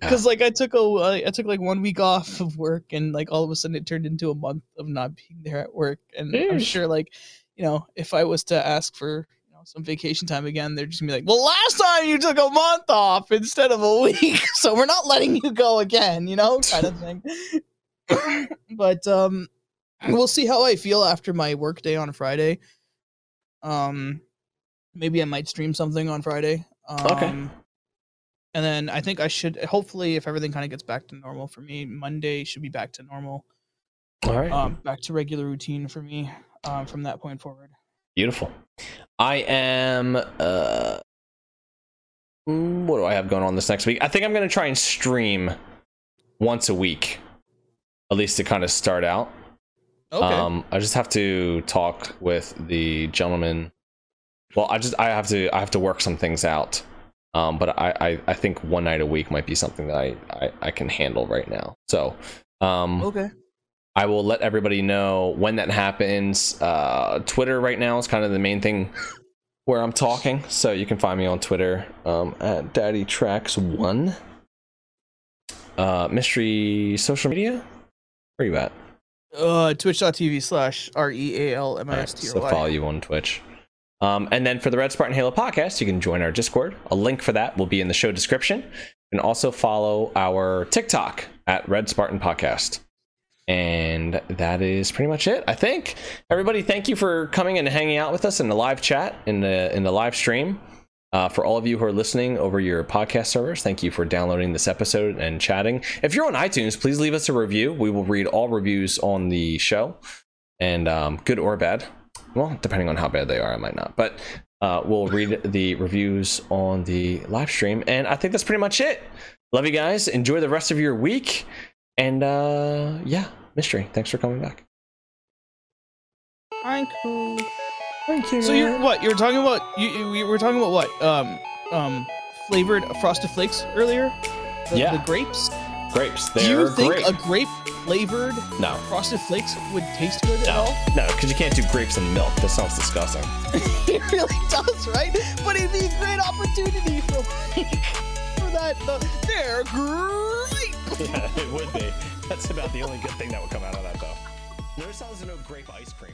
Because like I took a uh, took like one week off of work, and like all of a sudden it turned into a month of not being there at work, and I'm sure like you know if I was to ask for you know some vacation time again, they're just gonna be like, well, last time you took a month off instead of a week, so we're not letting you go again, you know, kind of thing. but um, we'll see how I feel after my work day on Friday. Um, maybe I might stream something on Friday. Um, Okay. And then I think I should hopefully if everything kind of gets back to normal for me, Monday should be back to normal. All right. Um, back to regular routine for me um, from that point forward. Beautiful. I am. Uh, mm, what do I have going on this next week? I think I'm going to try and stream once a week, at least to kind of start out. Okay. Um, I just have to talk with the gentleman. Well, I just I have to I have to work some things out. Um, but I, I I think one night a week might be something that I I, I can handle right now. So, um, okay. I will let everybody know when that happens. Uh, Twitter right now is kind of the main thing where I'm talking, so you can find me on Twitter um, at Daddy Tracks One. Uh, mystery social media. Where you at? Uh, twitch.tv slash R E A L M I S T so follow you on Twitch. Um, and then for the Red Spartan Halo podcast, you can join our Discord. A link for that will be in the show description. Can also follow our TikTok at Red Spartan Podcast. And that is pretty much it. I think everybody, thank you for coming and hanging out with us in the live chat in the in the live stream. Uh, for all of you who are listening over your podcast servers, thank you for downloading this episode and chatting. If you're on iTunes, please leave us a review. We will read all reviews on the show, and um, good or bad. Well, depending on how bad they are, I might not. But uh, we'll read the reviews on the live stream, and I think that's pretty much it. Love you guys. Enjoy the rest of your week, and uh, yeah, mystery. Thanks for coming back. Hi, cool. Thank you. So you're what? You were talking about you, you, you were talking about what? Um, um, flavored frosted flakes earlier. The, Yeah. The grapes. grapes. Do They're you think great. a grape flavored no, frosted flakes would taste good at no, all? no, because you can't do grapes and milk. That sounds disgusting. it really does, right? But it'd be a great opportunity for for that. The, they're great. yeah, it would be. That's about the only good thing that would come out of that, though. Notice how there's no grape ice cream.